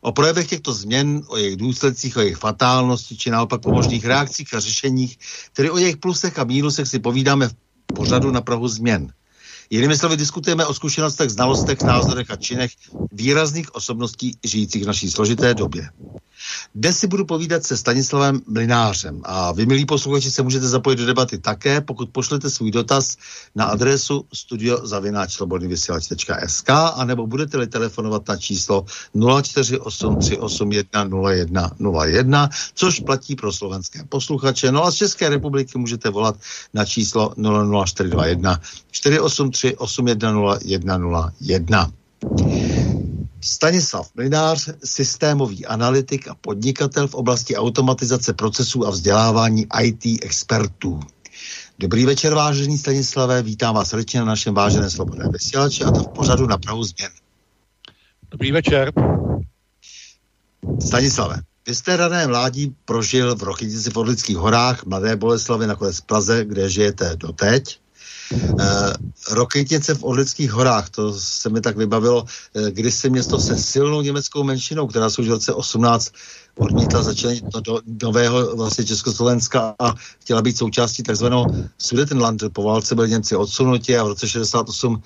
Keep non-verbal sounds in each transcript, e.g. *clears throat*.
O projevech těchto změn, o jejich důsledcích, o jejich fatálnosti, či naopak o možných reakcích a řešeních, tedy o jejich plusech a mínusech si povídáme v pořadu na Prahu změn. Jinými slovy, diskutujeme o zkušenostech, znalostech, názorech a činech výrazných osobností žijících v naší složité době. Dnes si budu povídat se Stanislavem Mlinářem a vy, milí posluchači, se můžete zapojit do debaty také, pokud pošlete svůj dotaz na adresu studiozavináčslobodnyvysílač.sk a nebo budete-li telefonovat na číslo 0483810101, což platí pro slovenské posluchače. No a z České republiky můžete volat na číslo 00421 483 810 101. Stanislav Mlinář, systémový analytik a podnikatel v oblasti automatizace procesů a vzdělávání IT expertů. Dobrý večer, vážený Stanislavé, vítám vás srdečně na našem váženém slobodném vysílači a to v pořadu na Prahu změn. Dobrý večer. Stanislave, vy jste rané mládí prožil v Rochytici v Orlických horách, Mladé Boleslavy, nakonec v Praze, kde žijete doteď. Uh, Rokytnice v Orlických horách, to se mi tak vybavilo, uh, kdysi město se silnou německou menšinou, která se už v roce 18 odmítla začlenit do nového vlastně Československa a chtěla být součástí takzvaného Sudetenland. Po válce byli Němci odsunuti a v roce 68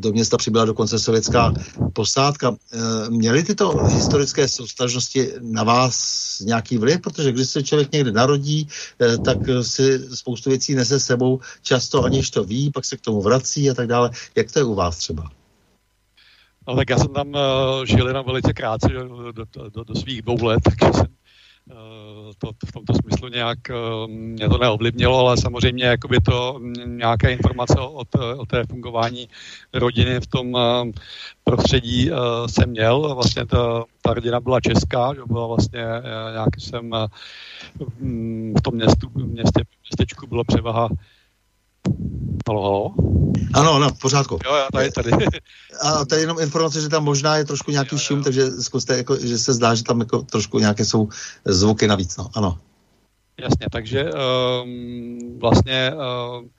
do města přibyla dokonce sovětská posádka. Eh, měly tyto historické soustažnosti na vás nějaký vliv? Protože když se člověk někde narodí, eh, tak si spoustu věcí nese sebou, často aniž to ví, pak se k tomu vrací a tak dále. Jak to je u vás třeba? No, tak já jsem tam uh, žil jenom velice krátce do, do, do, do svých dvou let, takže jsem to v tomto smyslu nějak eh, mě to neovlivnilo, ale samozřejmě jakoby to mm, nějaké informace o, té, o té fungování rodiny v tom eh, prostředí jsem měl. Vlastně ta, ta rodina byla česká, že byla vlastně nějaký jsem mm, v tom městu, městě, městečku bylo převaha Halo, halo? Ano, ano, v pořádku. Jo, jo, tady, tady. A to je jenom informace, že tam možná je trošku nějaký jo, šum, jo. takže zkuste, jako, že se zdá, že tam jako trošku nějaké jsou zvuky navíc, no, ano. Jasně, takže um, vlastně um,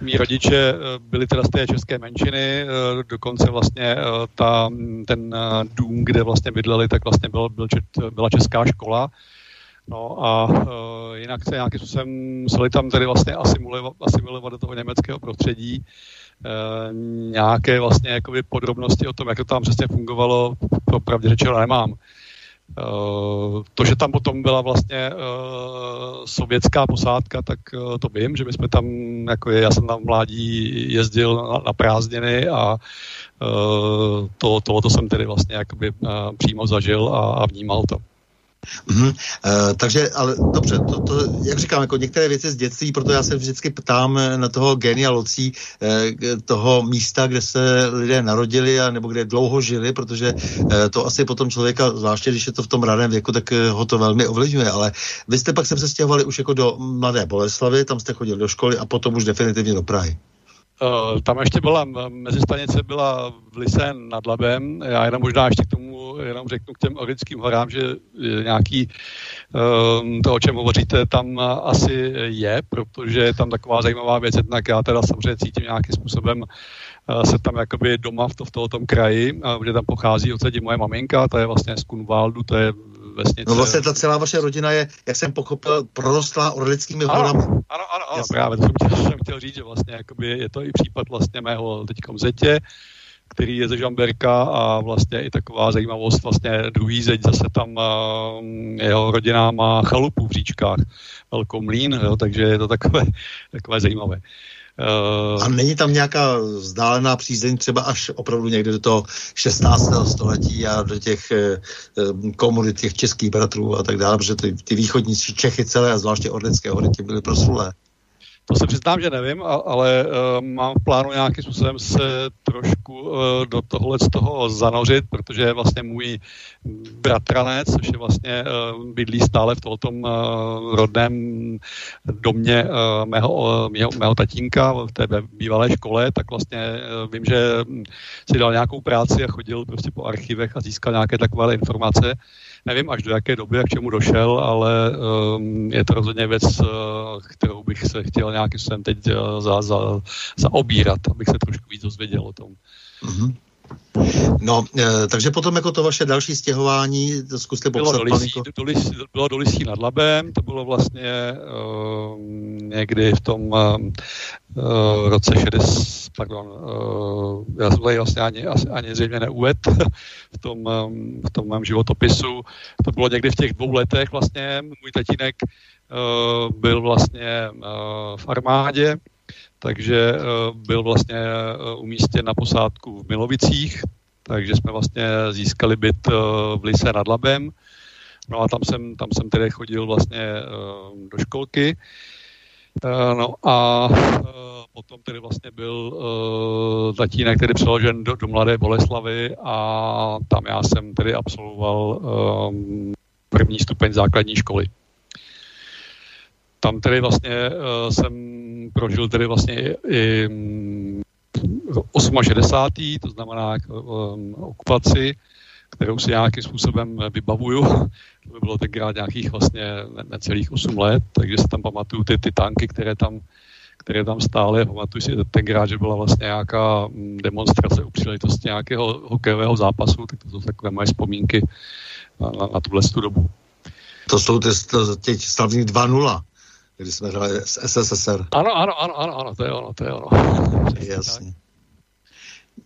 mý rodiče uh, byli teda z té české menšiny, uh, dokonce vlastně uh, ta, ten dům, kde vlastně bydleli, tak vlastně byl, byl, byla česká škola, No a uh, jinak se nějakým způsobem museli tam tedy vlastně asimilovat, asimilovat do toho německého prostředí. Uh, nějaké vlastně jakoby podrobnosti o tom, jak to tam přesně fungovalo, pravdě řečeno nemám. Uh, to, že tam potom byla vlastně uh, sovětská posádka, tak uh, to vím, že my jsme tam, jako je, já jsem tam v mládí jezdil na, na prázdniny a uh, to, tohoto jsem tedy vlastně jakoby uh, přímo zažil a, a vnímal to. Mm-hmm. Uh, takže, ale dobře, to, to, jak říkám, jako některé věci z dětství, proto já se vždycky ptám na toho genia locí, uh, toho místa, kde se lidé narodili a nebo kde dlouho žili, protože uh, to asi potom člověka, zvláště když je to v tom raném věku, tak uh, ho to velmi ovlivňuje. Ale vy jste pak se přestěhovali už jako do Mladé Boleslavy, tam jste chodil do školy a potom už definitivně do Prahy. Uh, tam ještě byla, mezistanice byla v Lise nad Labem, já jenom možná ještě k tomu jenom řeknu k těm Orickým horám, že nějaký um, to, o čem hovoříte, tam asi je, protože je tam taková zajímavá věc, jednak já teda samozřejmě cítím nějakým způsobem uh, se tam jakoby doma v, to, v tom kraji, že tam pochází odsadí moje maminka, ta je vlastně z Kunvaldu, to je vesnice. No vlastně ta celá vaše rodina je, jak jsem pochopil, prorostlá orlickými horami. Ano, ano, ano, ano právě, to jsem chtěl, jsem chtěl říct, že vlastně jakoby je to i případ vlastně mého teďkom zetě, který je ze Žamberka a vlastně i taková zajímavost, vlastně druhý zeď zase tam uh, jeho rodina má chalupu v říčkách, velkou mlín, jo, takže je to takové, takové zajímavé. Uh, a není tam nějaká vzdálená přízeň třeba až opravdu někde do toho 16. století a do těch uh, komunit těch českých bratrů a tak dále, protože ty, ty východní Čechy celé a zvláště Orlické hory ty byly proslulé. To se přiznám, že nevím, ale uh, mám v plánu nějakým způsobem se trošku uh, do tohle z toho zanořit, protože vlastně můj bratranec, což je vlastně uh, bydlí stále v tom rodném domě mého, mého, mého tatínka v té bývalé škole, tak vlastně vím, že si dal nějakou práci a chodil prostě po archivech a získal nějaké takové informace. Nevím až do jaké doby a k čemu došel, ale um, je to rozhodně věc, uh, kterou bych se chtěl nějakým způsobem teď uh, za, za, zaobírat, abych se trošku víc dozvěděl o tom. Mm-hmm. No, e, takže potom jako to vaše další stěhování, to zkuste popsat. Bylo do, Lisí, do, Lisí, bylo do Lisí nad Labem, to bylo vlastně e, někdy v tom e, roce 60, pardon, e, já jsem tady vlastně ani, ani zřejmě neuved *laughs* v tom, v tom mém životopisu. To bylo někdy v těch dvou letech vlastně, můj tatínek e, byl vlastně e, v armádě, takže eh, byl vlastně eh, umístěn na posádku v Milovicích, takže jsme vlastně získali byt eh, v Lise nad Labem. No a tam jsem, tam jsem tedy chodil vlastně do školky. No a potom tedy vlastně byl tatínek který přeložen do, do Mladé Boleslavy a tam já jsem tedy absolvoval první stupeň základní školy tam tedy vlastně jsem prožil tedy vlastně i um, 68. to znamená um, okupaci, kterou si nějakým způsobem vybavuju. To by bylo tenkrát nějakých vlastně necelých 8 let, takže si tam pamatuju ty, ty tanky, které tam, které tam stály. Pamatuju si tenkrát, že byla vlastně nějaká demonstrace u příležitosti nějakého hokejového zápasu, tak to jsou takové moje vzpomínky na, na, na tuhle dobu. To jsou ty, teď slavní 2-0 když jsme hráli s SSSR. Ano, ano, ano, ano, ano, to je ono, to je ono. *laughs* Jasně.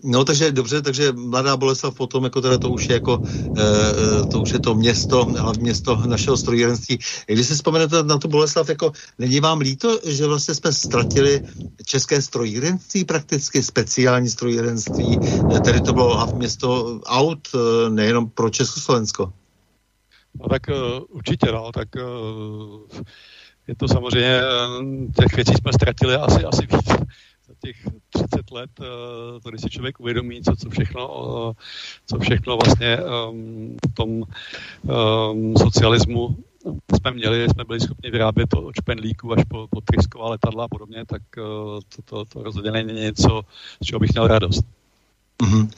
No takže dobře, takže Mladá Boleslav potom, jako teda to už je jako, e, to už je to město, hlavní město našeho strojírenství. Když si vzpomenete na tu Boleslav, jako není vám líto, že vlastně jsme ztratili české strojírenství, prakticky speciální strojírenství, tedy to bylo hlavní město aut, nejenom pro Československo. No tak uh, určitě, no, tak uh, je to samozřejmě, eh, těch věcí jsme ztratili asi, asi víc za těch 30 let, eh, to když si člověk uvědomí, co, co všechno, eh, co všechno vlastně ehm, v tom um, socialismu jsme měli, jsme byli schopni vyrábět od špendlíků až po, po trysková letadla a podobně, tak to, to, to rozhodně není něco, z čeho bych měl radost. Mm-hmm.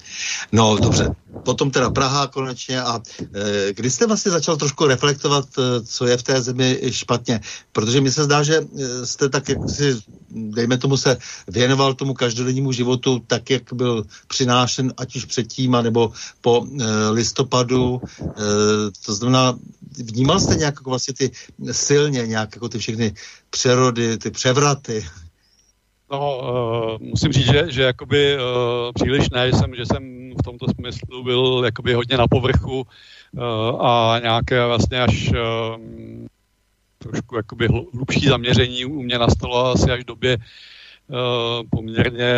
No dobře, potom teda Praha konečně a e, kdy jste vlastně začal trošku reflektovat, e, co je v té zemi špatně, protože mi se zdá, že e, jste tak, jak si, dejme tomu, se věnoval tomu každodennímu životu tak, jak byl přinášen, ať už předtím, nebo po e, listopadu, e, to znamená, vnímal jste nějak jako vlastně ty silně, nějak jako ty všechny přerody, ty převraty, No, uh, musím říct, že, že jakoby uh, příliš ne, že jsem, že jsem v tomto smyslu byl jakoby hodně na povrchu uh, a nějaké vlastně až uh, trošku jakoby hlubší zaměření u mě nastalo asi až v době, poměrně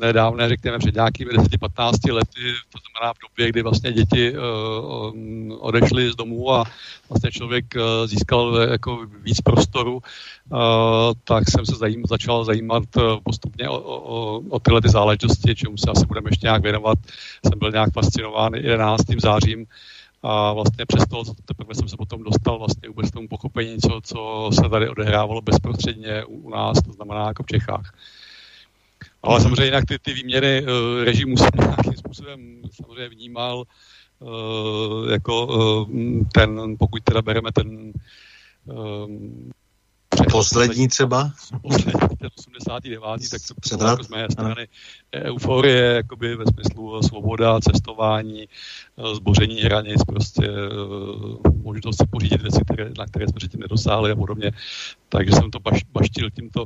nedávné, řekněme před nějakými 10-15 lety, to znamená v době, kdy vlastně děti odešly z domů a vlastně člověk získal jako víc prostoru, tak jsem se zajím, začal zajímat postupně o, o, o tyhle ty záležitosti, čemu se asi budeme ještě nějak věnovat. Jsem byl nějak fascinován 11. zářím a vlastně přes to, teprve jsem se potom dostal vlastně vůbec tomu pochopení, co, co se tady odehrávalo bezprostředně u, u nás, to znamená jako v Čechách. Ale mhm. samozřejmě jinak ty, ty výměry uh, režimu jsem *laughs* nějakým způsobem samozřejmě vnímal uh, jako uh, ten, pokud teda bereme ten um, Poslední třeba? Poslední, ten 89. tak to bylo jako z mé strany euforie, jakoby ve smyslu svoboda, cestování, eh, zboření hranic, prostě možnost si pořídit věci, které, na které jsme předtím nedosáhli a podobně. Takže jsem to baš, baštil tímto,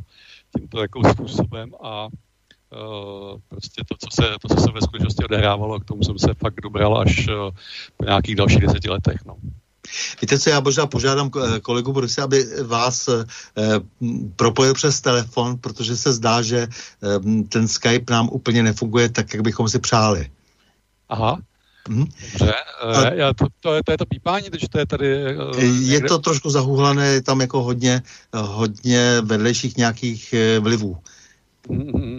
tímto jako způsobem a Uh, prostě to co, se, to, co se ve skutečnosti odehrávalo, k tomu jsem se fakt dobral až uh, po nějakých dalších deseti letech. No. Víte co, já možná požádám eh, kolegu Borise, aby vás eh, propojil přes telefon, protože se zdá, že eh, ten Skype nám úplně nefunguje tak, jak bychom si přáli. Aha, Hmm. Dobře, a, já, to, to, je, to je to pípání, takže to je tady... Je to trošku zahuhlané, je tam jako hodně, hodně vedlejších nějakých vlivů. Mm-hmm.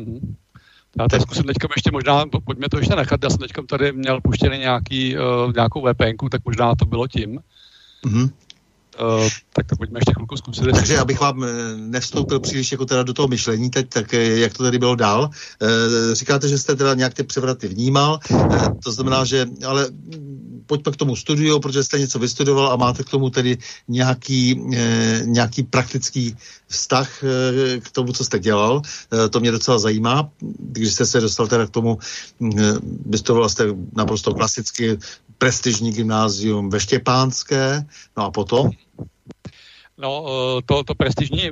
Já to zkusím teďka ještě možná, pojďme to ještě nechat, já jsem teďka tady měl puštěný nějaký, uh, nějakou VPN, tak možná to bylo tím. Mm-hmm. Uh, tak to pojďme ještě chvilku zkusit. Takže abych vám eh, nevstoupil příliš jako teda do toho myšlení teď, tak jak to tady bylo dál. Uh, říkáte, že jste teda nějak ty převraty vnímal, uh, to znamená, že ale pojďme k tomu studiu, protože jste něco vystudoval a máte k tomu tedy nějaký, eh, nějaký praktický vztah eh, k tomu, co jste dělal. Eh, to mě docela zajímá, když jste se dostal teda k tomu, eh, vystudoval jste naprosto klasicky prestižní gymnázium ve Štěpánské, no a potom? No, to, to prestižní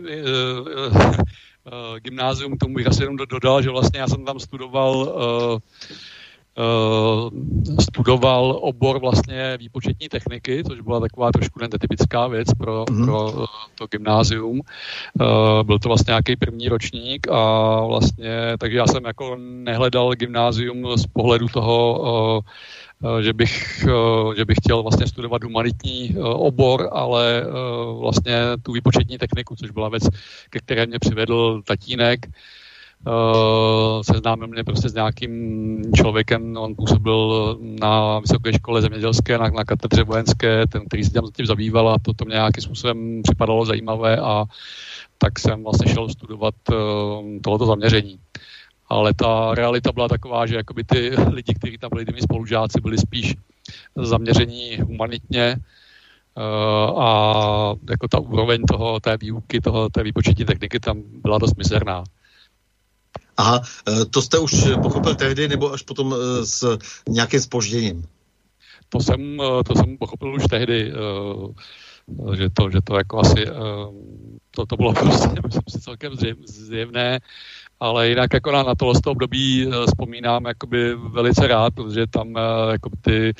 gymnázium, tomu bych asi jenom dodal, že vlastně já jsem tam studoval Uh, studoval obor vlastně výpočetní techniky, což byla taková trošku netypická věc pro, mm. pro uh, to gymnázium. Uh, byl to vlastně nějaký první ročník a vlastně, takže já jsem jako nehledal gymnázium z pohledu toho, že bych, že bych chtěl vlastně studovat humanitní obor, ale vlastně tu výpočetní techniku, což byla věc, ke které mě přivedl tatínek, Uh, seznámil mě prostě s nějakým člověkem, on působil na vysoké škole zemědělské, na, na katedře vojenské, ten, který se tím zabýval a to, to mě nějakým způsobem připadalo zajímavé a tak jsem vlastně šel studovat uh, tohoto zaměření. Ale ta realita byla taková, že jakoby ty lidi, kteří tam byli, ty spolužáci, byli spíš zaměření humanitně, Uh, a jako ta úroveň toho, té výuky, toho, té výpočetní techniky tam byla dost mizerná. Aha, e, to jste už pochopil tehdy, nebo až potom e, s nějakým spožděním? To jsem, to jsem pochopil už tehdy, že to, že to jako asi, to, to bylo *laughs* prostě, myslím si, celkem zjevné, ale jinak jako na, na tohle období vzpomínám jakoby velice rád, protože tam jako ty,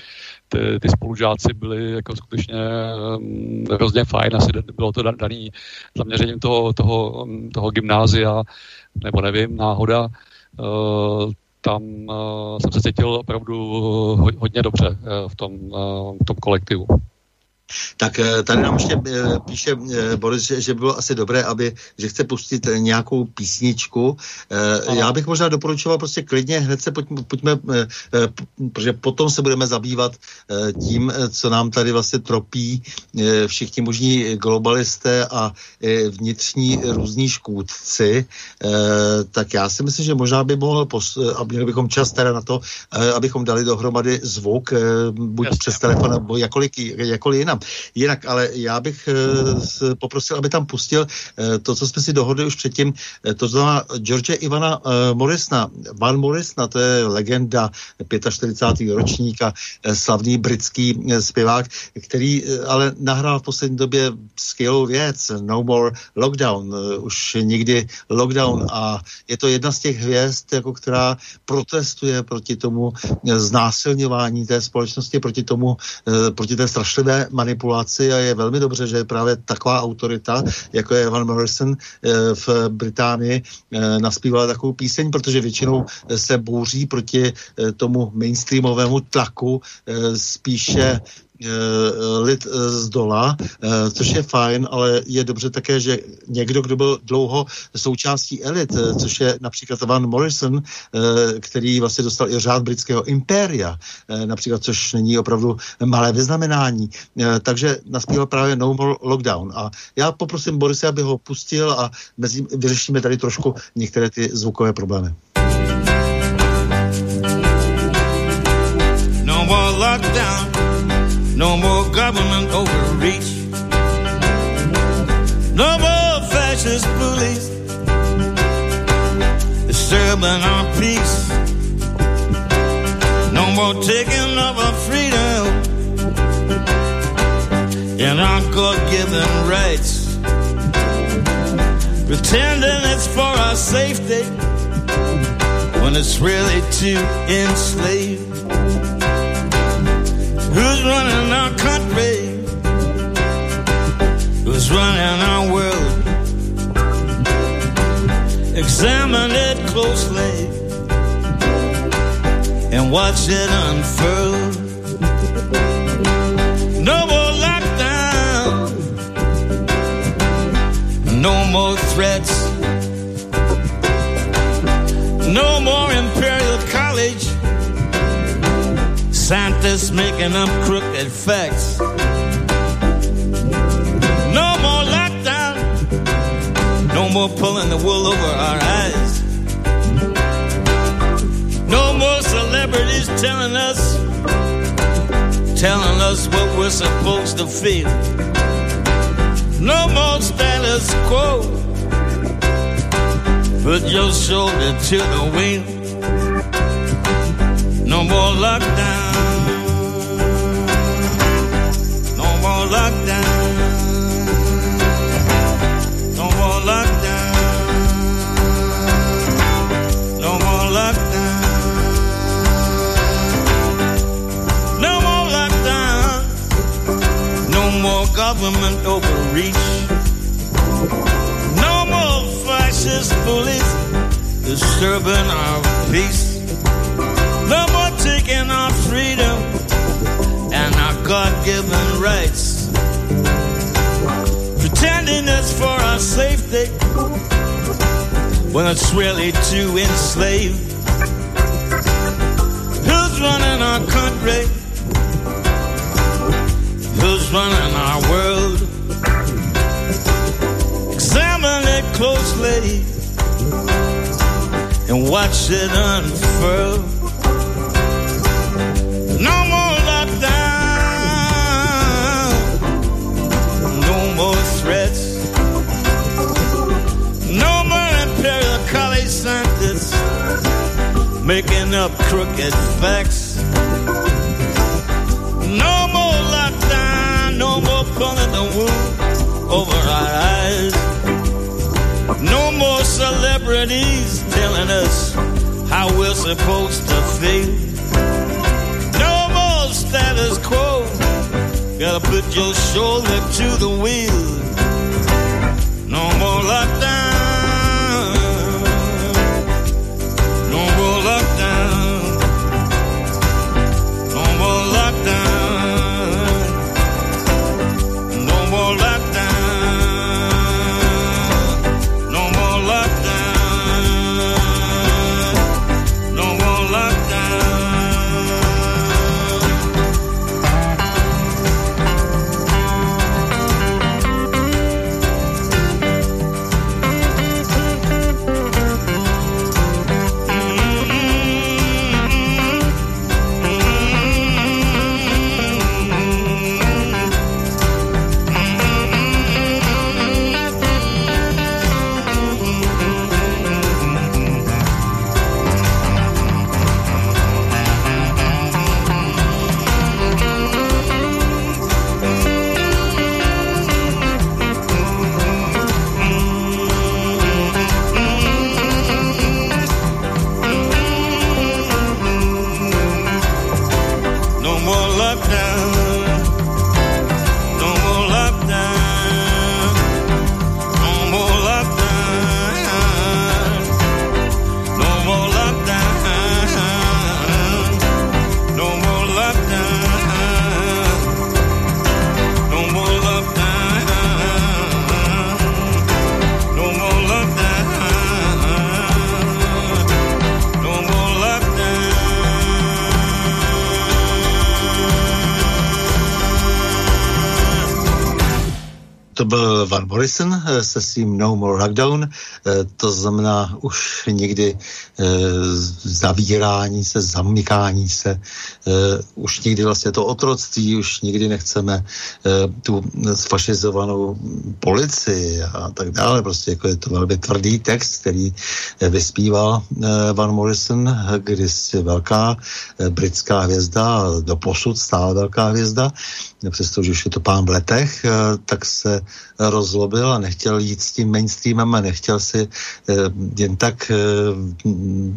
ty, ty spolužáci byli jako skutečně um, hrozně fajn, asi bylo to daný zaměřením toho, toho, toho gymnázia, nebo nevím, náhoda, tam jsem se cítil opravdu hodně dobře v, tom, v tom kolektivu. Tak eh, tady nám ještě eh, píše eh, Boris, že, že by bylo asi dobré, aby, že chce pustit nějakou písničku. Já bych možná doporučoval prostě klidně, hned se pojďme, pojďme protože potom se budeme zabývat tím, co nám tady vlastně tropí všichni možní globalisté a vnitřní různí škůdci. Tak já si myslím, že možná by mohl, a měli bychom čas teda na to, abychom dali dohromady zvuk, buď Jasně. přes telefon, nebo jakkoliv, jakkoliv jinam. Jinak, ale já bych uh, poprosil, aby tam pustil uh, to, co jsme si dohodli už předtím, uh, to znamená George Ivana Morrisona. Van Morrisona, to je legenda 45. ročníka, slavný britský zpěvák, který ale nahrál v poslední době skvělou věc, No More Lockdown, už nikdy lockdown a je to jedna z těch hvězd, jako která protestuje proti tomu znásilňování té společnosti, proti tomu, proti té strašlivé manipulaci manipulaci a je velmi dobře, že právě taková autorita, jako je Van Morrison v Británii, naspívala takovou píseň, protože většinou se bouří proti tomu mainstreamovému tlaku spíše Eh, lid eh, z dola, eh, což je fajn, ale je dobře také, že někdo, kdo byl dlouho součástí elit, což je například Van Morrison, který vlastně dostal i řád britského impéria, například, což není opravdu malé vyznamenání. Takže naspíval právě No More Lockdown. A já poprosím Borise, aby ho pustil a mezi, vyřešíme tady trošku některé ty zvukové problémy. Government overreach. No more fascist bullies disturbing our peace. No more taking of our freedom and our God-given rights. Pretending it's for our safety when it's really to enslave. Who's running our country? Who's running our world? Examine it closely and watch it unfurl. No more lockdown, no more threats, no more imperial Scientists making up crooked facts. No more lockdown. No more pulling the wool over our eyes. No more celebrities telling us, telling us what we're supposed to feel. No more status quo. Put your shoulder to the wheel. No more lockdown. Government overreach. No more fascist bullies disturbing our peace. No more taking our freedom and our God given rights it's for our safety when it's really to enslave. Who's running our country? Who's running our world? Examine it closely and watch it unfurl. Making up crooked facts. No more lockdown, no more pulling the wool over our eyes. No more celebrities telling us how we're supposed to feel. No more status quo. Gotta put your shoulder to the wheel. No more lockdown. Se svým No More Lockdown, to znamená už někdy zavírání se, zamykání se, už někdy vlastně to otroctví, už nikdy nechceme tu sfašizovanou policii a tak dále, prostě jako je to velmi tvrdý text, který vyspíval Van Morrison, kdysi velká britská hvězda, do posud stále velká hvězda, přestože už je to pán v letech, eh, tak se rozlobil a nechtěl jít s tím mainstreamem a nechtěl si eh, jen tak eh,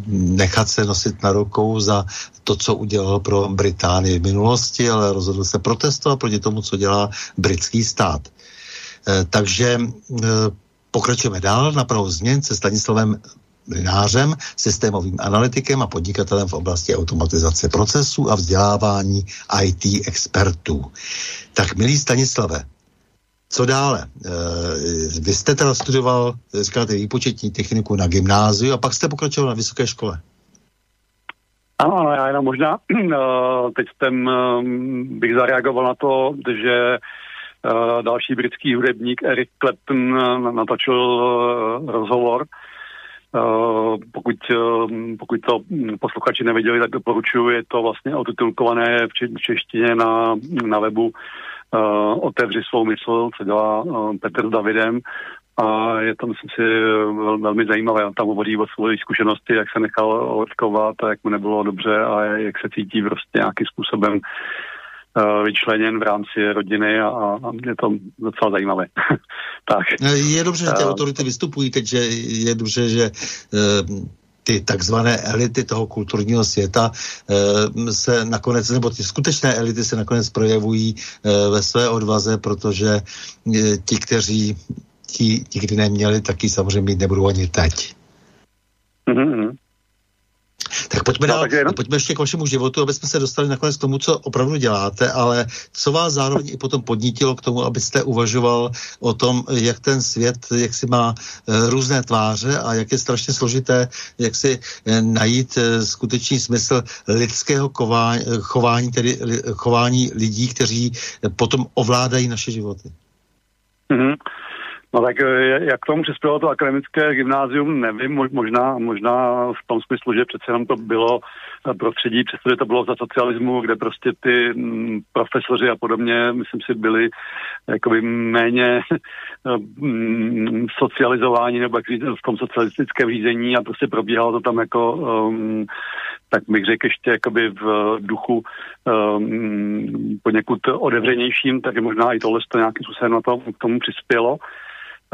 nechat se nosit na rukou za to, co udělal pro Británii v minulosti, ale rozhodl se protestovat proti tomu, co dělá britský stát. Takže pokračujeme dál na pravou změn se Stanislavem Mlinářem, systémovým analytikem a podnikatelem v oblasti automatizace procesů a vzdělávání IT expertů. Tak, milý Stanislave, co dále? E, vy jste teda studoval, říkáte, výpočetní techniku na gymnáziu a pak jste pokračoval na vysoké škole. Ano, ano, já jenom možná *clears throat* eh, teď jsem, eh, bych zareagoval na to, že další britský hudebník Eric Clapton natočil rozhovor. Eh, pokud, eh, pokud to posluchači neviděli, tak doporučuji, je to vlastně otitulkované v češtině na, na webu Otevři svou mysl, co dělá Petr s Davidem a je to, myslím si, vel, velmi zajímavé. On tam hovoří o své zkušenosti, jak se nechal očkovat a jak mu nebylo dobře a jak se cítí prostě nějakým způsobem Eh, vyčleněn v rámci rodiny a, a je to docela zajímavé. *laughs* tak. Je dobře, že ty uh, autority vystupují teď, že je dobře, že uh, ty takzvané elity toho kulturního světa uh, se nakonec, nebo ty skutečné elity se nakonec projevují uh, ve své odvaze, protože ti, kteří ti nikdy neměli, taky samozřejmě mít nebudou ani teď. Mm-hmm. Tak pojďme, no, dál, takže pojďme ještě k vašemu životu, aby jsme se dostali nakonec k tomu, co opravdu děláte, ale co vás zároveň i potom podnítilo k tomu, abyste uvažoval o tom, jak ten svět, jak si má e, různé tváře a jak je strašně složité, jak si e, najít e, skutečný smysl lidského chování, chování, tedy chování lidí, kteří potom ovládají naše životy. Mm-hmm. No tak eh, jak k tomu přispělo to akademické gymnázium, nevím, možná, možná v tom smyslu, že přece jenom to bylo eh, prostředí, přestože to bylo za socialismu, kde prostě ty mm, profesoři a podobně, myslím si, byli jakoby méně *laughs* mm, socializováni nebo jak říct, v tom socialistickém řízení a prostě probíhalo to tam jako um, tak bych řekl ještě jakoby v duchu um, poněkud otevřenějším, tak možná i tohle to nějakým způsobem na to, k tomu přispělo.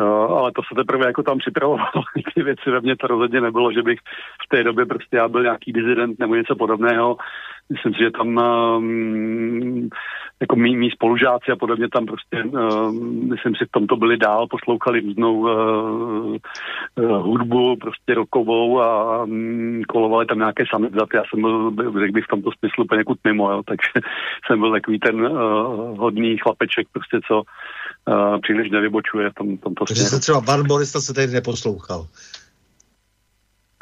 Uh, ale to se teprve jako tam připravovalo. *laughs* Ty věci ve mně to rozhodně nebylo, že bych v té době prostě já byl nějaký dizident nebo něco podobného. Myslím si, že tam um, jako mý, mý spolužáci a podobně tam prostě, uh, myslím si, v tomto byli dál, poslouchali různou uh, uh, hudbu, prostě rokovou a um, kolovali tam nějaké samizdaty. Já jsem byl, řekl bych, v tomto smyslu poněkud mimo, jo, takže *laughs* jsem byl takový ten uh, hodný chlapeček, prostě co uh, příliš nevybočuje v tom, tomto Takže se třeba Barborista se tady neposlouchal.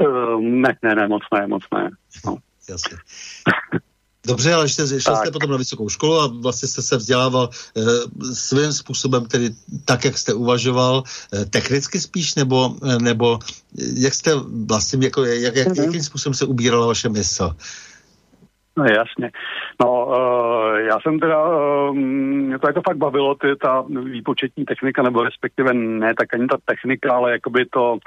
Uh, ne, ne, ne, moc ne, moc ne. No. *laughs* Jasně. Dobře, ale ještě šel jste potom na vysokou školu a vlastně jste se vzdělával e, svým způsobem, tedy tak, jak jste uvažoval, e, technicky spíš, nebo, e, nebo jak jste vlastně, jako, jak, jak, mm-hmm. jakým způsobem se ubírala vaše mysl? No jasně. No, uh, já jsem teda, uh, mě to jako fakt bavilo, ty, ta výpočetní technika, nebo respektive ne tak ani ta technika, ale jakoby to,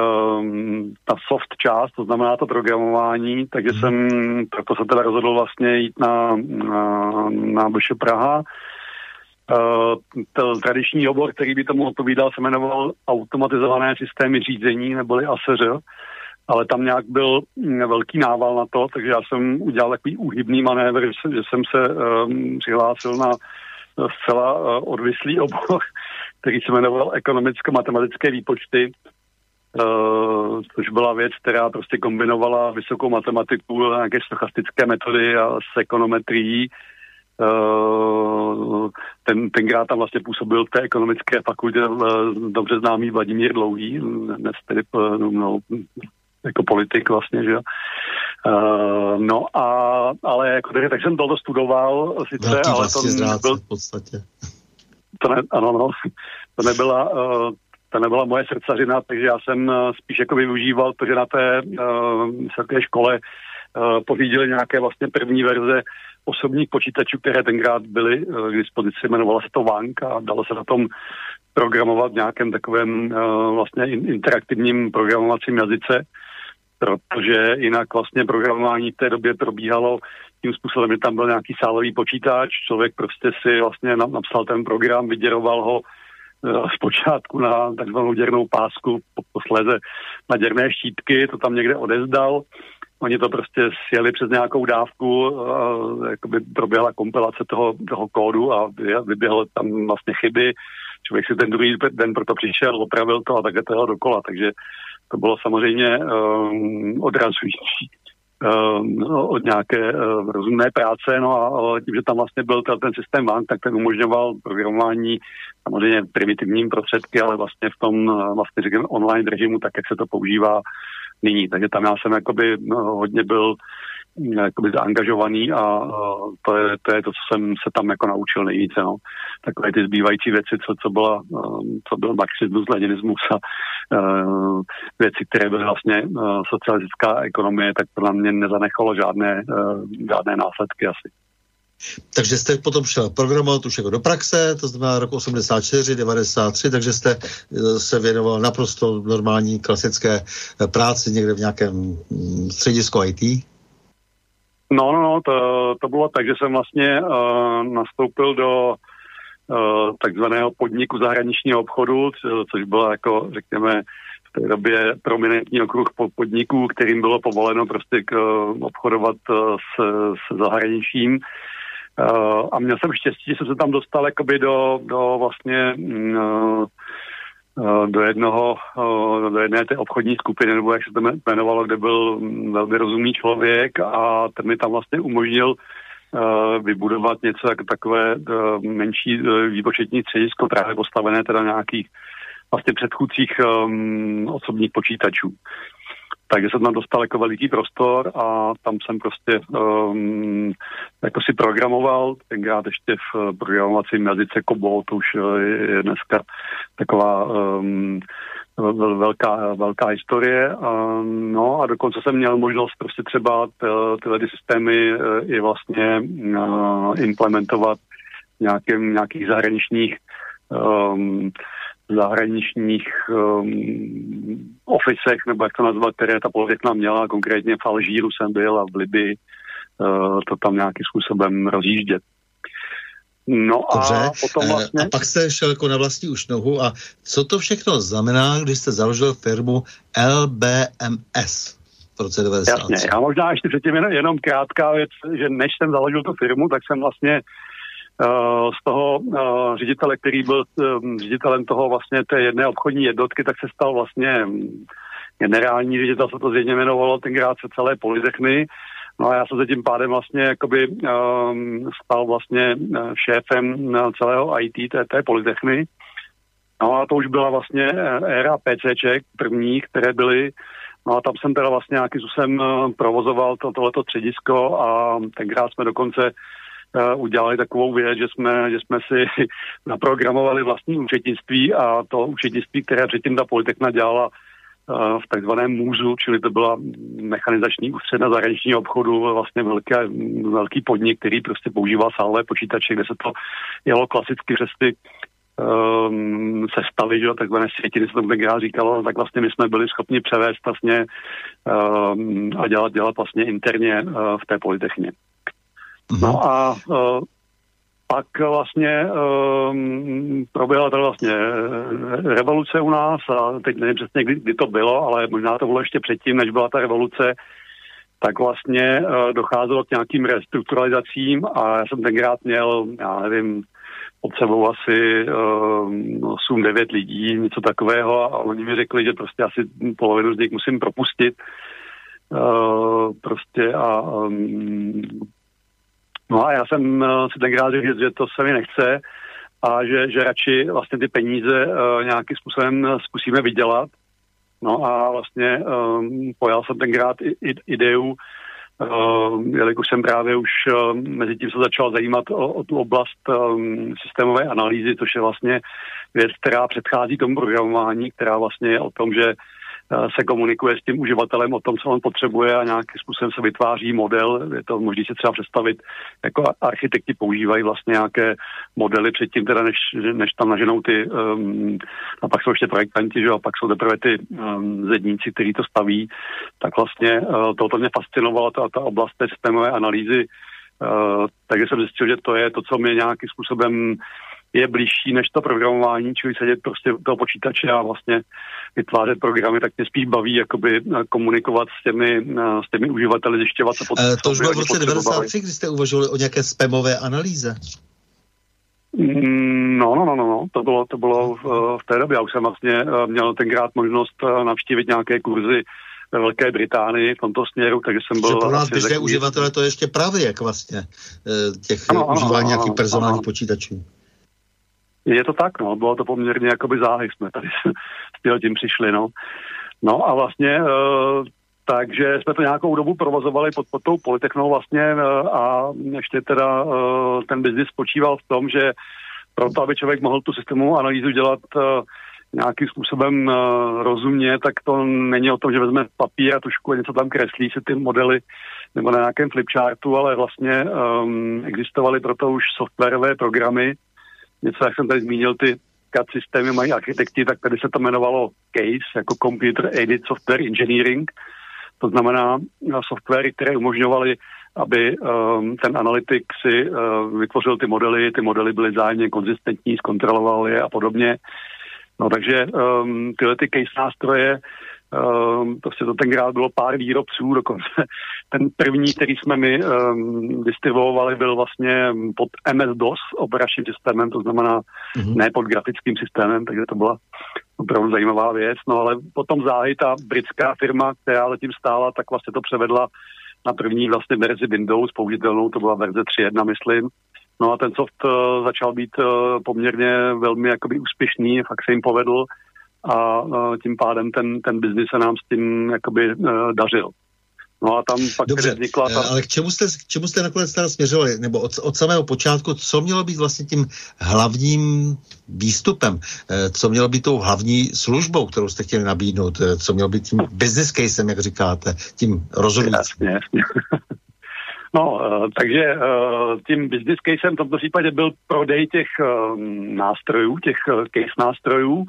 um, ta soft část, to znamená to programování, takže hmm. jsem, proto se teda rozhodl vlastně jít na, na, na Praha. Uh, ten tradiční obor, který by tomu odpovídal, se jmenoval automatizované systémy řízení, neboli ASER ale tam nějak byl mm, velký nával na to, takže já jsem udělal takový úhybný manévr, že jsem se um, přihlásil na zcela uh, odvislý obor, *laughs* který se jmenoval ekonomicko-matematické výpočty, uh, což byla věc, která prostě kombinovala vysokou matematiku, nějaké stochastické metody a s ekonometrií. Uh, ten, tenkrát tam vlastně působil v té ekonomické fakultě uh, dobře známý Vladimír Dlouhý, dnes tedy no, jako politik vlastně, že Uh, no a, ale jako, tak, tak jsem to studoval sice, Velký ale to byl... v podstatě. to ne, ano, no, to nebyla, uh, to nebyla moje srdcařina, takže já jsem uh, spíš jako využíval to, že na té uh, vysoké škole uh, pořídili nějaké vlastně první verze osobních počítačů, které tenkrát byly uh, k dispozici, jmenovalo se to Vank a dalo se na tom programovat v nějakém takovém uh, vlastně interaktivním programovacím jazyce, protože jinak vlastně programování v té době probíhalo tím způsobem, že tam byl nějaký sálový počítač, člověk prostě si vlastně napsal ten program, vyděroval ho uh, zpočátku na takzvanou děrnou pásku, posléze na děrné štítky, to tam někde odezdal. Oni to prostě sjeli přes nějakou dávku, uh, jakoby proběhla kompilace toho, toho kódu a vyběhlo tam vlastně chyby, člověk si ten druhý den proto přišel, opravil to a takhle toho dokola, takže to bylo samozřejmě um, odrazující um, od nějaké uh, rozumné práce, no a tím, že tam vlastně byl ten systém VAN, tak ten umožňoval programování samozřejmě primitivním prostředky, ale vlastně v tom uh, vlastně říkám, online režimu, tak jak se to používá nyní. Takže tam já jsem jakoby no, hodně byl jakoby zaangažovaný a to je, to je to, co jsem se tam jako naučil nejvíce. No. Takové ty zbývající věci, co, co, byla, um, co byl marxismus, leninismus a uh, věci, které byly vlastně uh, socialistická ekonomie, tak to na mě nezanechalo žádné, uh, žádné následky asi. Takže jste potom šel programovat už jako do praxe, to znamená rok 84, 93, takže jste se věnoval naprosto normální klasické práci někde v nějakém mm, středisku IT? No, no, no, to, to bylo tak, že jsem vlastně uh, nastoupil do uh, takzvaného podniku zahraničního obchodu, co, což bylo jako, řekněme, v té době prominentní okruh podniků, kterým bylo povoleno prostě k, uh, obchodovat uh, s, s zahraničím. Uh, a měl jsem štěstí, že jsem se tam dostal jakoby do, do vlastně uh, do jednoho, eh, do jedné té obchodní skupiny, nebo jak se to jmenovalo, kde byl velmi rozumný člověk a ten mi tam vlastně umožnil eh, vybudovat něco jako takové menší výpočetní středisko, právě postavené teda nějakých vlastně předchůdcích um, osobních počítačů. Takže jsem tam dostal jako veliký prostor a tam jsem prostě um, jako si programoval, tenkrát ještě v programovacím jazyce COBOL, to už uh, je dneska taková um, velká, velká historie. Um, no a dokonce jsem měl možnost prostě třeba tyhle ty systémy uh, i vlastně implementovat v nějakým, nějakých zahraničních um, zahraničních um, ofisech, nebo jak to nazvat, které ta politika měla, konkrétně v Alžíru jsem byl a v Libii uh, to tam nějakým způsobem rozjíždět. No Dobře. a potom eh, vlastně... A pak jste šel jako na vlastní už nohu a co to všechno znamená, když jste založil firmu LBMS? v roce 90. Jasně, já možná ještě předtím jenom, jenom krátká věc, že než jsem založil tu firmu, tak jsem vlastně z toho uh, ředitele, který byl um, ředitelem toho vlastně té jedné obchodní jednotky, tak se stal vlastně um, generální ředitel, se to zřejmě jmenovalo tenkrát se celé Polytechny. No a já jsem se tím pádem vlastně jakoby um, stal vlastně šéfem celého IT té, té Polytechny. No a to už byla vlastně éra PCček prvních, které byly No a tam jsem teda vlastně nějakým způsobem provozoval to, tohleto středisko a tenkrát jsme dokonce udělali takovou věc, že jsme, že jsme si *laughs* naprogramovali vlastní účetnictví a to účetnictví, které předtím ta Politechna dělala v takzvaném můzu, čili to byla mechanizační ústřed na zahraničního obchodu, vlastně velký, velký podnik, který prostě používal sálové počítače, kde se to jelo klasicky přes ty um, se staly, že takzvané světiny se tomu tenkrát říkalo, tak vlastně my jsme byli schopni převést vlastně um, a dělat, dělat vlastně interně uh, v té politechně. No mhm. a uh, pak vlastně um, proběhla to vlastně eh, revoluce u nás a teď nevím přesně, kdy, kdy to bylo, ale možná to bylo ještě předtím, než byla ta revoluce, tak vlastně uh, docházelo k nějakým restrukturalizacím a já jsem tenkrát měl, já nevím, pod sebou asi uh, 8-9 lidí, něco takového a oni mi řekli, že prostě asi polovinu z nich musím propustit. Uh, prostě a um, No a já jsem uh, si tenkrát řekl, že to se mi nechce a že, že radši vlastně ty peníze uh, nějakým způsobem eh, zkusíme vydělat. No a vlastně um, pojal jsem tenkrát ideu Uh, jelikož jsem právě už uh, mezi tím se začal zajímat o, o tu oblast um, systémové analýzy, což je vlastně věc, která předchází tomu programování, která vlastně je o tom, že Eh, se komunikuje s tím uživatelem o tom, co on potřebuje a nějakým způsobem se vytváří model. Je to možné si třeba představit, jako architekti používají vlastně nějaké modely předtím, teda než, než tam naženou ty, um, a pak jsou ještě projektanti, že, a pak jsou teprve ty um, zedníci, kteří to staví, tak vlastně uh, to mě fascinovalo, ta, ta oblast té systémové analýzy, uh, takže jsem zjistil, že to je to, co mě nějakým způsobem je blížší než to programování, čili sedět prostě u toho počítače a vlastně vytvářet programy, tak mě spíš baví jakoby eh, komunikovat s těmi, eh, s těmi uživateli, zjišťovat, co potřebuje. To už bylo v roce 93, kdy jste uvažovali o nějaké spamové analýze. Mm, no, no, no, no, no, to bylo, to bylo v, eh, v té době. Já už jsem vlastně měl tenkrát možnost navštívit nějaké kurzy ve Velké Británii v tomto směru, takže jsem byl... Že pro nás běžné uživatele to je ještě právě jak vlastně těch ano, užívání ano, nějakých personálních ano. počítačů. Je to tak, no, bylo to poměrně jakoby záhy, jsme tady s tím přišli, no. No a vlastně, e, takže jsme to nějakou dobu provozovali pod, pod tou polytechnou vlastně e, a ještě teda e, ten biznis spočíval v tom, že proto, aby člověk mohl tu systémovou analýzu dělat nějakým způsobem rozumně, tak to není o tom, že vezme papír a tušku a něco tam kreslí si ty modely nebo na nějakém flipchartu, ale vlastně um, existovaly proto už softwarové programy, něco, jak jsem tady zmínil, ty CAD systémy mají architekti, tak tady se to jmenovalo CASE, jako Computer Aided Software Engineering. To znamená no, softwary, které umožňovaly, aby um, ten analytik si uh, vytvořil ty modely, ty modely byly zájemně konzistentní, zkontroloval je a podobně. No takže um, tyhle ty case nástroje Um, prostě to tenkrát bylo pár výrobců, dokonce *laughs* ten první, který jsme my um, distribuovali, byl vlastně pod MS-DOS operačním systémem, to znamená mm-hmm. ne pod grafickým systémem, takže to byla opravdu zajímavá věc. No ale potom záhy ta britská firma, která zatím stála, tak vlastně to převedla na první vlastně verzi Windows použitelnou, to byla verze 3.1, myslím. No a ten soft uh, začal být uh, poměrně velmi jakoby úspěšný, fakt se jim povedl a tím pádem ten, ten biznis se nám s tím jakoby e, dařil. No a tam pak Dobře, vznikla ta... ale k čemu jste, k čemu jste nakonec teda směřovali, nebo od, od samého počátku, co mělo být vlastně tím hlavním výstupem, e, co mělo být tou hlavní službou, kterou jste chtěli nabídnout, e, co mělo být tím business casem, jak říkáte, tím rozhodnutím? Jasně, jasně. *laughs* No, takže tím business casem v tomto případě byl prodej těch nástrojů, těch case nástrojů,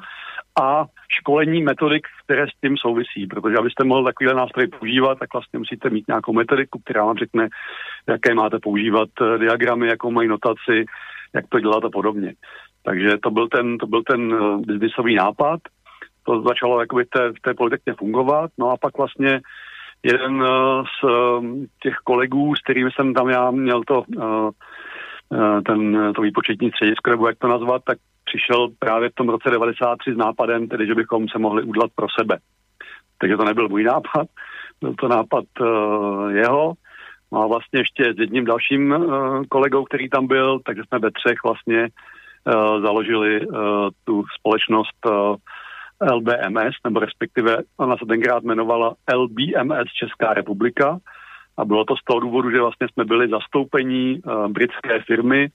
a školení metodik, které s tím souvisí, protože abyste mohl takovýhle nástroj používat, tak vlastně musíte mít nějakou metodiku, která vám řekne, jaké máte používat eh, diagramy, jakou mají notaci, jak to dělat a podobně. Takže to byl ten, to byl ten uh, biznisový nápad, to začalo jakoby v té, v té politice fungovat, no a pak vlastně jeden uh, z těch kolegů, s kterými jsem tam já měl to, ten, to výpočetní středisko, nebo jak to nazvat, tak přišel právě v tom roce 93 s nápadem, tedy že bychom se mohli udělat pro sebe. Takže to nebyl můj nápad, byl to nápad uh, jeho. No a vlastně ještě s jedním dalším uh, kolegou, který tam byl, takže jsme ve třech vlastně uh, založili uh, tu společnost uh, LBMS, nebo respektive ona se tenkrát jmenovala LBMS Česká republika. A bylo to z toho důvodu, že vlastně jsme byli zastoupení uh, britské firmy,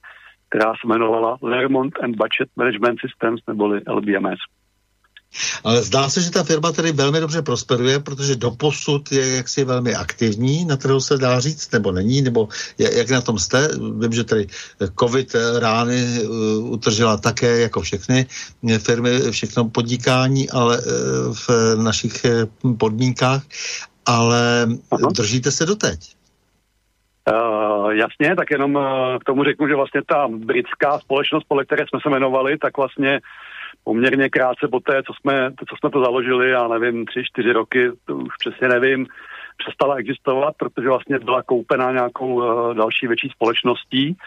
která se jmenovala Lermont and Budget Management Systems, neboli LBMS. Ale zdá se, že ta firma tady velmi dobře prosperuje, protože doposud je jaksi velmi aktivní, na kterou se dá říct, nebo není, nebo jak na tom jste? Vím, že tady COVID rány uh, utržila také jako všechny firmy, všechno podnikání, ale uh, v našich uh, podmínkách, ale Aha. držíte se doteď. Uh, jasně, tak jenom uh, k tomu řeknu, že vlastně ta britská společnost, podle které jsme se jmenovali, tak vlastně poměrně krátce po té, co jsme, co jsme to založili, já nevím, tři, čtyři roky, to už přesně nevím, přestala existovat, protože vlastně byla koupena nějakou uh, další větší společností.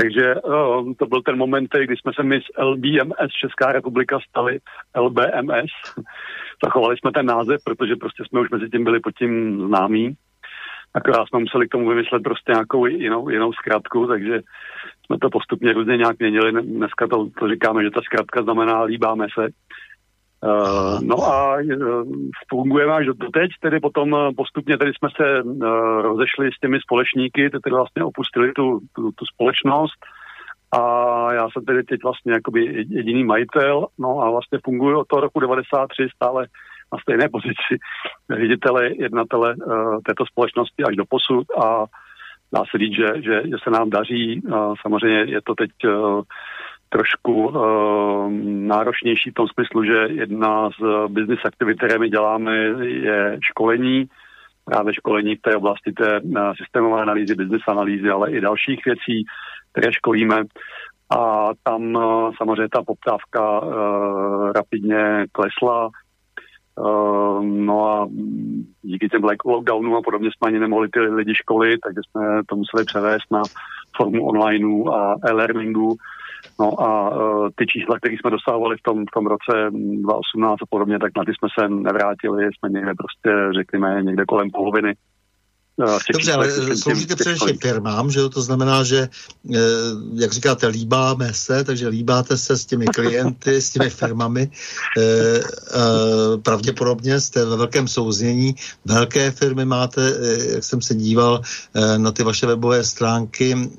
Takže uh, to byl ten moment, kdy jsme se my z LBMS Česká republika stali LBMS. *laughs* Zachovali jsme ten název, protože prostě jsme už mezi tím byli pod tím známí. Akorát jsme museli k tomu vymyslet prostě nějakou jinou, jinou zkratku, takže jsme to postupně různě nějak měnili. Dneska to, to říkáme, že ta zkratka znamená líbáme se. Uh, no a uh, fungujeme až do, teď, tedy potom uh, postupně tedy jsme se uh, rozešli s těmi společníky, tedy vlastně opustili tu, tu, tu společnost a já jsem tedy teď vlastně jakoby jediný majitel, no a vlastně funguji od toho roku 93 stále na stejné pozici ředitele, jednatele uh, této společnosti až do posud a dá se říct, že, že, že se nám daří. Samozřejmě je to teď uh, trošku uh, náročnější v tom smyslu, že jedna z business aktivit, které my děláme, je školení, právě školení v té oblasti té systémové analýzy, business analýzy, ale i dalších věcí, které školíme. A tam samozřejmě ta poptávka rapidně klesla. Uh, no a díky těm lockdownům a podobně jsme ani nemohli ty lidi školit, takže jsme to museli převést na formu onlineu a e-learningu. No a uh, ty čísla, které jsme dosahovali v tom, v tom roce 2018 a podobně, tak na ty jsme se nevrátili, jsme někde prostě, řekněme, někde kolem poloviny Dobře, ale sloužíte především firmám, že to znamená, že, eh, jak říkáte, líbáme se, takže líbáte se s těmi klienty, s těmi firmami. Eh, eh, pravděpodobně jste ve velkém souznění. Velké firmy máte, jak jsem se díval na ty vaše webové stránky,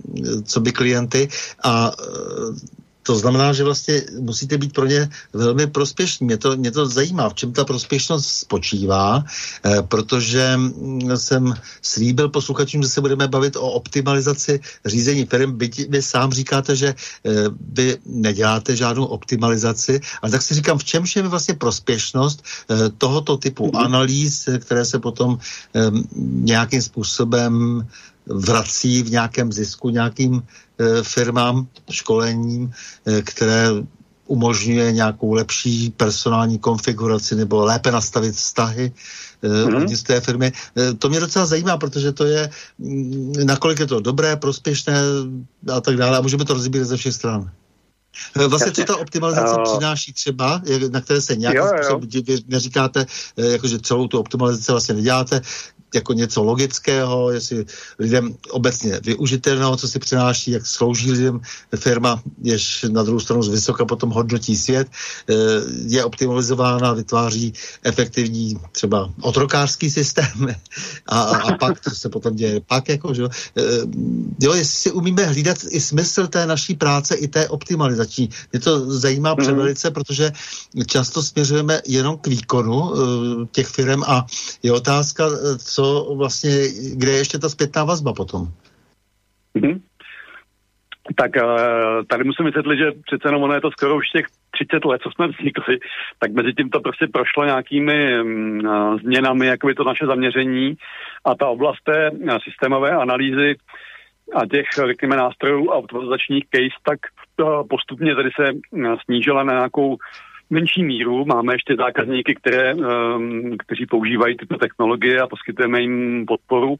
co by klienty a to znamená, že vlastně musíte být pro ně velmi prospěšní. Mě to, mě to zajímá, v čem ta prospěšnost spočívá, eh, protože mm, jsem slíbil posluchačům, že se budeme bavit o optimalizaci řízení firm. Byť vy sám říkáte, že eh, vy neděláte žádnou optimalizaci, ale tak si říkám, v čem je vlastně prospěšnost eh, tohoto typu mm-hmm. analýz, které se potom eh, nějakým způsobem vrací v nějakém zisku nějakým e, firmám, školením, e, které umožňuje nějakou lepší personální konfiguraci nebo lépe nastavit vztahy mm-hmm. z té firmy. E, to mě docela zajímá, protože to je, mm, nakolik je to dobré, prospěšné a tak dále a můžeme to rozbírat ze všech stran. E, vlastně, co ta optimalizace uh, přináší třeba, na které se nějakým způsobem neříkáte, jakože celou tu optimalizaci vlastně neděláte, jako něco logického, jestli lidem obecně využitelného, co si přináší, jak slouží lidem firma, jež na druhou stranu z vysoka potom hodnotí svět, eh, je optimalizována, vytváří efektivní třeba otrokářský systém *laughs* a, a pak, co se potom děje, pak jako, že eh, jo, jestli si umíme hlídat i smysl té naší práce, i té optimalizační. Mě to zajímá mm-hmm. převelice, protože často směřujeme jenom k výkonu uh, těch firm a je otázka, co vlastně, kde je ještě ta zpětná vazba potom? Mm-hmm. Tak uh, tady musím vysvětlit, že přece jenom ono je to skoro už těch 30 let, co jsme vznikli, tak mezi tím to prostě prošlo nějakými um, změnami, jako je to naše zaměření a ta oblast té uh, systémové analýzy a těch, řekněme, nástrojů automatizačních case, tak postupně tady se uh, snížila na nějakou menší míru. Máme ještě zákazníky, které, um, kteří používají tyto technologie a poskytujeme jim podporu.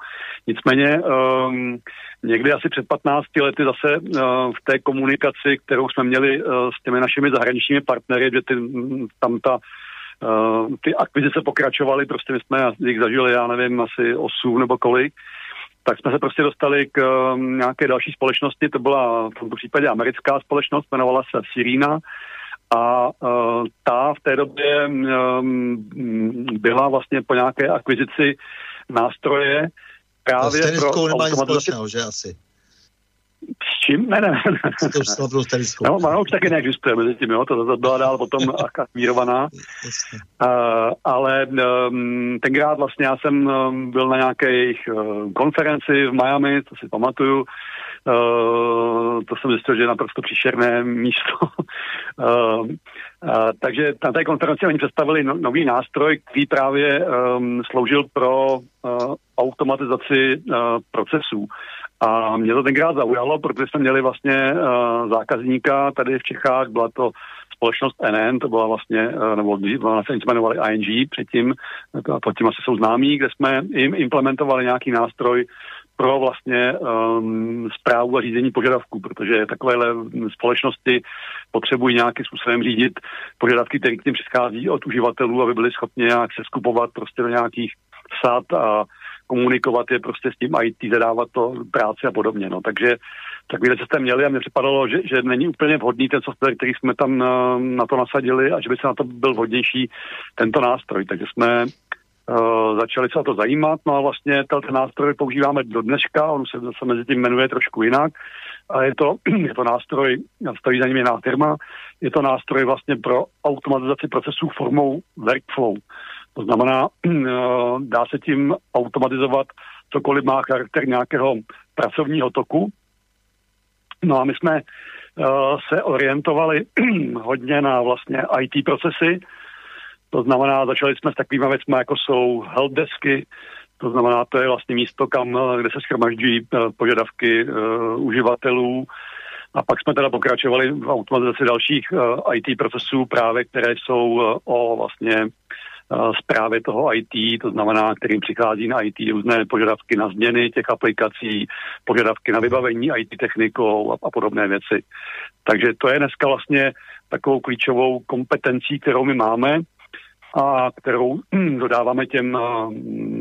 Nicméně um, někdy asi před 15 lety zase uh, v té komunikaci, kterou jsme měli uh, s těmi našimi zahraničními partnery, že ty, tam ta Uh, ty akvizice pokračovaly, prostě my jsme jich zažili, já nevím, asi 8 nebo kolik, tak jsme se prostě dostali k um, nějaké další společnosti, to byla v tomto případě americká společnost, jmenovala se Sirina, a uh, ta v té době um, byla vlastně po nějaké akvizici nástroje právě s pro automatizaci... že asi? S čím? Ne, ne, ne. S tou no, ona už taky neexistuje mezi tím, jo, to, to byla dál potom *laughs* akvírovaná. uh, ale um, tenkrát vlastně já jsem um, byl na nějaké jejich uh, konferenci v Miami, to si pamatuju, to jsem zjistil, že je naprosto příšerné místo. uh, *laughs* uh, takže na té konferenci oni představili no, nový nástroj, který právě um, sloužil pro automatizaci procesů. A mě to tenkrát zaujalo, protože jsme měli vlastně zákazníka tady v Čechách, byla to společnost NN, to byla vlastně, nebo byla se jmenovali ING předtím, pod tím asi jsou známí, kde jsme jim implementovali nějaký nástroj pro vlastně um, zprávu a řízení požadavků, protože takovéhle společnosti potřebují nějakým způsobem řídit požadavky, které k ním přichází od uživatelů, aby byli schopni nějak se skupovat prostě do nějakých sad a komunikovat je prostě s tím IT, zadávat to práci a podobně. No. Takže takový systém měli a mně připadalo, že, že není úplně vhodný ten software, který jsme tam na, na to nasadili a že by se na to byl vhodnější tento nástroj. Takže jsme uh, začali se o to zajímat, no a vlastně ten nástroj používáme do dneška, on se zase mezi tím jmenuje trošku jinak, a je to, *clears throat* je to nástroj, stojí za ním jiná firma, je to nástroj vlastně pro automatizaci procesů formou workflow. To znamená, *clears throat* dá se tím automatizovat cokoliv má charakter nějakého pracovního toku. No a my jsme uh, se orientovali *clears throat* hodně na vlastně IT procesy, to znamená, začali jsme s takovými věcmi, jako jsou helpdesky, to znamená, to je vlastně místo, kam, kde se schromažďují uh, požadavky uh, uživatelů. A pak jsme teda pokračovali v automatizaci dalších uh, IT procesů, právě které jsou uh, o vlastně zprávy toho IT, to znamená, kterým přichází na IT různé požadavky na změny těch aplikací, požadavky na vybavení IT technikou a, a podobné věci. Takže to je dneska vlastně takovou klíčovou kompetencí, kterou my máme a kterou *clears throat* dodáváme těm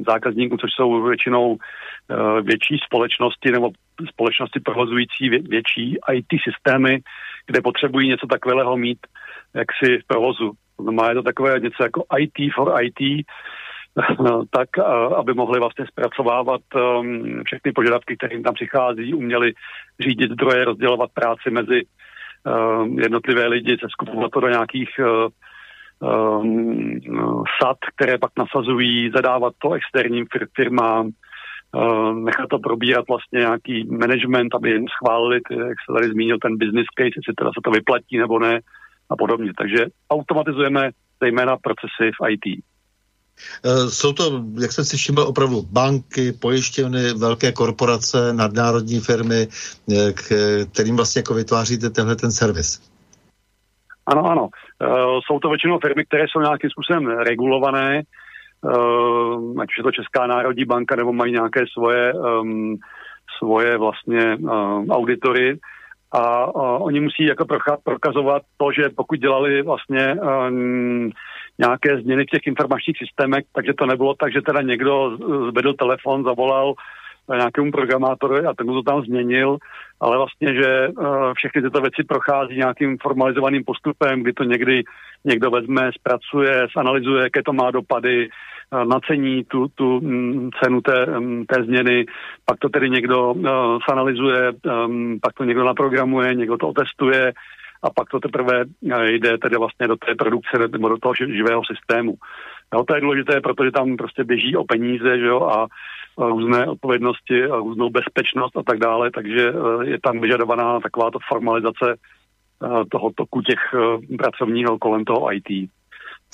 zákazníkům, což jsou většinou e, větší společnosti nebo společnosti provozující větší IT systémy, kde potřebují něco takového mít jaksi v provozu. Znamená, je to takové něco jako IT for IT, *laughs* tak aby mohli vlastně zpracovávat um, všechny požadavky, které jim tam přichází, uměli řídit zdroje, rozdělovat práci mezi um, jednotlivé lidi, skupovat to do nějakých um, sad, které pak nasazují, zadávat to externím fir- firmám, uh, nechat to probírat vlastně nějaký management, aby jim schválili, jak se tady zmínil, ten business case, jestli teda se to vyplatí nebo ne, a podobně. Takže automatizujeme zejména procesy v IT. Eh, jsou to, jak jsem si všiml, opravdu banky, pojišťovny, velké korporace, nadnárodní firmy, eh, kterým vlastně jako vytváříte tenhle ten servis. Ano, ano. Uh, jsou to většinou firmy, které jsou nějakým způsobem regulované, uh, ať už je to Česká národní banka, nebo mají nějaké svoje, um, svoje vlastně uh, auditory, a, oni musí jako prokazovat to, že pokud dělali vlastně um, nějaké změny v těch informačních systémech, takže to nebylo tak, že teda někdo zvedl telefon, zavolal nějakému programátorovi a ten to tam změnil, ale vlastně, že uh, všechny tyto věci prochází nějakým formalizovaným postupem, kdy to někdy někdo vezme, zpracuje, zanalizuje, jaké to má dopady, Eh, nacení tu, tu mm, cenu té, mm, té změny, pak to tedy někdo uh, sanalizuje, um, pak to někdo naprogramuje, někdo to otestuje a pak to teprve jde tedy vlastně do té produkce nebo do toho živého systému. Jo, to je důležité, protože tam prostě běží o peníze že jo, a různé odpovědnosti různou bezpečnost a tak dále, takže je tam vyžadovaná takováto formalizace toho toku těch pracovního kolem toho IT.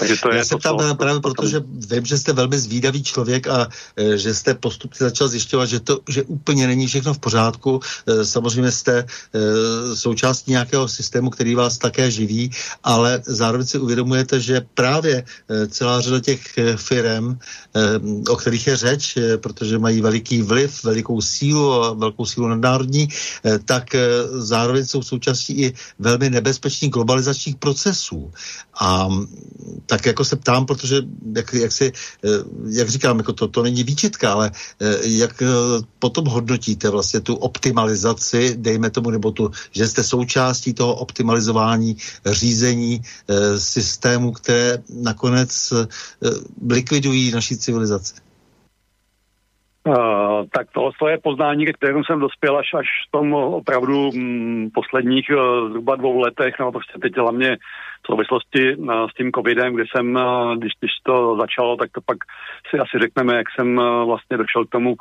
Takže to Já je se ptám co, právě proto, že vím, že jste velmi zvídavý člověk a e, že jste postupně začal zjišťovat, že to že úplně není všechno v pořádku. E, samozřejmě jste e, součástí nějakého systému, který vás také živí, ale zároveň si uvědomujete, že právě e, celá řada těch e, firm, e, o kterých je řeč, e, protože mají veliký vliv, velikou sílu a velkou sílu nadnárodní, e, tak e, zároveň jsou součástí i velmi nebezpečných globalizačních procesů. A tak jako se ptám, protože jak, jak, si, eh, jak říkám, jako to, to není výčitka, ale eh, jak eh, potom hodnotíte vlastně tu optimalizaci, dejme tomu, nebo tu, že jste součástí toho optimalizování řízení systému, které nakonec likvidují naší civilizaci? Uh, tak tohle je poznání, ke kterému jsem dospěl až, až v tom opravdu mm, posledních uh, zhruba dvou letech, no prostě teď hlavně souvislosti uh, s tím covidem, kdy jsem, uh, když, když to začalo, tak to pak si asi řekneme, jak jsem uh, vlastně došel k tomu,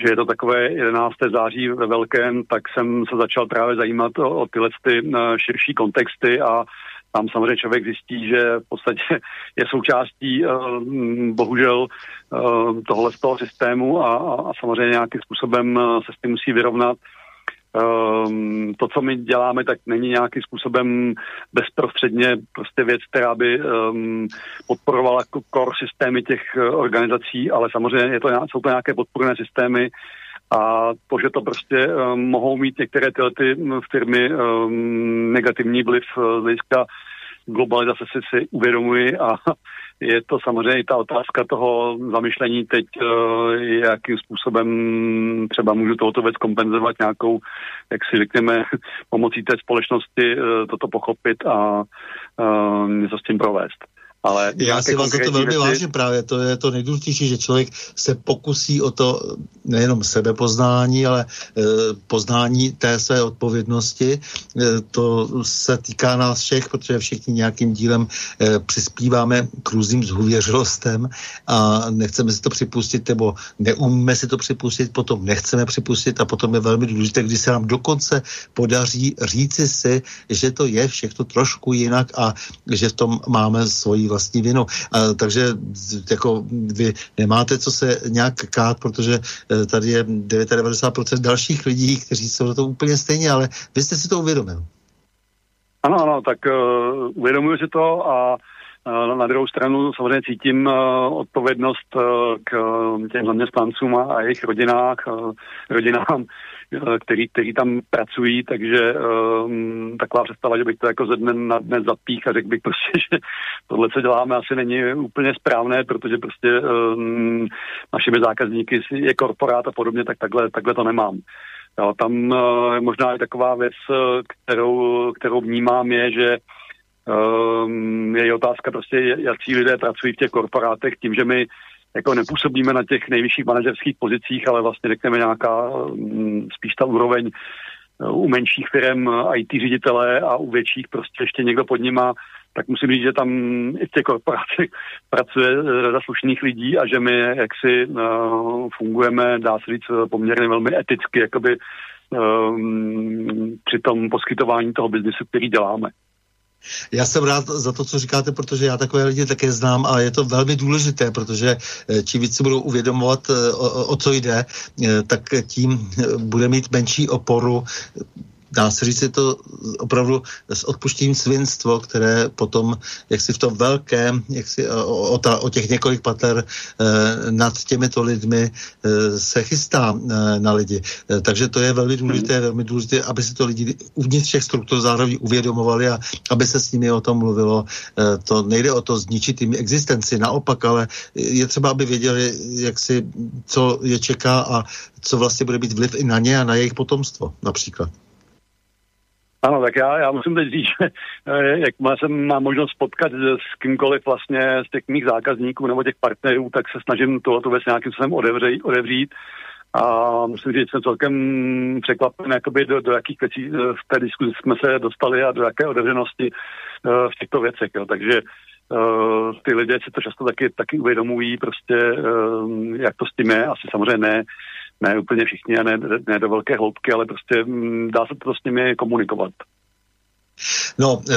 že je to takové 11. září ve velkém, tak jsem se začal právě zajímat o, o tyhle ty širší kontexty a tam samozřejmě člověk zjistí, že v podstatě *laughs* je součástí bohužel tohle z toho systému a, a, samozřejmě nějakým způsobem se s tím musí vyrovnat. Um, to, co my děláme, tak není nějakým způsobem bezprostředně prostě věc, která by um, podporovala core systémy těch uh, organizací, ale samozřejmě je to, jsou to nějaké podporné systémy, a to, že to prostě um, mohou mít některé tyhle ty firmy um, negativní vliv uh, z hlediska globalizace si, si uvědomuji a je to samozřejmě ta otázka toho zamyšlení teď, uh, jakým způsobem třeba můžu tohoto věc kompenzovat nějakou, jak si řekněme, *laughs* pomocí té společnosti uh, toto pochopit a uh, něco s tím provést. Ale Já si vás za to velmi věci... vážím právě, to je to nejdůležitější, že člověk se pokusí o to nejenom sebepoznání, ale e, poznání té své odpovědnosti. E, to se týká nás všech, protože všichni nějakým dílem e, přispíváme k různým zhuvěřilostem a nechceme si to připustit, nebo neumíme si to připustit, potom nechceme připustit a potom je velmi důležité, když se nám dokonce podaří říci si, že to je všechno trošku jinak a že v tom máme svoji vlastní vinu. A, takže jako vy nemáte co se nějak kát, protože e, tady je 99% dalších lidí, kteří jsou na to úplně stejně, ale vy jste si to uvědomil. Ano, ano, tak uh, uvědomuji si to a uh, na druhou stranu samozřejmě cítím uh, odpovědnost uh, k těm zaměstnancům a, a jejich rodinách, uh, rodinám, který, který tam pracují, takže um, taková představa, že bych to jako ze dne na dne zapích a řekl bych prostě, *laughs* že tohle, co děláme, asi není úplně správné, protože prostě um, našimi zákazníky je korporát a podobně, tak takhle, takhle to nemám. Jo, tam uh, možná i taková věc, kterou, kterou vnímám, je, že um, je otázka prostě, jaký lidé pracují v těch korporátech tím, že my jako nepůsobíme na těch nejvyšších manažerských pozicích, ale vlastně řekneme nějaká mm, spíš ta úroveň uh, u menších firm uh, IT ředitele a u větších prostě ještě někdo pod nima, tak musím říct, že tam i v těch korporacích *laughs* pracuje uh, řada slušných lidí a že my jaksi fungujeme, dá se říct, poměrně velmi eticky, jakoby um, při tom poskytování toho biznisu, který děláme. Já jsem rád za to, co říkáte, protože já takové lidi také znám a je to velmi důležité, protože eh, čím víc si budou uvědomovat, eh, o, o co jde, eh, tak tím bude mít menší oporu dá se říct, je to opravdu s odpuštěním svinstvo, které potom, jak si v tom velkém, jak si o, o, ta, o těch několik pater eh, nad těmito lidmi eh, se chystá eh, na lidi. Eh, takže to je velmi důležité, velmi důležité, aby si to lidi uvnitř všech struktur zároveň uvědomovali a aby se s nimi o tom mluvilo. Eh, to nejde o to zničit jim existenci, naopak, ale je třeba, aby věděli, jak si, co je čeká a co vlastně bude být vliv i na ně a na jejich potomstvo například. Ano, tak já, já musím teď říct, *laughs* že eh, jak má, jsem má možnost potkat s kýmkoliv vlastně z těch mých zákazníků nebo těch partnerů, tak se snažím tohoto věc nějakým způsobem odevřít. A musím říct, že jsem celkem překvapen, jakoby do, do jakých věcí eh, v té diskuzi jsme se dostali a do jaké otevřenosti uh, v těchto věcech. Jo. Takže ty lidé si to často taky, taky uvědomují, prostě jak to s tím je. Asi samozřejmě ne ne úplně všichni a ne, ne do velké hloubky, ale prostě mm, dá se to s nimi komunikovat. No, e,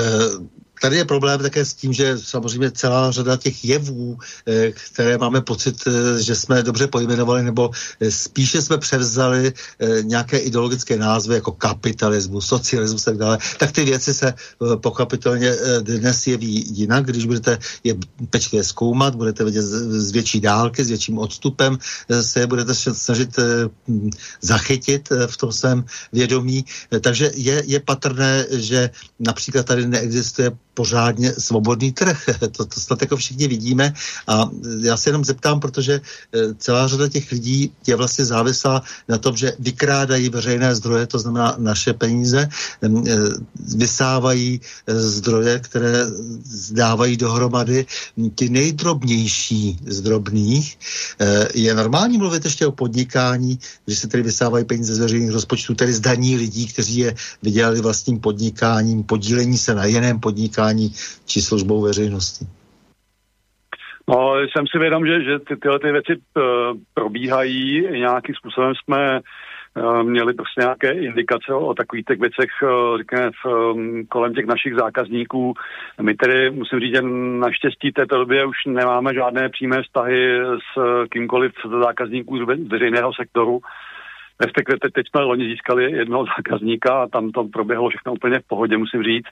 tady je problém také s tím, že samozřejmě celá řada těch jevů, eh, které máme pocit, eh, že jsme dobře pojmenovali, nebo eh, spíše jsme převzali nějaké ideologické názvy jako kapitalismus, socialismus a tak dále, tak ty věci se pochopitelně dnes jeví jinak, když budete je pečlivě zkoumat, budete vidět z větší dálky, s větším odstupem, se je budete snažit zachytit v tom svém vědomí. Takže je, je patrné, že například tady neexistuje pořádně svobodný trh. *laughs* To, to snad jako všichni vidíme a já se jenom zeptám, protože eh, celá řada těch lidí je vlastně závislá na tom, že vykrádají veřejné zdroje, to znamená naše peníze, eh, vysávají eh, zdroje, které dávají dohromady ty nejdrobnější z drobných. Je normální mluvit ještě o podnikání, že se tedy vysávají peníze z veřejných rozpočtů, tedy z daní lidí, kteří je vydělali vlastním podnikáním, podílení se na jiném podnikání podnikání či službou veřejnosti? No, jsem si vědom, že, že ty, tyhle ty věci uh, probíhají. Nějakým způsobem jsme uh, měli prostě nějaké indikace o, takových těch věcech, uh, řekněme, v, kolem těch našich zákazníků. My tedy, musím říct, že naštěstí této době už nemáme žádné přímé vztahy s kýmkoliv z zákazníků z veřejného sektoru. Respektive teď, teď jsme loni získali jednoho zákazníka a tam to proběhlo všechno úplně v pohodě, musím říct.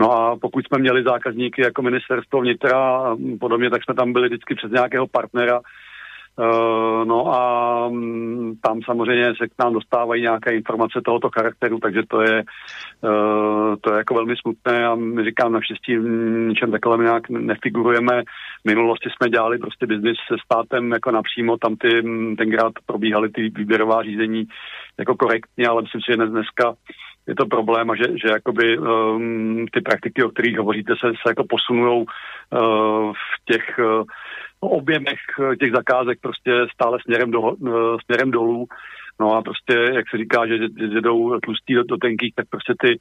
No a pokud jsme měli zákazníky jako ministerstvo vnitra a podobně, tak jsme tam byli vždycky přes nějakého partnera, no a um, tam samozřejmě se k nám dostávají nějaké informace tohoto charakteru, takže to je, uh, to je jako velmi smutné a my říkám, naštěstí ničem takovém nějak nefigurujeme. V minulosti jsme dělali prostě biznis se státem jako napřímo, tam ty, tenkrát probíhaly ty výběrová řízení jako korektně, ale myslím si, že dneska je to problém a že, že jakoby um, ty praktiky, o kterých hovoříte, se, se jako posunou uh, v těch uh, objemech uh, těch zakázek prostě stále směrem, do, uh, směrem dolů. No a prostě, jak se říká, že, že, že jdou tlustý do, do tenkých, tak prostě ty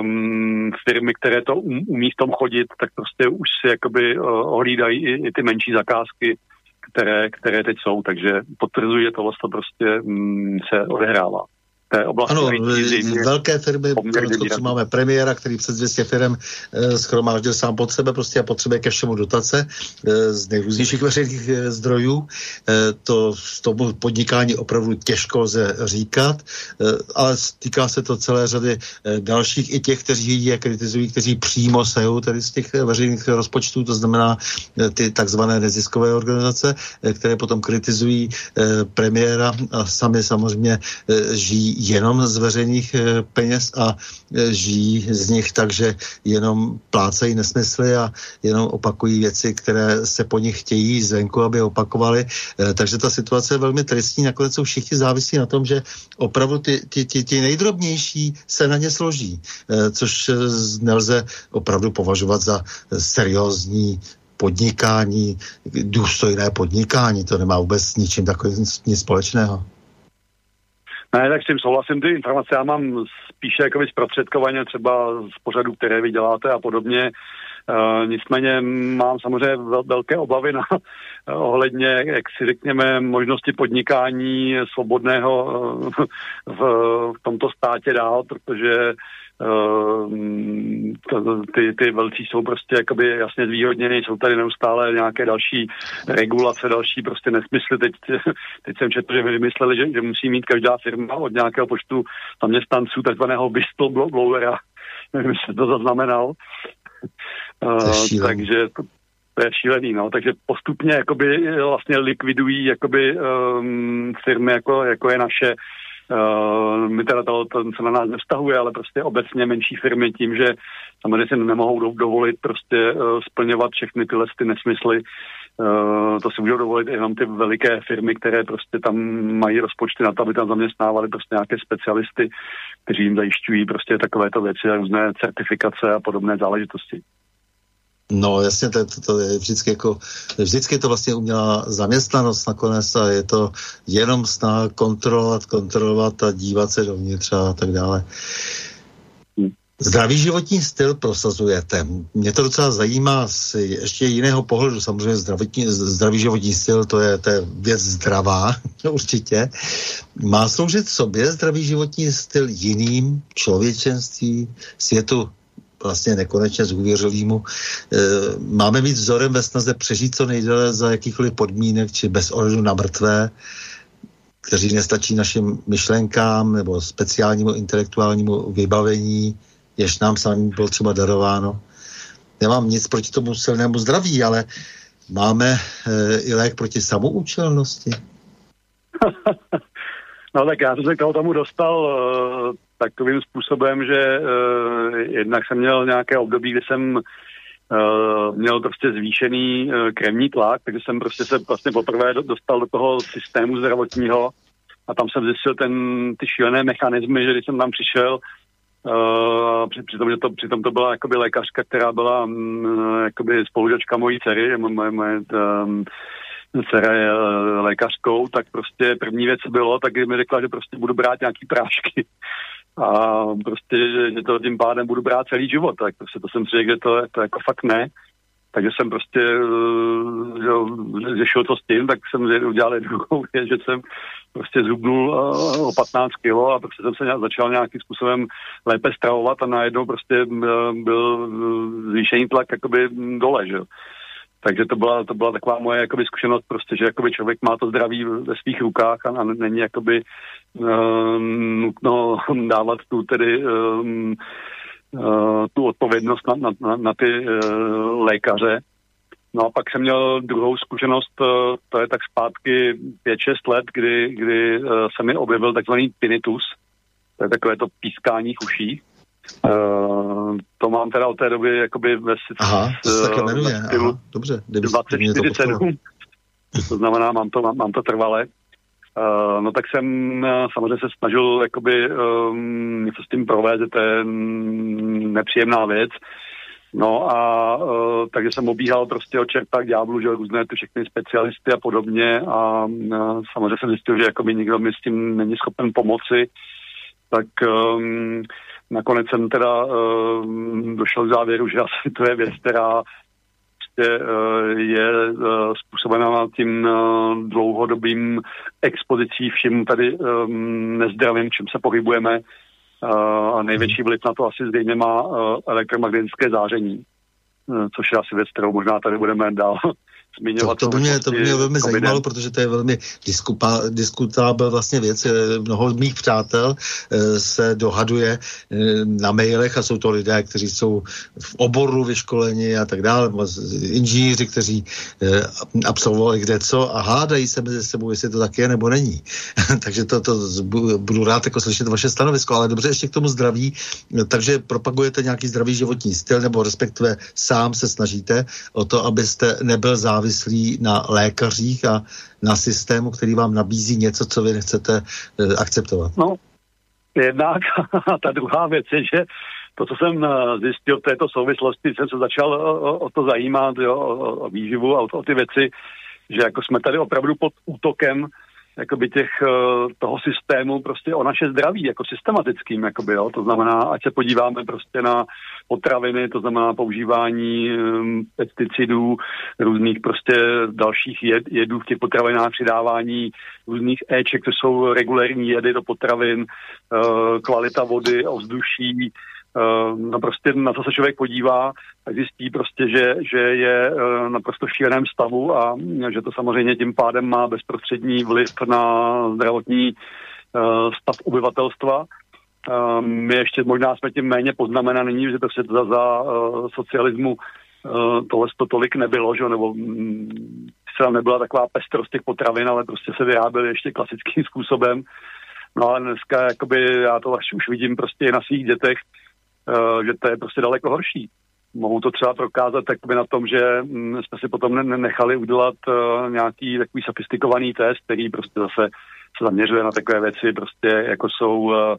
um, firmy, které to um, umí v tom chodit, tak prostě už si jakoby uh, ohlídají i, i ty menší zakázky, které, které teď jsou, takže potvrzuje to, to prostě um, se odehrává té oblasti. Ano, velké firmy, co máme premiéra, který přes 200 firm e, schromáždil sám pod sebe prostě a potřebuje ke všemu dotace e, z nejrůznějších veřejných e, zdrojů. E, to z tomu podnikání opravdu těžko lze říkat, e, ale týká se to celé řady e, dalších i těch, kteří je kritizují, kteří přímo sejou tedy z těch veřejných rozpočtů, to znamená e, ty takzvané neziskové organizace, e, které potom kritizují e, premiéra a sami samozřejmě e, žijí jenom z veřejných eh, peněz a eh, žijí z nich tak, že jenom plácají nesmysly a jenom opakují věci, které se po nich chtějí zvenku, aby opakovali. Eh, takže ta situace je velmi tristní. Nakonec jsou všichni závislí na tom, že opravdu ty, ty, ty, ty nejdrobnější se na ně složí, což nelze opravdu považovat za seriózní podnikání, důstojné podnikání. To nemá vůbec ničím takovým nic společného. Ne, tak s tím souhlasím, ty informace já mám spíše jakoby zprostředkovaně třeba z pořadu, které vy děláte a podobně. Uh, nicméně mám samozřejmě vel, velké obavy na uh, ohledně, jak si řekněme, možnosti podnikání svobodného uh, v, v tomto státě dál, protože ty, ty velcí jsou prostě jakoby jasně zvýhodněny, jsou tady neustále nějaké další regulace, další prostě nesmysly. Teď, *laughs* teď jsem četl, že vymysleli, že, že musí mít každá firma od nějakého počtu zaměstnanců takzvaného whistleblowera, *laughs* nevím, se to zaznamenal. Uh, takže to, to je šílený, no. Takže postupně jakoby vlastně likvidují jakoby um, firmy, jako, jako je naše, Uh, my teda to, to se na nás nevztahuje, ale prostě obecně menší firmy tím, že samozřejmě si nemohou dovolit prostě uh, splňovat všechny tyhle ty nesmysly. Uh, to si můžou dovolit jenom ty veliké firmy, které prostě tam mají rozpočty na to, aby tam zaměstnávali prostě nějaké specialisty, kteří jim zajišťují prostě takovéto věci různé certifikace a podobné záležitosti. No jasně, to, to, to je vždycky jako, vždycky to vlastně umělá zaměstnanost nakonec a je to jenom snaha kontrolovat, kontrolovat a dívat se dovnitř a tak dále. Zdravý životní styl prosazujete. Mě to docela zajímá z ještě jiného pohledu. Samozřejmě zdravotní, zdravý životní styl, to je, to je věc zdravá, *laughs* určitě. Má sloužit sobě zdravý životní styl jiným člověčenství, světu vlastně nekonečně zůvěřilýmu. E, máme být vzorem ve snaze přežít co nejdéle za jakýchkoliv podmínek, či bez ohledu na mrtvé, kteří nestačí našim myšlenkám nebo speciálnímu intelektuálnímu vybavení, jež nám samým bylo třeba darováno. Nemám nic proti tomu silnému zdraví, ale máme e, i lék proti samoučelnosti. *laughs* no tak já jsem se k tomu dostal uh takovým způsobem, že uh, jednak jsem měl nějaké období, kdy jsem uh, měl prostě zvýšený uh, krevní tlak, takže jsem prostě se vlastně poprvé dostal do toho systému zdravotního a tam jsem zjistil ten, ty šílené mechanismy, že když jsem tam přišel, Uh, při, přitom, že to, přitom to byla jakoby lékařka, která byla um, jakoby spolužačka mojí dcery, moje, moje um, dcera je lékařkou, tak prostě první věc bylo, tak mi řekla, že prostě budu brát nějaký prášky a prostě, že, že to tím pádem budu brát celý život, tak prostě to jsem si řekl, že to, to jako fakt ne. Takže jsem prostě eh, řešil to s tím, tak jsem udělal druhou *laughs* věc, že jsem prostě zhubnul eh, o 15 kg a prostě jsem se začal nějakým způsobem lépe stravovat a najednou prostě eh, byl zvýšený tlak jakoby dole, že takže to byla, to byla taková moje jakoby, zkušenost, prostě, že jakoby člověk má to zdraví ve svých rukách a, a není jakoby uh, nutno dávat tu tedy uh, uh, tu odpovědnost na, na, na, ty uh, lékaře. No a pak jsem měl druhou zkušenost, to je tak zpátky 5-6 let, kdy, kdy se mi objevil takzvaný tinnitus, to je takové to pískání uší. Uh, to mám teda od té doby jakoby ve Aha, se takhle jmenuje. Aha, dobře. 24-7. To znamená, mám to, mám, mám to trvale. Uh, no tak jsem uh, samozřejmě se snažil jakoby um, něco s tím provést, to je um, nepříjemná věc. No a uh, takže jsem obíhal prostě od čerta k ďáblu, že různé ty všechny specialisty a podobně a uh, samozřejmě jsem zjistil, že jakoby nikdo mi s tím není schopen pomoci, tak um, nakonec jsem teda um, došel k závěru, že asi to je věc, která prostě uh, je uh, způsobená tím uh, dlouhodobým expozicí všem tady nezdravým, čím se pohybujeme. Uh, a největší vliv na to asi zřejmě má uh, elektromagnetické záření, uh, což je asi věc, kterou možná tady budeme dál zmiňovat. To, to, by mě, to by mě velmi zajímalo, protože to je velmi diskupa, diskutábel vlastně věc. Mnoho mých přátel eh, se dohaduje eh, na mailech a jsou to lidé, kteří jsou v oboru vyškoleni a tak dále, inženýři, kteří eh, absolvovali kde co a hádají se mezi sebou, jestli to tak je nebo není. *laughs* Takže to, to budu rád jako slyšet vaše stanovisko, ale dobře ještě k tomu zdraví. Takže propagujete nějaký zdravý životní styl nebo respektive sám se snažíte o to, abyste nebyl závislý závislí na lékařích a na systému, který vám nabízí něco, co vy nechcete eh, akceptovat? No, jednak a *laughs* ta druhá věc je, že to, co jsem eh, zjistil v této souvislosti, jsem se začal o, o to zajímat, jo, o, o výživu a o, o ty věci, že jako jsme tady opravdu pod útokem jakoby těch, eh, toho systému prostě o naše zdraví, jako systematickým, jakoby, jo. To znamená, ať se podíváme prostě na potraviny, to znamená používání um, pesticidů, různých prostě dalších jed, jedů v těch potravinách, přidávání různých éček, to jsou regulérní jedy do potravin, uh, kvalita vody, ovzduší, no prostě na co se člověk podívá, tak zjistí prostě, že, že je uh, naprosto šíleném stavu a že to samozřejmě tím pádem má bezprostřední vliv na zdravotní uh, stav obyvatelstva. My ještě možná jsme tím méně poznamenaní, že to se za, za socialismu tohle to tolik nebylo, že? nebo mm, se tam nebyla taková pestrost těch potravin, ale prostě se vyráběly ještě klasickým způsobem. No ale dneska jakoby, já to už vidím prostě na svých dětech, Eh, že to je prostě daleko horší. Mohu to třeba prokázat by na tom, že mm, jsme si potom nechali udělat uh, nějaký takový sofistikovaný test, který prostě zase se zaměřuje na takové věci, prostě jako jsou uh,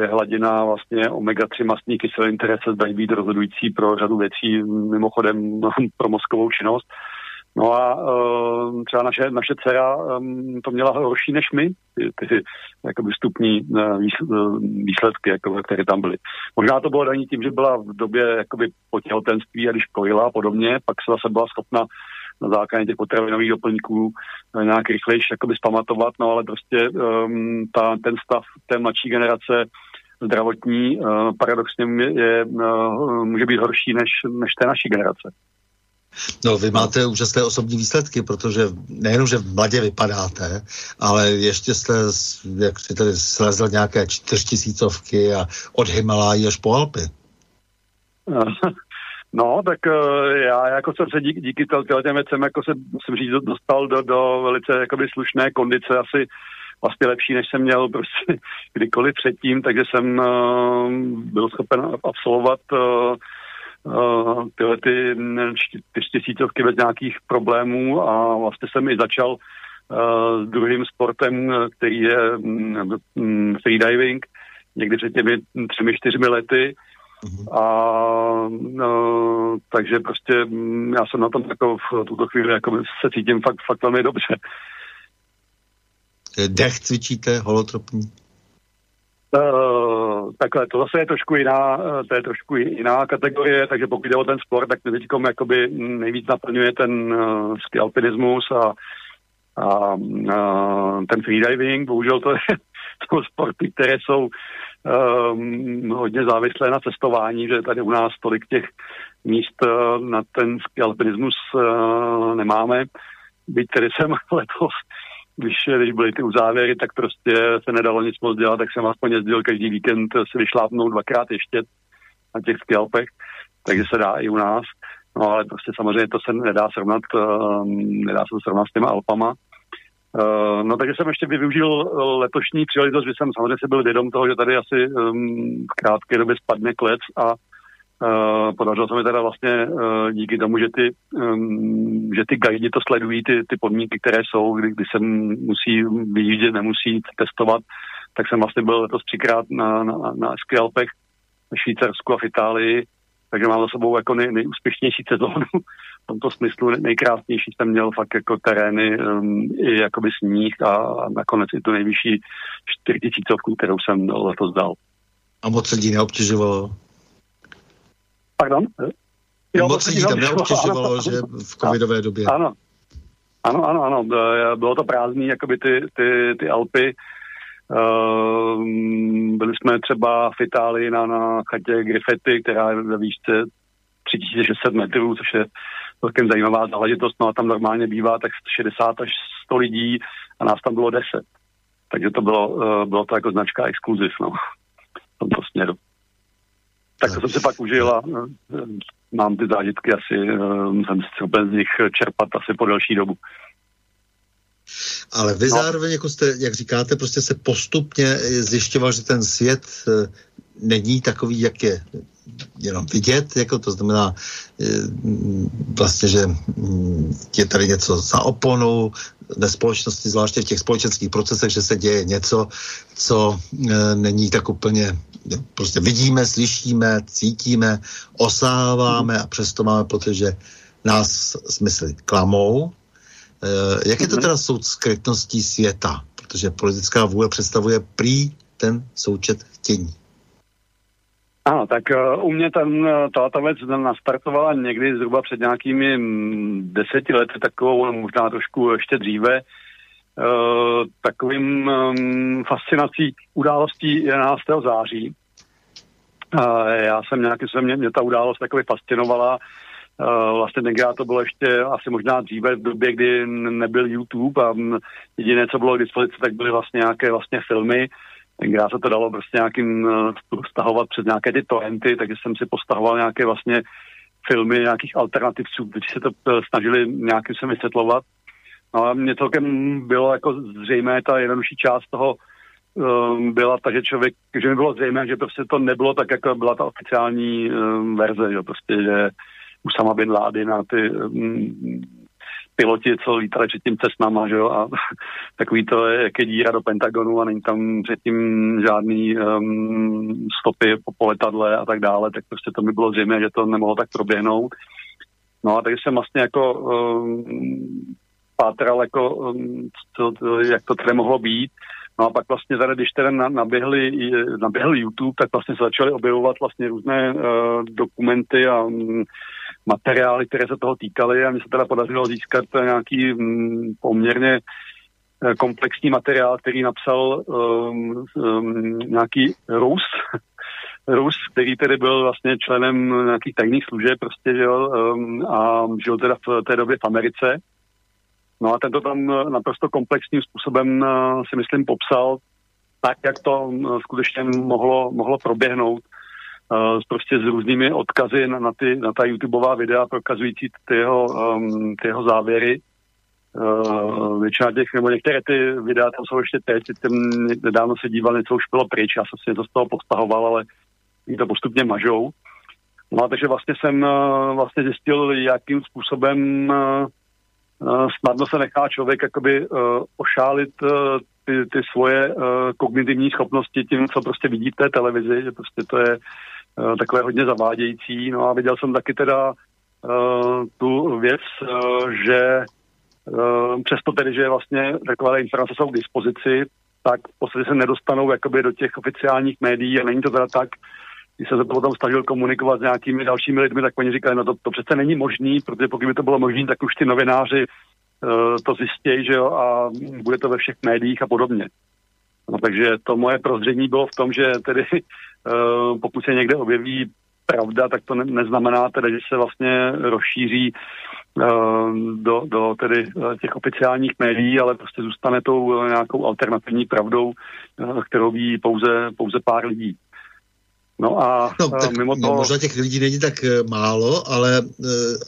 je hladina vlastně omega-3 mastní kyselin, které se zdají být rozhodující pro řadu věcí, mimochodem *laughs* pro mozkovou činnost. No a uh, třeba naše, naše dcera um, to měla horší než my, ty, ty jakoby vstupní uh, výsledky, jako, které tam byly. Možná to bylo daní tím, že byla v době jakoby po těhotenství a když kojila a podobně, pak se zase byla schopna na základě těch potravinových doplňků nějak rychlejš jakoby spamatovat, no ale prostě um, ta, ten stav té mladší generace zdravotní uh, paradoxně je, je, uh, může být horší než, než té naší generace. No, vy máte úžasné osobní výsledky, protože nejenom, že mladě vypadáte, ale ještě jste, jak si tady slezl nějaké čtyřtisícovky a od Himalají až po Alpy. *laughs* No, tak uh, já jako jsem se díky, díky těm věcem jako se, musím říct, dostal do, do velice jakoby slušné kondice, asi vlastně lepší, než jsem měl prostě *laughs* kdykoliv předtím, takže jsem uh, byl schopen absolvovat uh, tyhle ty mm, čtyřtisícovky bez nějakých problémů a vlastně jsem i začal uh, s druhým sportem, který je um, freediving, někdy před těmi třemi, čtyřmi lety. Mhm. A no, takže prostě já jsem na tom jako v tuto chvíli jako se cítím fakt, fakt velmi dobře. Dech cvičíte, holotropní? Uh, takhle, to zase je trošku jiná, uh, to je trošku jiná kategorie, takže pokud jde o ten sport, tak teď jakoby nejvíc naplňuje ten uh, ski alpinismus a, a uh, ten freediving. Bohužel to, *laughs* to sporty, které jsou um, hodně závislé na cestování, že tady u nás tolik těch míst uh, na ten ski alpinismus uh, nemáme. Byť tedy *laughs* jsem letos když, když byly ty uzávěry, tak prostě se nedalo nic moc dělat, tak jsem aspoň jezdil každý víkend se vyšlápnout dvakrát ještě na těch skalpech, takže se dá i u nás. No ale prostě samozřejmě to se nedá srovnat, nedá se to srovnat s těma Alpama. Uh, no takže jsem ještě využil letošní příležitost, že jsem samozřejmě si byl vědom toho, že tady asi um, v krátké době spadne klec a uh, podařilo se mi teda vlastně uh, díky tomu, že ty, že ty guidi to sledují, ty, ty podmínky, které jsou, kdy, kdy se musí vyjíždět, nemusí testovat, tak jsem vlastně byl letos třikrát na, na, na Alpech v Švýcarsku a v Itálii, takže mám za sebou jako nej, nejúspěšnější sezónu v tomto smyslu nejkrásnější jsem měl fakt jako terény um, i jakoby sníh a nakonec i tu nejvyšší 4000, kterou jsem letos dal. A moc lidí neobtěžovalo? Pardon? Jo, moc lidí tam neobtěžovalo, ano, že v covidové době. Ano, ano, ano, ano. Bylo to prázdný, jakoby ty, ty, ty Alpy. Uh, byli jsme třeba v Itálii na, na chatě Griffety, která je ve výšce 3600 metrů, což je celkem zajímavá záležitost, no a tam normálně bývá tak 60 až 100 lidí a nás tam bylo 10. Takže to bylo, uh, bylo to jako značka exkluziv, no. Tak to jsem si pak užil a uh, mám ty zážitky asi, uh, jsem si schopen z nich čerpat asi po delší dobu. Ale vy no. zároveň, jako jste, jak říkáte, prostě se postupně zjišťoval, že ten svět není takový, jak je jenom vidět, jako to znamená eh, vlastně, že mm, je tady něco za oponou ve společnosti, zvláště v těch společenských procesech, že se děje něco, co není tak úplně, prostě vidíme, slyšíme, cítíme, osáváme a přesto máme pocit, že nás smysly klamou. E, jak je to mhm. teda soud skrytností světa? Protože politická vůle představuje prý ten součet chtění. Ano, tak uh, u mě ten, uh, tato věc nastartovala někdy zhruba před nějakými mm, deseti lety, takovou možná trošku ještě dříve, uh, takovým um, fascinací událostí 11. září. Uh, já jsem nějaký, se mě, mě ta událost takový fascinovala, Uh, vlastně tenkrát to bylo ještě asi možná dříve v době, kdy nebyl YouTube a jediné, co bylo k dispozici, tak byly vlastně nějaké vlastně filmy, Tenkrát se to dalo prostě nějakým stahovat přes nějaké ty torrenty, takže jsem si postahoval nějaké vlastně filmy nějakých alternativců, kteří se to snažili nějakým se vysvětlovat. No a mně celkem bylo jako zřejmé, ta jednodušší část toho um, byla ta, že člověk, že mi bylo zřejmé, že prostě to nebylo tak, jako byla ta oficiální um, verze, že prostě, že Usama Bin Laden a ty um, piloti, co lítali předtím cestnama, že jo, a *laughs* takový to je, jak je díra do Pentagonu a není tam předtím žádný um, stopy po, po letadle a tak dále, tak prostě to mi bylo zřejmé, že to nemohlo tak proběhnout. No a takže jsem vlastně jako um, pátral, jako, um, to, to, jak to tady mohlo být. No a pak vlastně tady, když teda naběhli, naběhl YouTube, tak vlastně se začaly objevovat vlastně různé uh, dokumenty a um, materiály, které se toho týkaly. A mi se teda podařilo získat nějaký um, poměrně uh, komplexní materiál, který napsal um, um, nějaký Rus, *laughs* Rus, který tedy byl vlastně členem nějakých tajných služeb prostě, že jo, um, a žil teda v té době v Americe No a tento tam eh, naprosto komplexním způsobem eh, si myslím popsal tak, jak to eh, skutečně mohlo, mohlo proběhnout. Prostě s různými odkazy na, na, ty, na ta YouTubeová videa prokazující ty jeho, um, ty jeho závěry. Uh, většina těch, nebo některé ty videa tam jsou ještě teď, tím nedávno se díval, něco už bylo pryč, já jsem si něco z toho postahoval, ale oni to postupně mažou. No a takže vlastně jsem uh, vlastně zjistil, jakým způsobem snadno se nechá člověk jakoby uh, ošálit uh, ty, ty svoje kognitivní schopnosti tím, co prostě vidí v té televizi, že prostě to je takové hodně zavádějící. No a viděl jsem taky teda tu věc, že přesto tedy, že vlastně takové informace jsou k dispozici, tak v podstatě se nedostanou jakoby do těch oficiálních médií a není to teda tak, když se to potom snažil komunikovat s nějakými dalšími lidmi, tak oni říkali, no to, to přece není možný, protože pokud by to bylo možné, tak už ty novináři uh, to zjistějí, že jo, a bude to ve všech médiích a podobně. No, takže to moje prozření bylo v tom, že tedy uh, pokud se někde objeví pravda, tak to ne, neznamená tedy, že se vlastně rozšíří uh, do, do tedy těch oficiálních médií, ale prostě zůstane tou nějakou alternativní pravdou, kterou ví pouze, pouze pár lidí. No a no, tak mimo to... Možná těch lidí není tak málo, ale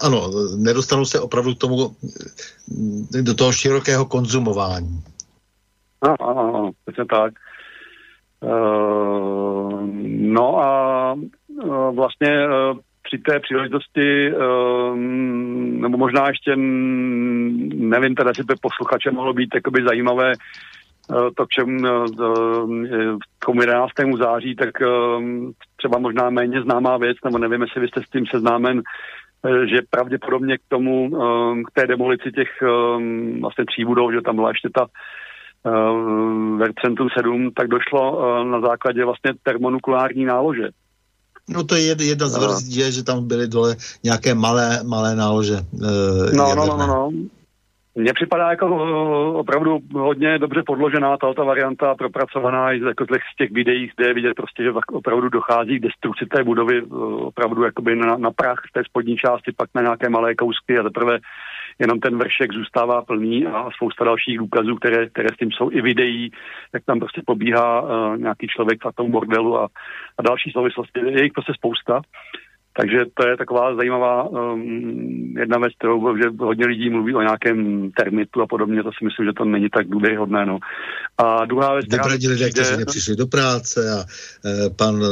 ano, nedostanou se opravdu k tomu, do toho širokého konzumování. Ano, ano, ano, přesně tak. Uh, no a uh, vlastně uh, při té příležitosti, uh, nebo možná ještě, nevím teda, jestli to posluchače mohlo být jakoby zajímavé, uh, to, k čemu uh, k tomu 11. září, tak třeba možná méně známá věc, nebo nevím, jestli vy jste s tím seznámen, že pravděpodobně k tomu, k té demolici těch vlastně tří budov, že tam byla ještě ta Vercentum 7, tak došlo na základě vlastně termonukulární nálože. No to je jedna z je, že tam byly dole nějaké malé, malé nálože. Uh, no, no, no, no, no. Mně připadá jako opravdu hodně dobře podložená ta varianta, propracovaná jako z těch videí, kde je vidět prostě, že opravdu dochází k destrukci té budovy opravdu jakoby na, na prach té spodní části, pak na nějaké malé kousky a teprve jenom ten vršek zůstává plný a spousta dalších důkazů, které, které s tím jsou i videí, jak tam prostě pobíhá uh, nějaký člověk v tom bordelu a, a další souvislosti. Je jich prostě spousta. Takže to je taková zajímavá um, jedna věc, kterou že hodně lidí mluví o nějakém termitu a podobně, to si myslím, že to není tak důvěryhodné. No. A druhá věc... Nebradí lidé, kteří nepřišli do práce a e, pan e,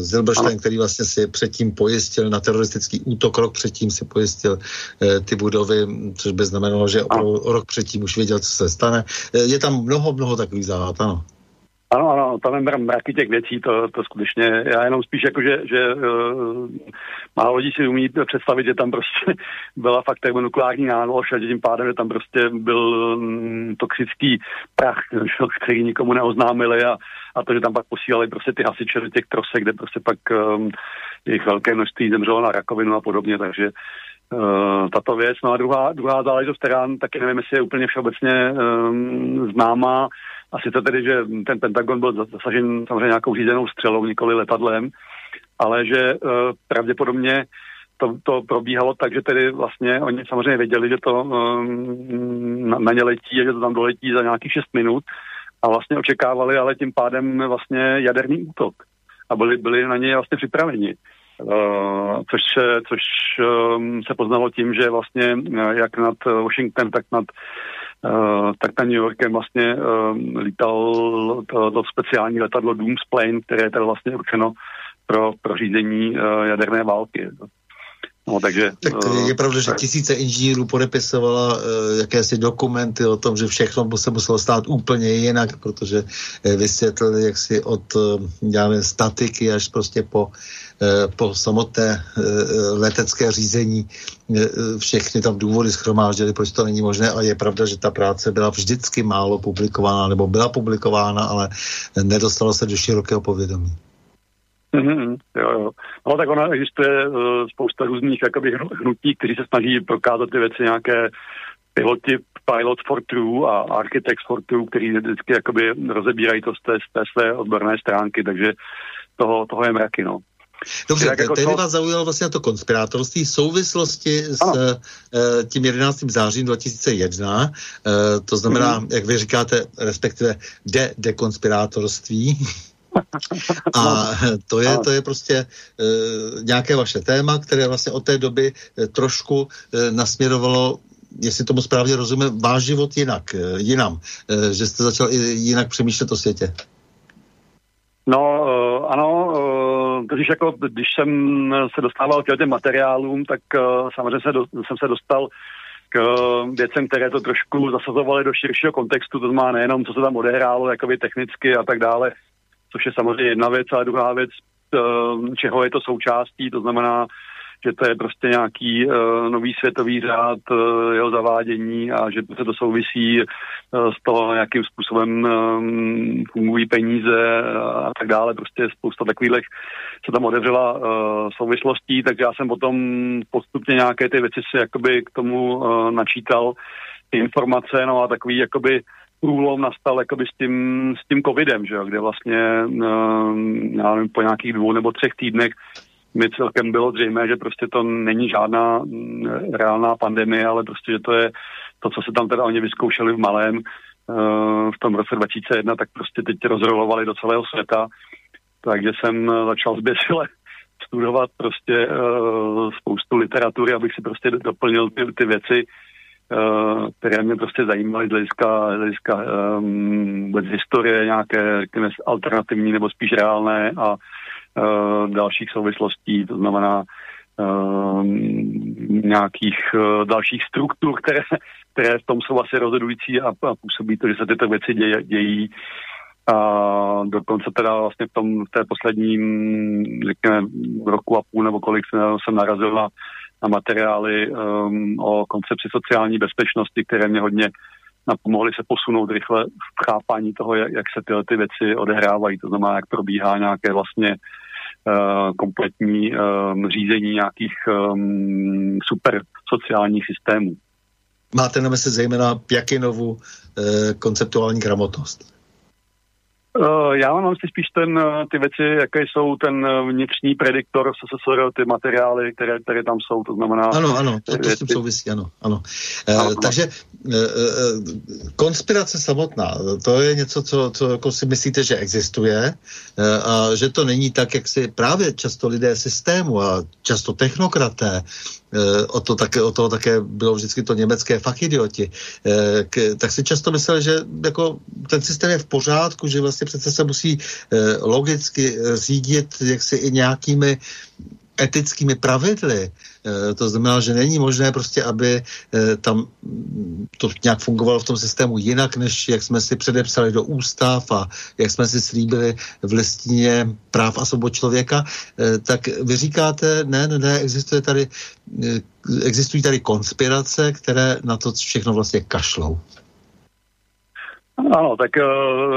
Zilberstein, který vlastně si předtím pojistil na teroristický útok, rok předtím si pojistil e, ty budovy, což by znamenalo, že o rok předtím už věděl, co se stane. E, je tam mnoho, mnoho takových záhad, ano. Ano, ano, tam je mraky těch věcí, to, to skutečně, já jenom spíš jako, že, že uh, málo lidí si umí představit, že tam prostě *laughs* byla fakt nukleární nálož a že tím pádem, že tam prostě byl um, toxický prach, *laughs* který nikomu neoznámili a, a to, že tam pak posílali prostě ty hasiče do těch trosek, kde prostě pak um, jejich velké množství zemřelo na rakovinu a podobně, takže Uh, tato věc. No a druhá, druhá záležitost, která taky nevím, jestli je úplně všeobecně um, známá, asi to tedy, že ten Pentagon byl zasažen samozřejmě nějakou řízenou střelou, nikoli letadlem, ale že uh, pravděpodobně to, to probíhalo tak, že tedy vlastně oni samozřejmě věděli, že to um, na, na ně letí a že to tam doletí za nějakých 6 minut a vlastně očekávali ale tím pádem vlastně jaderný útok a byli, byli na něj vlastně připraveni. Uh, což, což um, se poznalo tím, že vlastně uh, jak nad Washington, tak nad tak na New Yorkem vlastně uh, lítal to, to speciální letadlo Doomsplane, které je teda vlastně určeno pro, pro řízení uh, jaderné války. No, takže, tak je pravda, že tisíce inženýrů podepisovala uh, jakési dokumenty o tom, že všechno se muselo stát úplně jinak, protože uh, vysvětlili jaksi od uh, statiky až prostě po uh, po samotné eh, letecké řízení eh, všechny tam důvody schromáždili, proč to není možné a je pravda, že ta práce byla vždycky málo publikována, nebo byla publikována, ale nedostalo se do širokého povědomí. Mm-hmm, jo, jo. No tak ona existuje uh, spousta různých jakoby, hnutí, kteří se snaží prokázat ty věci nějaké piloti Pilot for True a Architects for True, který vždycky jakoby rozebírají to z té, z té své odborné stránky, takže toho, toho je mraky, no. Dobře, tak jako tehdy to... vás zaujalo vlastně to konspirátorství v souvislosti s uh, tím 11. zářím 2001, uh, eh, to znamená, mm. jak vy říkáte, respektive de dekonspirátorství. A to je, to je prostě uh, nějaké vaše téma, které vlastně od té doby uh, trošku uh, nasměrovalo jestli tomu správně rozumím, váš život jinak, jinam, že jste začal i jinak přemýšlet o světě. No, ano, když, jako, když jsem se dostával k těm materiálům, tak samozřejmě se do, jsem se dostal k věcem, které to trošku zasazovaly do širšího kontextu, to znamená nejenom, co se tam odehrálo, jakoby technicky a tak dále, což je samozřejmě jedna věc, a druhá věc, uh, čeho je to součástí, to znamená, že to je prostě nějaký uh, nový světový řád, uh, jeho zavádění a že se to souvisí uh, z toho, jakým způsobem um, fungují peníze a tak dále. Prostě spousta takových se tam otevřela uh, souvislostí, takže já jsem potom postupně nějaké ty věci si jakoby k tomu uh, načítal ty informace, no a takový jakoby průlom nastal jakoby s tím, s tím covidem, že kde vlastně uh, já nevím, po nějakých dvou nebo třech týdnech mi celkem bylo zřejmé, že prostě to není žádná mm, reálná pandemie, ale prostě, že to je to, co se tam teda oni vyzkoušeli v malém uh, v tom roce 2001, tak prostě teď rozrolovali do celého světa. Takže jsem začal zběsile *laughs* studovat prostě uh, spoustu literatury, abych si prostě doplnil ty, ty věci, které mě prostě zajímaly z hlediska, hlediska um, historie nějaké, řekněme, alternativní nebo spíš reálné a uh, dalších souvislostí, to znamená uh, nějakých uh, dalších struktur, které, které v tom jsou asi rozhodující a, a působí to, že se tyto věci děj, dějí. A dokonce teda vlastně v, tom, v té poslední, řekněme, roku a půl nebo kolik jsem, jsem narazil na, na materiály um, o koncepci sociální bezpečnosti, které mě hodně napomohly se posunout rychle v chápání toho, jak, jak se tyhle ty věci odehrávají. To znamená, jak probíhá nějaké vlastně uh, kompletní um, řízení nějakých um, super sociálních systémů. Máte na mysli zejména Pjakinovu uh, konceptuální gramotnost? Uh, já mám si spíš ten, eh, ty věci, jaké jsou ten eh, vnitřní prediktor SSSR, ty materiály, které, které tam jsou, to znamená... Ano, ano, to, to s tím souvisí, ano. ano. ano, ano. takže konspirace samotná, to je něco, co, co jako si myslíte, že existuje a že to není tak, jak si právě často lidé systému a často technokraté Eh, o, to také, o toho také bylo vždycky to německé fachidioti, eh, k, tak si často myslel, že jako ten systém je v pořádku, že vlastně přece se musí eh, logicky řídit jaksi i nějakými etickými pravidly. Eh, to znamená, že není možné prostě, aby eh, tam to nějak fungovalo v tom systému jinak, než jak jsme si předepsali do ústav a jak jsme si slíbili v listině práv a svobod člověka, eh, tak vy říkáte, ne, ne, ne, existuje tady, existují tady konspirace, které na to všechno vlastně kašlou. Ano, tak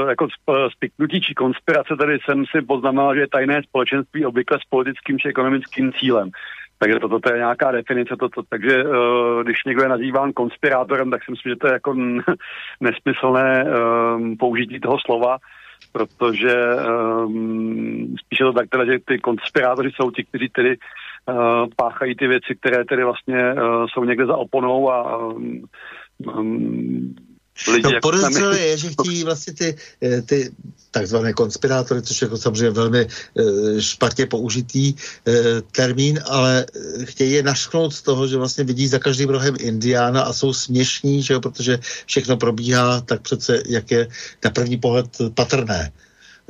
jako spiknutí či konspirace tady jsem si poznamenal, že je tajné společenství obvykle s politickým či ekonomickým cílem. Takže toto to je nějaká definice. Toto, takže uh, když někdo je nazýván konspirátorem, tak si myslím, že to je jako *laughs* nesmyslné um, použití toho slova, protože um, spíše to tak teda, že ty konspirátoři jsou ti, kteří tedy uh, páchají ty věci, které tedy vlastně uh, jsou někde za oponou a um, lidi, no, jako je, že chtějí vlastně ty, eh, ty takzvané konspirátory, což je jako samozřejmě velmi eh, špatně použitý eh, termín, ale chtějí je našknout z toho, že vlastně vidí za každým rohem Indiána a jsou směšní, že jo, protože všechno probíhá tak přece, jak je na první pohled patrné.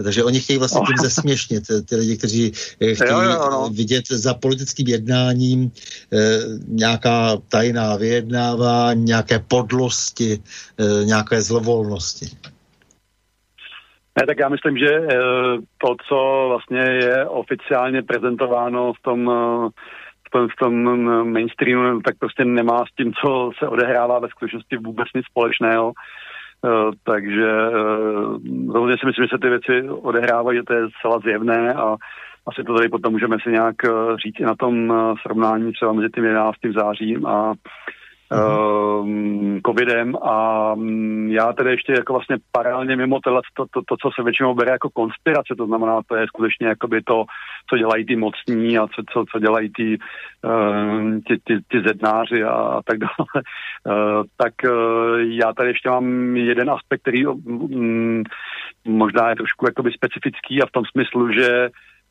Takže oni chtějí vlastně tím zesměšnit ty lidi, kteří eh, chtějí jo, jo, no. vidět za politickým jednáním eh, nějaká tajná vyjednávání, nějaké podlosti, eh, nějaké zlovolnosti. Ne, tak já myslím, že eh, to, co vlastně je oficiálně prezentováno v tom, eh, v tom, v tom mainstreamu, tak prostě nemá s tím, co se odehrává ve skutečnosti vůbec nic společného. Eh, takže rozhodně si myslím, že se ty věci odehrávají, že to je zcela zjevné a asi to tady potom můžeme si nějak říct i na tom srovnání třeba mezi tím 11. zářím a uh, covidem a um, já tedy ještě jako vlastně paralelně mimo tohle, to, to, to, co se většinou bere jako konspirace, to znamená, to je skutečně jakoby to, co dělají ty mocní a co, co, co dělají ty, uh, zednáři a, a tak dále, uh, *laughs* tak uh, já tady ještě mám jeden aspekt, který um, možná je trošku jakoby specifický a v tom smyslu, že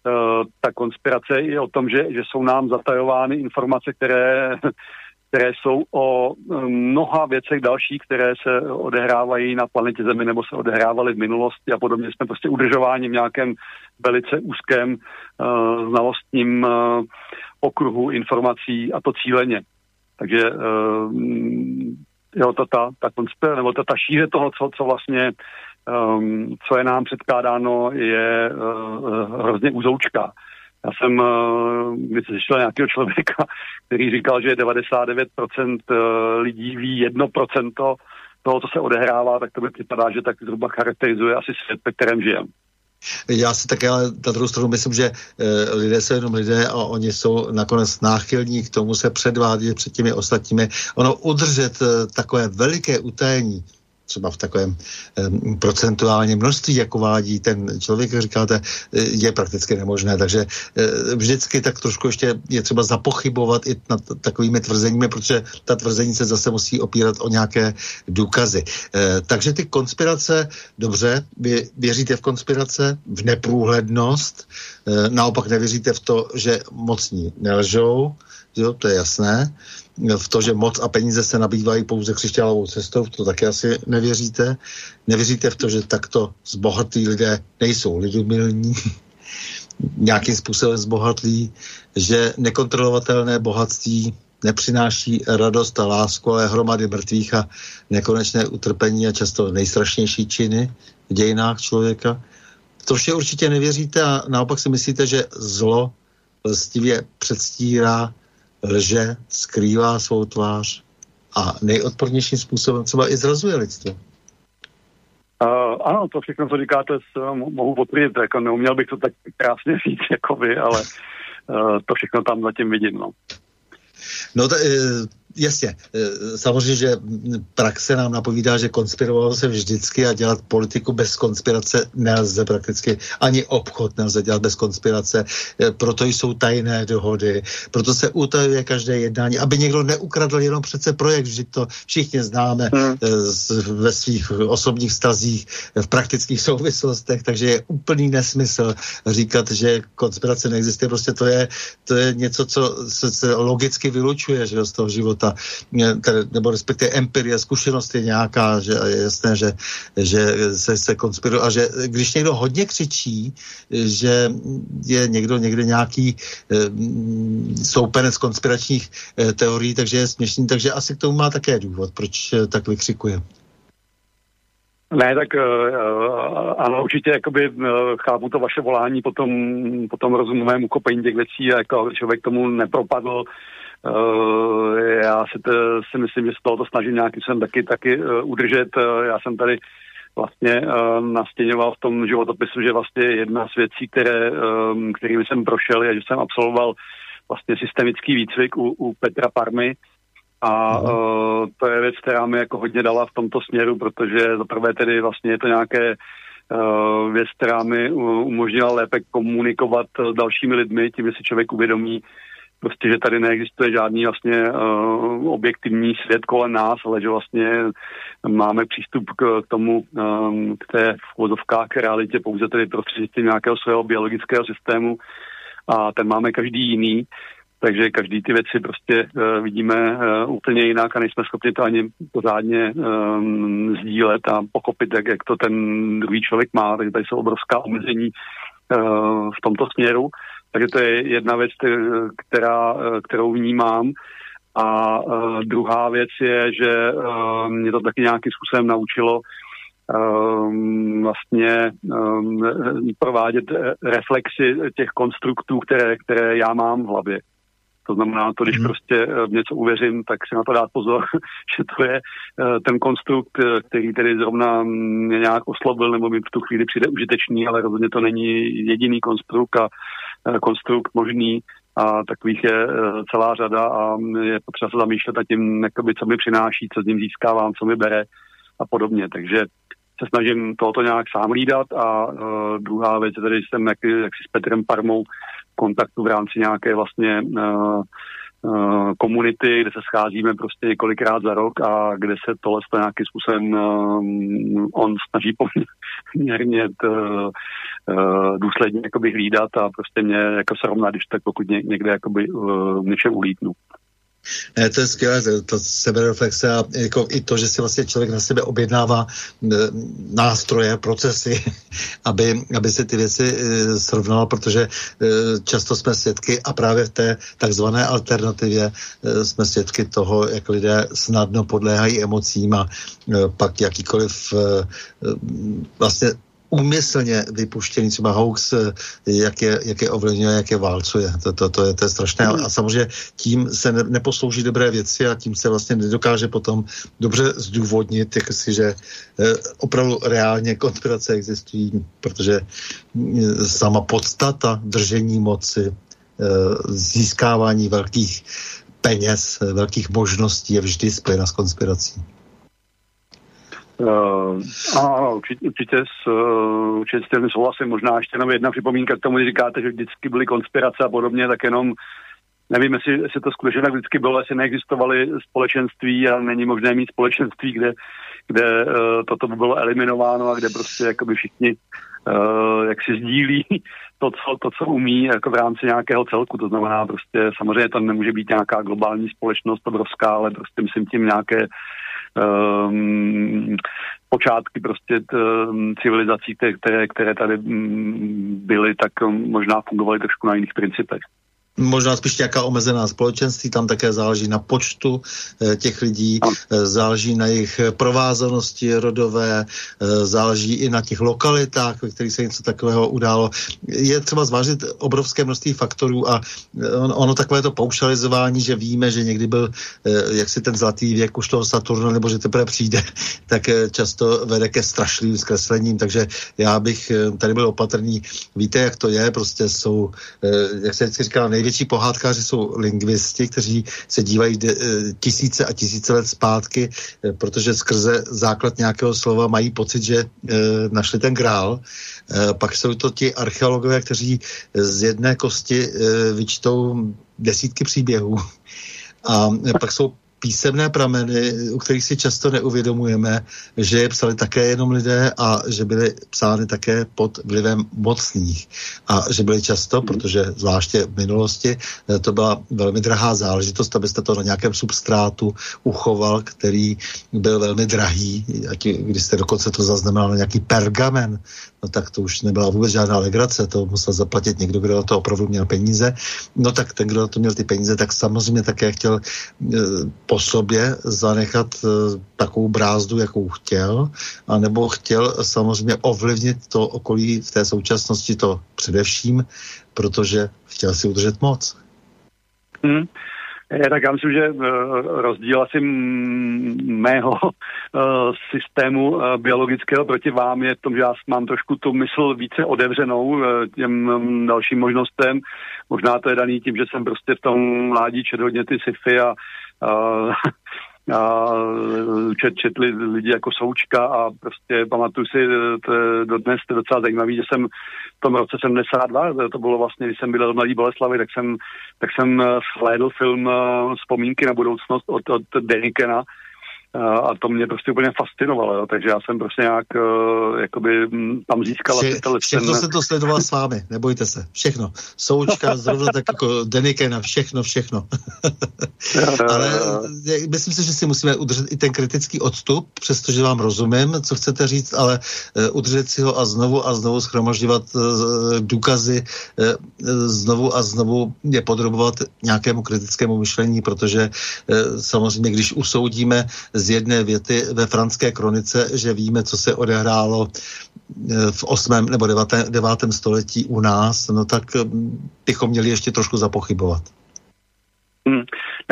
Uh, ta konspirace je o tom, že, že jsou nám zatajovány informace, které *laughs* které jsou o um, mnoha věcech dalších, které se odehrávají na planetě Zemi nebo se odehrávaly v minulosti a podobně. Jsme prostě udržováni v nějakém velice úzkém uh, znalostním uh, okruhu informací a to cíleně. Takže uh, jo, ta, ta, ta, konspir, nebo ta, ta šíře toho, co, co vlastně um, co je nám předkládáno, je uh, hrozně uzoučká. Já jsem uh, slyšel nějakého člověka, *laughs* který říkal, že 99% eh, lidí ví 1% toho, co se odehrává, tak to mi připadá, že tak zhruba charakterizuje asi svět, ve kterém žijem. Já si také ale na druhou stranu myslím, že e, lidé jsou jenom lidé a oni jsou nakonec náchylní k tomu se předvádět před těmi ostatními. Ono udržet e, takové veliké utajení třeba v takovém um, procentuálně množství, jako vádí ten člověk, jak říkáte, je prakticky nemožné. Takže uh, vždycky tak trošku ještě je třeba zapochybovat i nad takovými tvrzeními, protože ta tvrzení se zase musí opírat o nějaké důkazy. Uh, takže ty konspirace, dobře, vy věříte v konspirace, v neprůhlednost, uh, naopak nevěříte v to, že mocní nelžou, jo, to je jasné. V to, že moc a peníze se nabývají pouze křišťálovou cestou, to také asi nevěříte. Nevěříte v to, že takto zbohatlí lidé nejsou lidumilní, *laughs* nějakým způsobem zbohatlí, že nekontrolovatelné bohatství nepřináší radost a lásku, ale hromady mrtvých a nekonečné utrpení a často nejstrašnější činy v dějinách člověka. To vše určitě nevěříte a naopak si myslíte, že zlo lstivě předstírá lže, skrývá svou tvář a nejodpornějším způsobem třeba i zrazuje lidstvo. Uh, ano, to všechno, co říkáte, mohu potvrdit. Jako neuměl bych to tak krásně *laughs* říct jako vy, ale uh, to všechno tam zatím vidím. No. No, t- jasně, e, samozřejmě, že praxe nám napovídá, že konspirovalo se vždycky a dělat politiku bez konspirace nelze prakticky, ani obchod nelze dělat bez konspirace, e, proto jsou tajné dohody, proto se utajuje každé jednání, aby někdo neukradl jenom přece projekt, že to všichni známe hmm. E, ve svých osobních stazích, v praktických souvislostech, takže je úplný nesmysl říkat, že konspirace neexistuje, prostě to je, to je něco, co se, se logicky vylučuje že z toho života ta, nebo respektive empirie, zkušenost je nějaká, že je jasné, že, že se, se konspiruje a že když někdo hodně křičí, že je někdo někde nějaký e, soupenec konspiračních e, teorií, takže je směšný, takže asi k tomu má také důvod, proč tak vykřikuje. Ne, tak uh, ano, určitě jakoby, uh, chápu to vaše volání po tom, po tom rozumovém uchopení těch věcí jako člověk tomu nepropadl. Uh, já si, to, si myslím, že z tohoto snažím nějaký jsem taky, taky uh, udržet. Uh, já jsem tady vlastně uh, nastěňoval v tom životopisu, že vlastně jedna z věcí, které, um, kterými jsem prošel, je, že jsem absolvoval vlastně systemický výcvik u, u Petra Parmy, a uh, to je věc, která mi jako hodně dala v tomto směru, protože za prvé tedy vlastně je to nějaké uh, věc, která mi umožnila lépe komunikovat s dalšími lidmi, tím, že si člověk uvědomí, prostě, že tady neexistuje žádný vlastně uh, objektivní svět kolem nás, ale že vlastně máme přístup k, tomu, um, k té vozovkách k realitě pouze tedy prostřednictvím nějakého svého biologického systému a ten máme každý jiný. Takže každý ty věci prostě uh, vidíme uh, úplně jinak a nejsme schopni to ani pořádně um, sdílet a pochopit, jak, jak to ten druhý člověk má. Takže tady jsou obrovská omezení uh, v tomto směru. Takže to je jedna věc, která, kterou vnímám. A uh, druhá věc je, že uh, mě to taky nějakým způsobem naučilo um, vlastně um, provádět reflexy těch konstruktů, které, které já mám v hlavě. To znamená, to, když hmm. prostě v něco uvěřím, tak si na to dát pozor, *laughs* že to je ten konstrukt, který tedy zrovna mě nějak oslovil, nebo mi v tu chvíli přijde užitečný, ale rozhodně to není jediný konstrukt a Eh, konstrukt možný a takových je eh, celá řada a je potřeba se zamýšlet nad tím, jakoby, co mi přináší, co s ním získávám, co mi bere a podobně. Takže se snažím tohoto nějak sám lídat a uh, druhá věc, tady jsem jak, jak si s Petrem Parmou kontaktu v rámci nějaké vlastně uh, komunity, kde se scházíme prostě několikrát za rok a kde se tohle nějakým způsobem uh, on snaží poměrně *laughs* uh, důsledně jakoby hlídat a prostě mě jako srovnat, když tak pokud někde jakoby uh, něčem ulítnu. Ne, to je skvělé, to, sebereflexe a jako i to, že si vlastně člověk na sebe objednává nástroje, procesy, *laughs* aby, aby se ty věci e, srovnal, protože často jsme svědky a právě v té takzvané alternativě jsme svědky toho, jak lidé snadno podléhají emocím a pak jakýkoliv vlastně úmyslně vypuštěný třeba hoax, eh, jak je, jak je ovlivňuje, jak je válcuje. To, to, to, je, to je strašné. A samozřejmě tím se ne, neposlouží dobré věci a tím se vlastně nedokáže potom dobře zdůvodnit, jak si, že eh, opravdu reálně konspirace existují, protože eh, sama podstata držení moci, získávání velkých peněz, velkých možností je vždy spojena s konspirací. Uh, ano, určitě, určitě, s, uh, určitě s tím souhlasím. Možná ještě jenom jedna připomínka k tomu, když říkáte, že vždycky byly konspirace a podobně, tak jenom nevím, jestli, jestli to skutečně tak vždycky bylo, jestli neexistovaly společenství a není možné mít společenství, kde, kde uh, toto by bylo eliminováno a kde prostě jakoby všichni uh, jak si sdílí to co, to, co umí jako v rámci nějakého celku. To znamená prostě, samozřejmě to nemůže být nějaká globální společnost obrovská, ale prostě myslím tím nějaké um, počátky prostě t, um, civilizací, které, které tady um, byly, tak um, možná fungovaly trošku na jiných principech možná spíš nějaká omezená společenství, tam také záleží na počtu e, těch lidí, e, záleží na jejich provázanosti rodové, záleží i na těch lokalitách, ve kterých se něco takového událo. Je třeba zvážit obrovské množství faktorů a on, ono takové to paušalizování, že víme, že někdy byl jaksi ten zlatý věk už toho Saturna, nebo že teprve přijde, *laughs* tak často vede ke strašlivým zkreslením, takže já bych tady byl opatrný. Víte, jak to je, prostě jsou, jak se vždycky říká, nej největší pohádkáři jsou lingvisti, kteří se dívají de, eh, tisíce a tisíce let zpátky, eh, protože skrze základ nějakého slova mají pocit, že e, našli ten grál. E, pak jsou to ti archeologové, kteří z jedné kosti vyčtou desítky příběhů. A pak jsou písemné prameny, u kterých si často neuvědomujeme, že je psali také jenom lidé a že byly psány také pod vlivem mocných. A že byly často, mhm. protože zvláště v minulosti eh, to byla velmi drahá záležitost, abyste to na nějakém substrátu uchoval, který byl velmi drahý, když jste dokonce to zaznamenal na nějaký pergamen, no tak to už nebyla vůbec žádná legrace, to musel zaplatit někdo, kdo na to opravdu měl peníze. No tak ten, kdo na to měl ty peníze, tak samozřejmě také chtěl e, po sobě zanechat e, takovou brázdu, jakou chtěl, anebo chtěl samozřejmě ovlivnit to okolí v té současnosti to především, protože chtěl si udržet moc. Hmm. Je, tak já myslím, že uh, rozdíl asi mého uh, *laughs* systému biologického proti vám je v tom, že já mám trošku tu mysl více otevřenou těm um, dalším možnostem. Možná to je daný tím, že jsem prostě v tom mládí čet hodně ty sci-fi a a čet, četli lidi jako Součka a prostě pamatuju si, dodnes to je docela zajímavý, že jsem v tom roce 72, to bylo vlastně, když jsem byl v Mladý Boleslavi, tak jsem, tak jsem slédl film Vzpomínky na budoucnost od, od Denikena, a to mě prostě úplně fascinovalo, jo. takže já jsem prostě nějak uh, jakoby mm, tam získal Vše, Všechno ten... se to sledoval s vámi, nebojte se, všechno. Součka, zrovna tak jako Denikena, všechno, všechno. *laughs* Ale myslím si, že si musíme udržet i ten kritický odstup, přestože vám rozumím, co chcete říct, ale uh, udržet si ho a znovu a znovu schromažďovat uh, důkazy, uh, znovu a znovu je podrobovat nějakému kritickému myšlení, protože uh, samozřejmě, když usoudíme z jedné věty ve franské kronice, že víme, co se odehrálo eh, v 8. nebo 9. 9. století u nás, no tak eh, bychom měli ještě trošku zapochybovat. Hmm.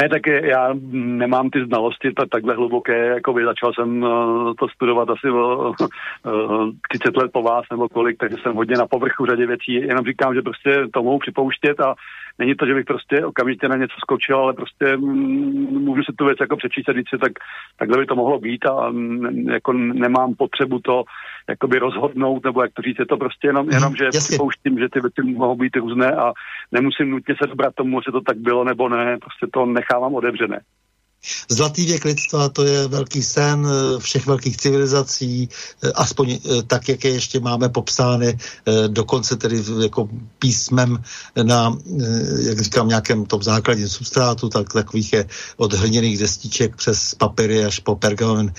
Ne, tak já nemám ty znalosti tak, takhle hluboké, jako by začal jsem uh, to studovat asi o uh, 30 let po vás nebo kolik, takže jsem hodně na povrchu řadě věcí, jenom říkám, že prostě to mohu připouštět a není to, že bych prostě okamžitě na něco skočil, ale prostě mm, můžu si tu věc jako přečíst a říct si, tak takhle by to mohlo být a mm, jako nemám potřebu to jakoby rozhodnout, nebo jak to říct, je to prostě jenom, mhm, jenom že Jasně. připouštím, že ty věci mohou být různé a nemusím nutně se dobrat tomu, jestli to tak bylo nebo ne, prostě to nechávám otevřené. Zlatý věk lidstva to je velký sen eh, všech velkých civilizací, eh, aspoň eh, tak, jak je ještě máme popsány, dokonce tedy jako písmem na, jak říkám, nějakém tom základním substrátu, tak takových je od hliněných destiček přes papíry až po pergamen.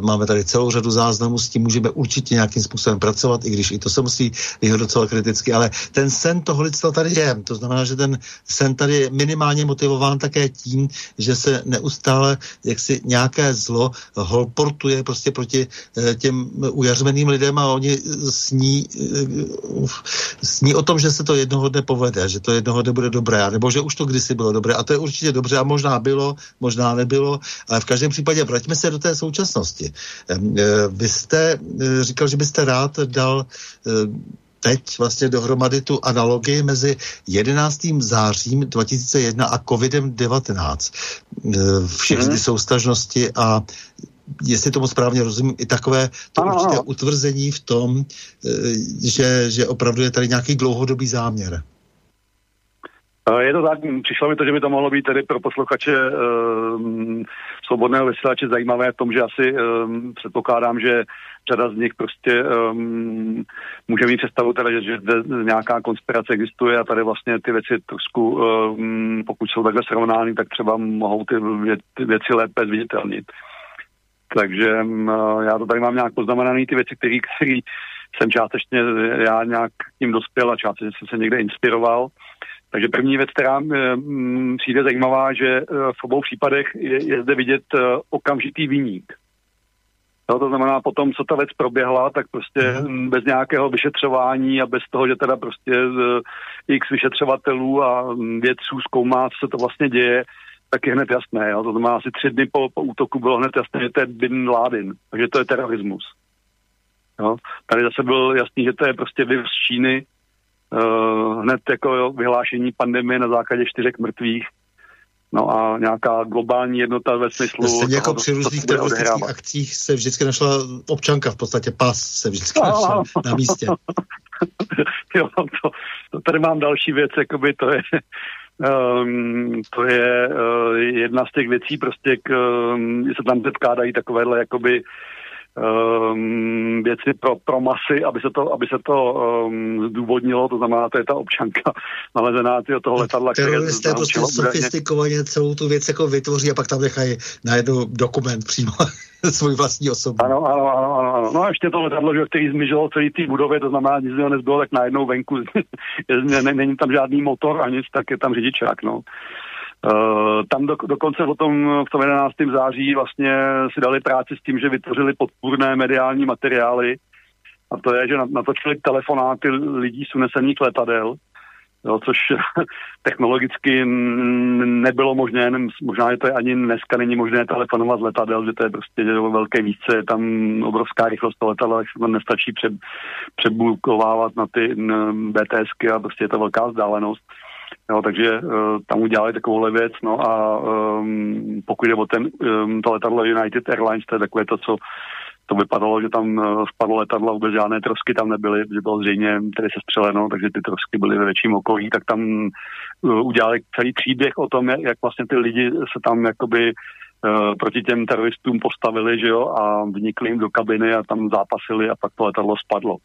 Máme tady celou řadu záznamů, s tím můžeme určitě nějakým způsobem pracovat, i když i to se musí vyhodnocovat kriticky, ale ten sen toho lidstva tady je. To znamená, že ten sen tady je minimálně motivován také tím, že se neustále neustále jaksi nějaké zlo holportuje prostě proti eh, těm ujařmeným lidem a oni sní, eh, sní o tom, že se to jednoho dne povede, že to jednoho dne bude dobré, nebo že už to kdysi bylo dobré. A to je určitě dobře a možná bylo, možná nebylo, ale v každém případě vraťme se do té současnosti. Eh, vy jste říkal, že byste rád dal teď vlastně dohromady tu analogii mezi 11. zářím 2001 a COVIDem 19. E, všechny ty mhm. soustažnosti a jestli tomu správně rozumím, i takové to ano, určité ano. utvrzení v tom, že, že opravdu je tady nějaký dlouhodobý záměr. Je to tak, přišlo mi to, že by to mohlo být tedy pro posluchače um, svobodného vysílače zajímavé v tom, že asi um, předpokládám, že řada z nich prostě um, může mít představu teda, že, že nějaká konspirace existuje a tady vlastně ty věci trošku, um, pokud jsou takhle srovnány, tak třeba mohou ty, vě, ty věci lépe zviditelnit. Takže um, já to tady mám nějak poznamenaný, ty věci, které jsem částečně já nějak tím dospěl a částečně jsem se někde inspiroval. Takže první věc, která přijde zajímavá, že uh, v obou případech je, je zde vidět uh, okamžitý výnik. No, to znamená potom, co ta věc proběhla, tak prostě mm. bez nějakého vyšetřování a bez toho, že teda prostě uh, x vyšetřovatelů a vědců zkoumá, co se to vlastně děje, tak je hned jasné. Jo? To znamená, asi tři dny po, po útoku bylo hned jasné, že to je Bin Laden, takže to je terorismus. Jo? Tady zase byl jasný, že to je prostě vir z Číny, uh, hned jako jo, vyhlášení pandemie na základě čtyřek mrtvých, No a nějaká globální jednota ve smyslu... Stejně jako při různých teroristických akcích se vždycky našla občanka, v podstatě pas se vždycky našla na místě. *laughs* jo, to, to tady mám další věc, jakoby to je... Um, to je uh, jedna z těch věcí, prostě k, um, se tam předkládají takovéhle jakoby um, věci pro, pro masy, aby se to, aby se to um, zdůvodnilo, to znamená, to je ta občanka *laughs* nalezená tyho toho letadla. Teroristé prostě sofistikovaně celou tu věc jako vytvoří a pak tam nechají na jednu dokument přímo *laughs* svůj vlastní osobu. Ano, ano, ano, ano, No a ještě to letadlo, že, který zmizelo celý té budově, to znamená, nic z něho nezbylo, tak najednou venku *laughs* není tam žádný motor a nic, tak je tam řidičák, no. Uh, tam do, dokonce o tom v tom 11. září vlastně si dali práci s tím, že vytvořili podpůrné mediální materiály a to je, že natočili telefonáty lidí z unesených letadel, jo, což *laughs* technologicky nebylo možné, možná, že to je ani dneska není možné telefonovat z letadel, že to je prostě velké výšce, je tam obrovská rychlost letadla, tak se to nestačí před, přebulkovávat na ty BTSky a prostě je to velká vzdálenost. Jo, takže uh, tam udělali takovouhle věc, no a um, pokud je o ten, um, to letadlo United Airlines, to je takové to, co to vypadalo, že tam uh, spadlo letadlo, vůbec žádné trosky tam nebyly, že bylo zřejmě tedy se střeleno, takže ty trosky byly ve větším okolí, tak tam uh, udělali celý příběh o tom, jak, vlastně ty lidi se tam jakoby proti těm teroristům postavili, že jo, a vnikli jim do kabiny a tam zápasili a pak to letadlo spadlo.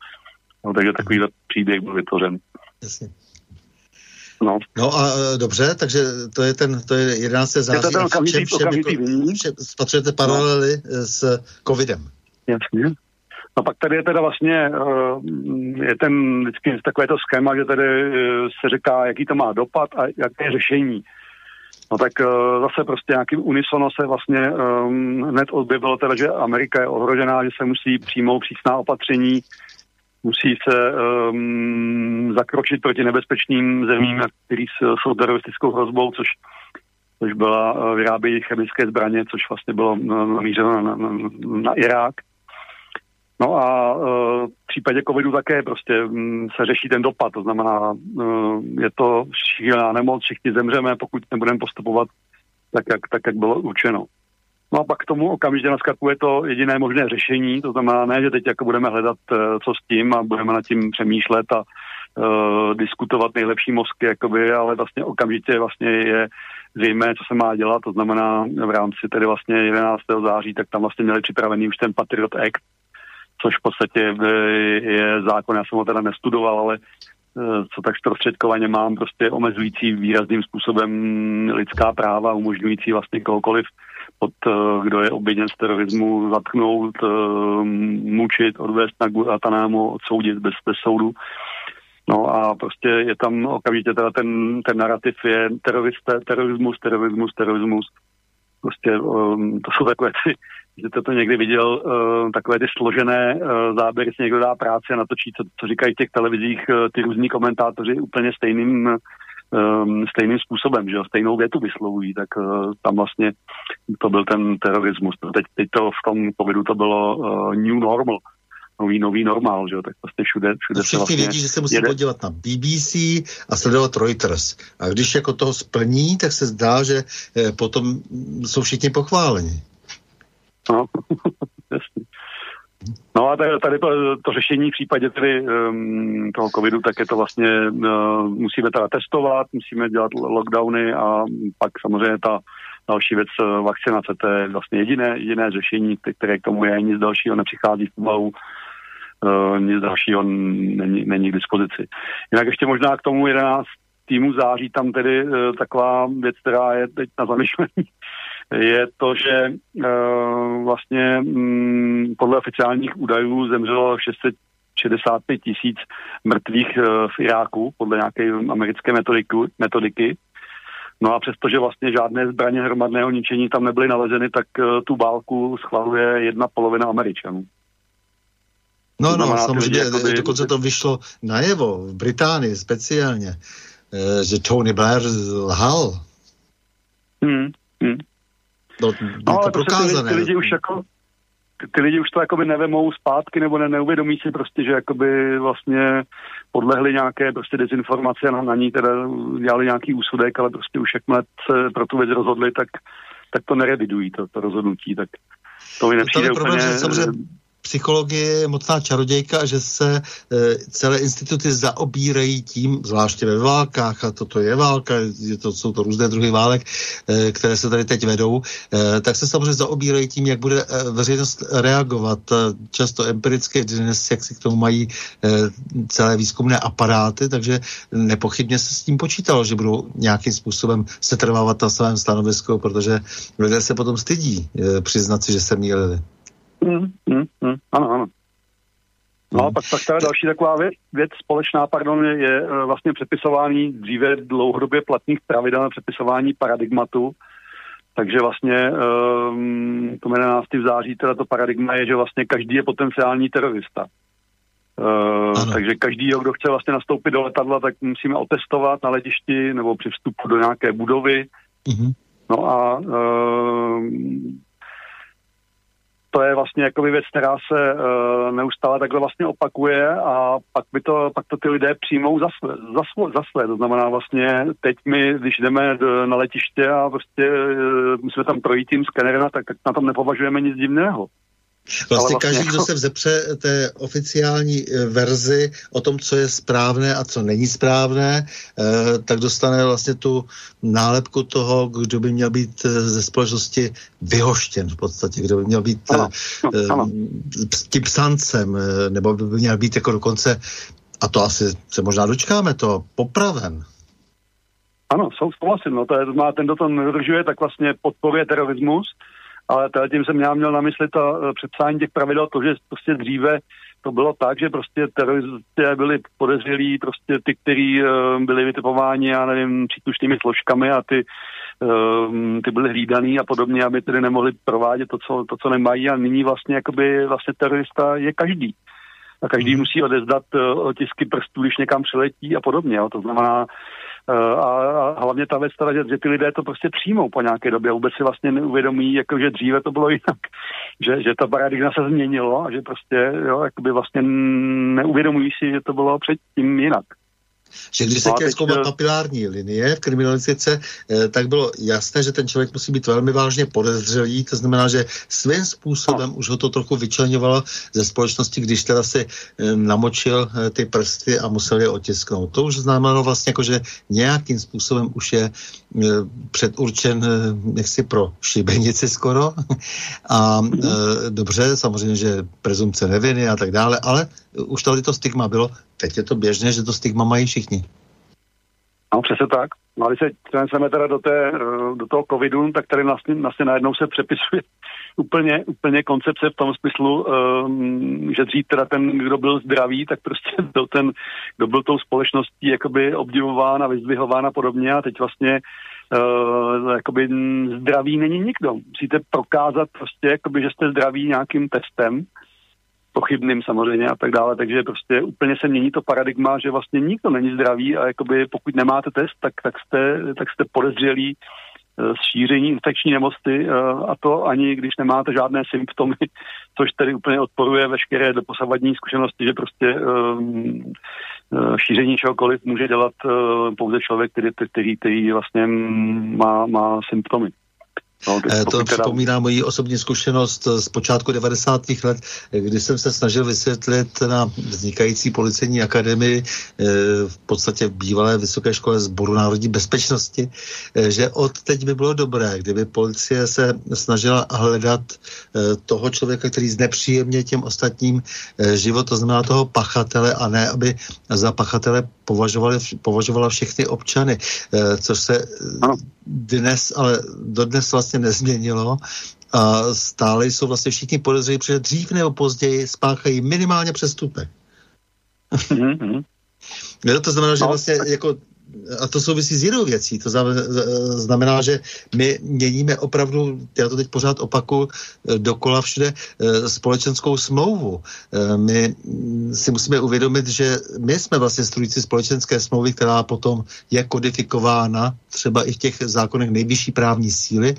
No, takže takový příběh byl vytvořen. Jasně. No. no a e, dobře, takže to je ten, to je 11. září. Je to ten okamžitý, všem, okamžitý všem, spatřujete paralely no. s covidem. Jasně. No pak tady je teda vlastně, e, je ten vždycky takové to schéma, že tady se říká, jaký to má dopad a jaké je řešení. No tak zase prostě nějaký unisono se vlastně hned objevilo teda, že Amerika je ohrožená, že se musí přijmout přísná opatření, musí se um, zakročit proti nebezpečným zemím, který jsou teroristickou hrozbou, což, což byla uh, vyrábějí chemické zbraně, což vlastně bylo uh, namířeno na, na, na Irák. No a uh, v případě covidu také prostě um, se řeší ten dopad, to znamená, uh, je to šílená nemoc, všichni zemřeme, pokud nebudeme postupovat tak, jak, tak, jak bylo určeno. No a pak k tomu okamžitě naskakuje to jediné možné řešení, to znamená ne, že teď jako budeme hledat, eh, co s tím a budeme nad tím přemýšlet a uh, diskutovat nejlepší mozky, jakoby, ale vlastně okamžitě vlastně je zřejmé, co se má dělat, to znamená v rámci tedy vlastně 11. září, tak tam vlastně měli připravený už ten Patriot Act, což v podstatě je zákon, já jsem ho teda nestudoval, ale eh, co tak zprostředkovaně mám, prostě omezující výrazným způsobem lidská práva, umožňující vlastně kohokoliv od eh, kdo je obviněn z terorismu, zatknout, eh, mučit, odvést na Guantanamo, odsoudit bez, bez soudu. No a prostě je tam okamžitě teda ten, ten narrativ je teroriste, terorismus, terorismus, terorismus. Prostě um, to jsou takové ty, že to, to někdy viděl, uh, takové ty složené uh, záběry, si někdo dá práci a natočí, co, co říkají v těch televizích uh, ty různí komentátoři úplně stejným um, stejným způsobem, že jo, stejnou větu vyslovují, tak uh, tam vlastně to byl ten terorismus. Teď, teď to v tom covidu to bylo uh, new normal, nový, nový normál, že jo, tak vlastně všude, všude Všichni vlastně vědí, že se musí jede. podívat na BBC a sledovat Reuters. A když jako toho splní, tak se zdá, že eh, potom jsou všichni pochváleni. No, *laughs* jasně. No a tady, tady to, to řešení v případě tedy um, toho covidu, tak je to vlastně, uh, musíme teda testovat, musíme dělat lockdowny a pak samozřejmě ta další věc uh, vakcinace, to je vlastně jediné, jediné řešení, které k tomu je, nic dalšího nepřichází v úvahu, uh, nic dalšího není, není k dispozici. Jinak ještě možná k tomu 11 týmu září tam tedy uh, taková věc, která je teď na zamýšlení, je to, že uh, vlastně um, podle oficiálních údajů zemřelo 665 tisíc mrtvých uh, v Iráku podle nějaké americké metodiku, metodiky. No a přestože vlastně žádné zbraně hromadného ničení tam nebyly nalezeny, tak uh, tu válku schvaluje jedna polovina Američanů. No, no, samozřejmě, jakoby... dokonce to vyšlo najevo v Británii speciálně, že Tony Blair lhal. Hmm, hmm. No, no ale to prokázané. Ty, ty lidi už jako ty lidi už to jakoby nevemou zpátky nebo ne, neuvědomí si prostě, že jakoby vlastně podlehli nějaké prostě dezinformace a na, na ní teda dělali nějaký úsudek, ale prostě už jakmile se pro tu věc rozhodli, tak, tak to nerevidují, to, to rozhodnutí, tak to mi nepřijde to úplně... Problém, že samozřejmě psychologie je mocná čarodějka, že se e, celé instituty zaobírají tím, zvláště ve válkách, a toto je válka, je to, jsou to různé druhy válek, e, které se tady teď vedou, e, tak se samozřejmě zaobírají tím, jak bude veřejnost reagovat. Často empiricky, dnes jak si k tomu mají celé výzkumné aparáty, takže nepochybně se s tím počítalo, že budou nějakým způsobem setrvávat na svém stanovisku, protože lidé se potom stydí přiznat si, že se mýlili. Mm, mm, mm, ano, ano. No, hmm. pak, pak ta další taková věc, věc společná, pardon, je, je eh, vlastně přepisování dříve dlouhodobě platných pravidel na přepisování paradigmatu. Takže vlastně um, to 11. v září teda to paradigma je, že vlastně každý je potenciální terorista. Uh, takže každý, kdo chce vlastně nastoupit do letadla, tak musíme otestovat na letišti nebo při vstupu do nějaké budovy. Mm-hmm. No a uh, to je vlastně jakoby věc, která se uh, neustále takhle vlastně opakuje a pak, by to, pak to ty lidé přijmou za své, za, své, za své. To znamená vlastně teď my, když jdeme do, na letiště a prostě uh, musíme tam projít tím skenerem, tak na tom nepovažujeme nic divného. Vlastně, vlastně každý, kdo se vzepře té oficiální eh, verzi o tom, co je správné a co není správné, eh, tak dostane vlastně tu nálepku toho, kdo by měl být eh, ze společnosti vyhoštěn v podstatě, kdo by měl být ano, ano. tím psancem, nebo by měl být jako dokonce, a to asi se možná dočkáme, to popraven. Ano, souhlasím, no to je, má ten, kdo to nedodržuje, tak vlastně podporuje terorismus, ale tím jsem já měl na mysli to eh, předpsání těch pravidel, to, že prostě dříve to bylo tak, že prostě teroristé byli podezřelí, prostě ty, kteří uh, byli vytipováni, já nevím, příslušnými složkami a ty, uh, ty byli hlídaný a podobně, aby tedy nemohli provádět to, co, to, co nemají a nyní vlastně jakoby vlastně terorista je každý. A každý hmm. musí odezdat uh, otisky prstů, když někam přiletí a podobně. Jo. To znamená, Eh, a, a hlavně ta věc teda, že, že ty lidé to prostě přijmou po nějaké době. Vůbec si vlastně neuvědomí, jako že dříve to bylo *laughs* jinak. Že, že ta paradigma se změnilo a že prostě jo, jakoby vlastně neuvědomují si, že to bylo předtím jinak že když se no chtěl zkoumat papilární linie v kriminalistice, eh, tak bylo jasné, že ten člověk musí být velmi vážně podezřelý, to znamená, že svým způsobem no. už ho to trochu vyčlenovalo ze společnosti, když teda si eh, namočil eh, ty prsty a musel je otisknout. To už znamenalo vlastně jako, že nějakým způsobem už je předurčen nechci pro šibenici skoro. *laughs* A mm dobře, samozřejmě, že prezumce neviny a tak dále, ale už tady to stigma bylo, teď je to běžné, že to stigma mají všichni. No přesně tak. No když se přeneseme teda do, té, do toho covidu, tak tady vlastně, vlastně najednou se přepisuje *laughs* úplně, úplně koncepce v tom smyslu, um, že dřív teda ten, kdo byl zdravý, tak prostě *laughs* byl ten, kdo byl tou společností jakoby obdivován a vyzdvihován a podobně a teď vlastně uh, jakoby zdravý není nikdo. Musíte prokázat prostě, jakoby, že jste zdraví nějakým testem, pochybným samozřejmě a tak dále, takže prostě úplně se mění to paradigma, že vlastně nikdo není zdravý a jakoby pokud nemáte test, tak, tak, jste, tak jste podezřelí z eh, šíření infekční nemoci eh, a to ani když nemáte žádné symptomy, *laughs* což tedy úplně odporuje veškeré doposavadní zkušenosti, že prostě um, šíření čehokoliv může dělat pouze člověk, který, který, který vlastně má, má symptomy. No, eh, to teda... připomíná moji osobní zkušenost z počátku 90. let, kdy jsem se snažil vysvětlit na vznikající policejní akademii eh, v podstatě v bývalé vysoké škole zboru národní bezpečnosti, eh, že od teď by bylo dobré, kdyby policie se snažila hledat toho člověka, který znepříjemně těm ostatním život, to znamená toho pachatele a ne, aby za pachatele považovali, považovala všechny občany, což se dnes, ale dodnes vlastně nezměnilo a stále jsou vlastně všichni podezřelí, protože dřív nebo později spáchají minimálně přestupek. Mm-hmm. to znamená, že no, vlastně jako a to souvisí s jinou věcí. To znamená, že my měníme opravdu, já to teď pořád opaku, eh, dokola všude eh, společenskou smlouvu. Eh, my si musíme uvědomit, že my jsme vlastně strůjci společenské smlouvy, která potom je kodifikována třeba i v těch zákonech nejvyšší právní síly,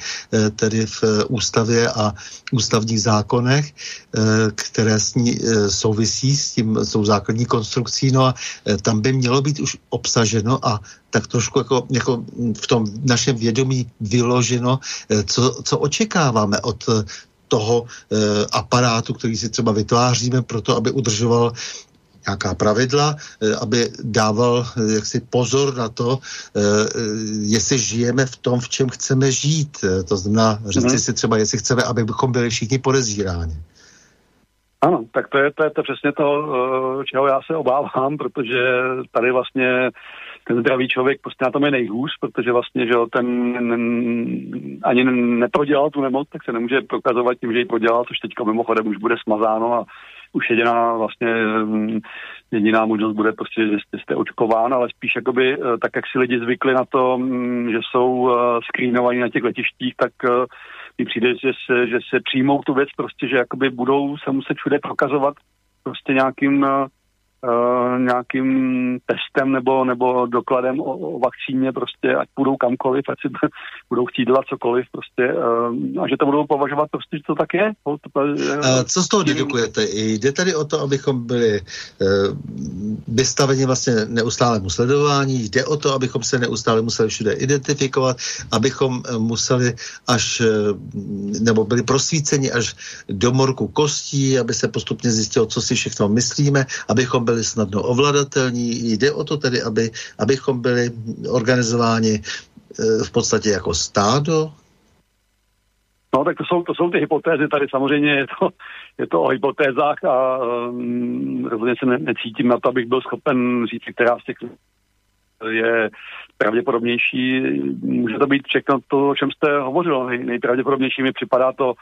tedy v ústavě a ústavních zákonech, které s ní souvisí s tím, s tou základní konstrukcí. No a tam by mělo být už obsaženo a tak trošku jako, jako v tom našem vědomí vyloženo, eh, co, co očekáváme od eh, toho e, aparátu, který si třeba vytváříme pro to, aby udržoval nějaká pravidla, aby dával jaksi pozor na to, jestli žijeme v tom, v čem chceme žít. To znamená, říct mm-hmm. si třeba, jestli chceme, abychom byli všichni podezíráni. Ano, tak to je, to je to přesně to, čeho já se obávám, protože tady vlastně ten zdravý člověk prostě na tom je nejhůř, protože vlastně, že ten ani neprodělal tu nemoc, tak se nemůže prokazovat tím, že ji prodělal, což teďka mimochodem už bude smazáno a už jediná vlastně jediná možnost bude prostě, že jste, jste očkován, ale spíš jakoby, eh, tak jak si lidi zvykli na to, že jsou eh, screenovaní na těch letištích, tak eh, mi přijde, že se, že se přijmou tu věc prostě, že jakoby budou se muset všude prokazovat prostě nějakým uh, nějakým testem nebo, nebo dokladem o, o vakcíně prostě, ať půjdou kamkoliv, ať si *laughs* budou chtít dělat cokoliv prostě uh, a že to budou považovat prostě, že to tak je. To, uh, Co z toho dedukujete? Jde tady o to, abychom byli uh, vystaveni vlastně neustálému sledování, jde o to, abychom se neustále museli všude identifikovat, abychom museli až, nebo byli prosvíceni až do morku kostí, aby se postupně zjistilo, co si všechno myslíme, abychom byli byli snadno ovladatelní. Jde o to tedy, aby, abychom byli organizováni eh, v podstatě jako stádo? No tak to jsou, to jsou ty hypotézy, tady samozřejmě je to, je to o hypotézách a um, rozhodně se ne, necítím na to, abych byl schopen říct, která z těch je pravděpodobnější. Může to být všechno to, o čem jste hovořil. Nej, nejpravděpodobnější mi připadá to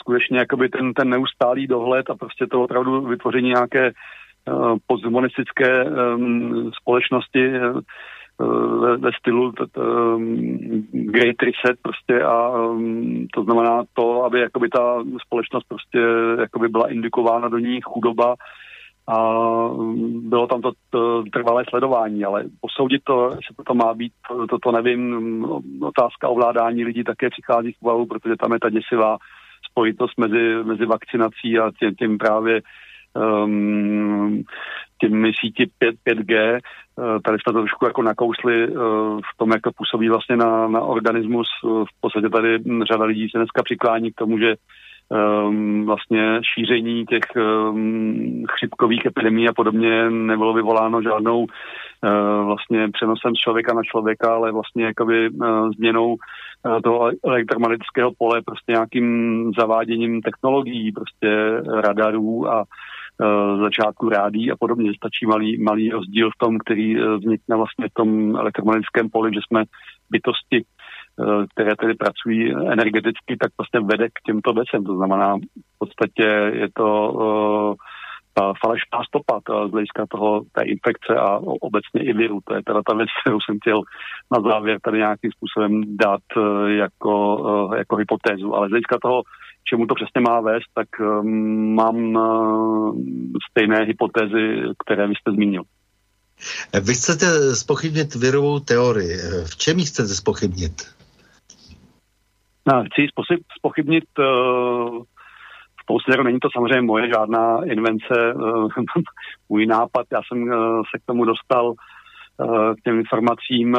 skutečně jakoby ten, ten neustálý dohled a prostě to opravdu vytvoření nějaké Eh, posthumanistické um, společnosti uh, ve, ve stylu um, Great Reset prostě a to znamená to, aby jakoby ta společnost prostě jakoby byla indikována do ní chudoba a bylo tam to, trvalé sledování, ale posoudit to, jestli to má být, to, to nevím, otázka ovládání lidí také přichází v úvahu, protože tam je ta děsivá spojitost mezi, mezi vakcinací a tím, tím právě um, těmi síti 5, 5G. Uh, tady jsme to trošku jako nakousli uh, v tom, jak to působí vlastně na, na organismus. Uh, v podstatě tady řada lidí se dneska přiklání k tomu, že um, vlastně šíření těch um, chřipkových epidemí a podobně nebylo vyvoláno žádnou uh, vlastně přenosem z člověka na člověka, ale vlastně jakoby uh, změnou uh, toho elektromagnetického pole, prostě nějakým zaváděním technologií, prostě radarů a Eh, začátku rádí a podobně. Stačí malý, malý rozdíl v tom, který eh, vznikne vlastně v tom elektromagnetickém poli, že jsme bytosti, eh, které tedy pracují energeticky, tak vlastně vede k těmto věcem. To znamená, v podstatě je to ta falešná stopa z hlediska toho, té infekce a obecně i viru. To je teda ta věc, *laughs* kterou jsem chtěl na závěr tady nějakým způsobem dát jako, jako hypotézu. Ale z hlediska toho čemu to přesně má vést, tak um, mám uh, stejné hypotézy, které vy jste zmínil. Vy chcete spochybnit virovou teorii. V čem ji chcete spochybnit? No, chci spochybnit uh, v tom směru není to samozřejmě moje žádná invence, *laughs* můj nápad. Já jsem se k tomu dostal k těm informacím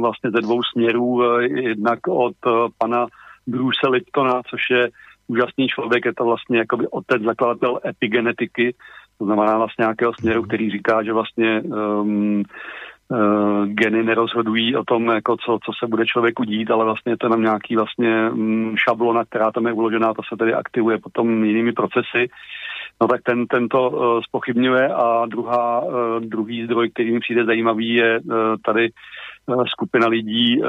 vlastně ze dvou směrů. Jednak od pana Bruce Liptona, což je úžasný člověk, je to vlastně jakoby otec, zakladatel epigenetiky, to znamená vlastně nějakého směru, který říká, že vlastně um, uh, geny nerozhodují o tom, jako co, co se bude člověku dít, ale vlastně je to nám nějaký vlastně um, šablona, která tam je uložená, to se tedy aktivuje potom jinými procesy. No tak ten, tento uh, spochybňuje a druhá, uh, druhý zdroj, který mi přijde zajímavý, je uh, tady uh, skupina lidí uh,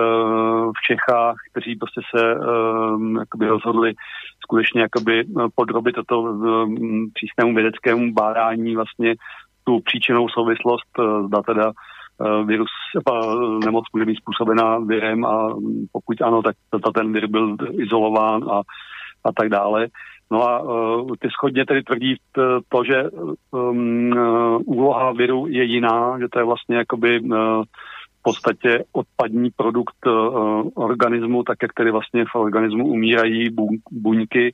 v Čechách, kteří prostě se uh, jakoby rozhodli skutečně jakoby podrobit toto přísnému vědeckému bádání vlastně tu příčinou souvislost, zda teda virus, nemoc může být způsobená virem a pokud ano, tak ten vir byl izolován a, a tak dále. No a uh, ty schodně tedy tvrdí to, že um, uh, úloha viru je jiná, že to je vlastně jakoby uh, v podstatě odpadní produkt uh, organismu, tak jak tedy vlastně v organismu umírají buňky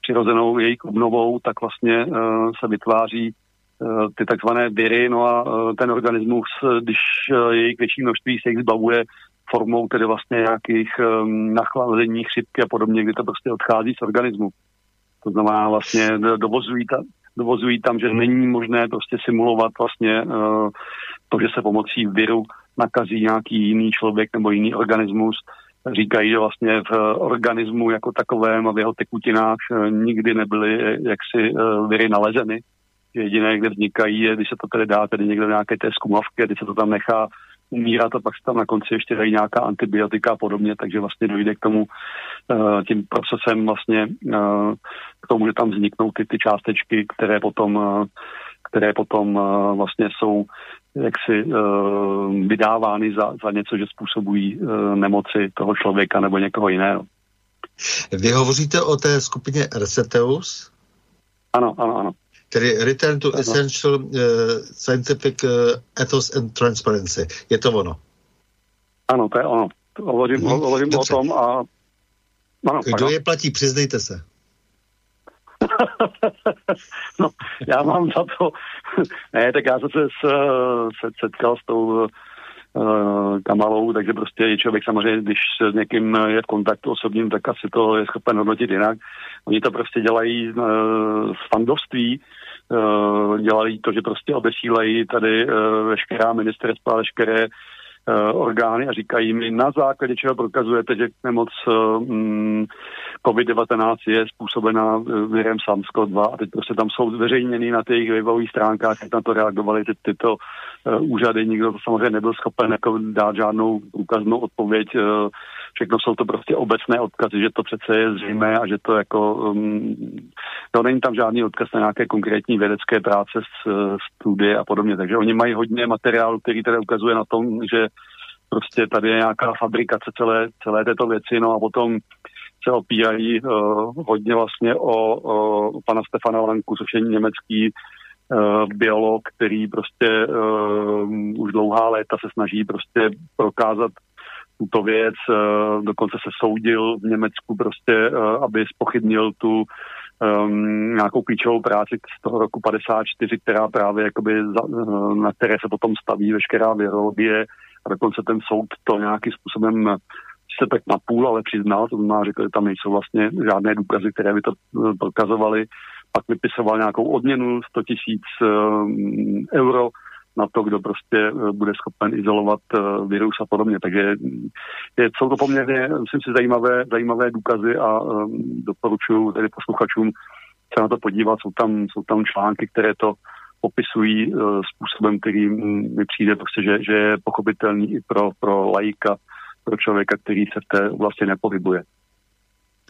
přirozenou jejich obnovou, tak vlastně uh, se vytváří uh, ty takzvané viry, no a uh, ten organismus, když uh, jejich větší množství se jich zbavuje formou tedy vlastně nějakých um, nachlazení, chřipky a podobně, kdy to prostě odchází z organismu. To znamená vlastně dovozují, ta, dovozují tam, že není možné prostě simulovat vlastně uh, to, že se pomocí viru nakazí nějaký jiný člověk nebo jiný organismus. Říkají, že vlastně v organismu jako takovém a v jeho tekutinách uh, nikdy nebyly jaksi uh, viry nalezeny. Jediné, kde vznikají, je, když se to tedy dá tedy někde v nějaké té zkumavky, když se to tam nechá umírat a pak se tam na konci ještě dají nějaká antibiotika a podobně, takže vlastně dojde k tomu tím procesem vlastně k tomu, že tam vzniknou ty, ty částečky, které potom, které potom vlastně jsou jaksi uh, vydávány za, za něco, že způsobují uh, nemoci toho člověka nebo někoho jiného. Vy hovoříte o té skupině Reseteus? Ano, ano, ano. Tedy Return to Essential uh, Scientific uh, Ethos and Transparency. Je to ono? Ano, to je ono. Hovořím, hmm, hovořím o tom a... Ano, Kdo je platí, přiznejte se. *laughs* no, já mám za to... *laughs* ne, tak já jsem se, s, se setkal s tou uh, Kamalou, takže prostě člověk samozřejmě, když s někým je v kontaktu osobním, tak asi to je schopen hodnotit jinak. Oni to prostě dělají uh, z fandovství, uh, dělají to, že prostě obesílají tady veškerá ministerstva, veškeré orgány a říkají mi, na základě čeho prokazujete, že nemoc uh, COVID-19 je způsobená virem SARS-CoV-2 a teď prostě tam jsou zveřejněny na těch webových stránkách, jak na to reagovali ty, tyto úřady. Nikdo to samozřejmě nebyl schopen jako dát žádnou průkaznou odpověď. Všechno jsou to prostě obecné odkazy, že to přece je zřejmé a že to jako, um, no není tam žádný odkaz na nějaké konkrétní vědecké práce, studie a podobně. Takže oni mají hodně materiálu, který tedy ukazuje na tom, že prostě tady je nějaká fabrikace celé, celé této věci, no a potom se opírají uh, hodně vlastně o, o pana Stefana Lanku, což je německý uh, biolog, který prostě uh, už dlouhá léta se snaží prostě prokázat tuto věc, uh, dokonce se soudil v Německu prostě, uh, aby spochybnil tu um, nějakou klíčovou práci z toho roku 54, která právě jakoby za, uh, na které se potom staví veškerá virologie a dokonce ten soud to nějakým způsobem se tak na půl, ale přiznal, to znamená, řekl, že tam nejsou vlastně žádné důkazy, které by to eh, prokazovaly. Pak vypisoval nějakou odměnu 100 tisíc um, euro na to, kdo prostě uh, bude schopen izolovat uh, virus a podobně. Takže je, jsou to poměrně, myslím si, zajímavé, zajímavé důkazy a um, doporučuji tedy posluchačům se na to podívat. Jsou tam, jsou tam články, které to popisují uh, způsobem, který mi přijde prostě, že, že je pochopitelný i pro, pro laika pro člověka, který se v té oblasti nepohybuje.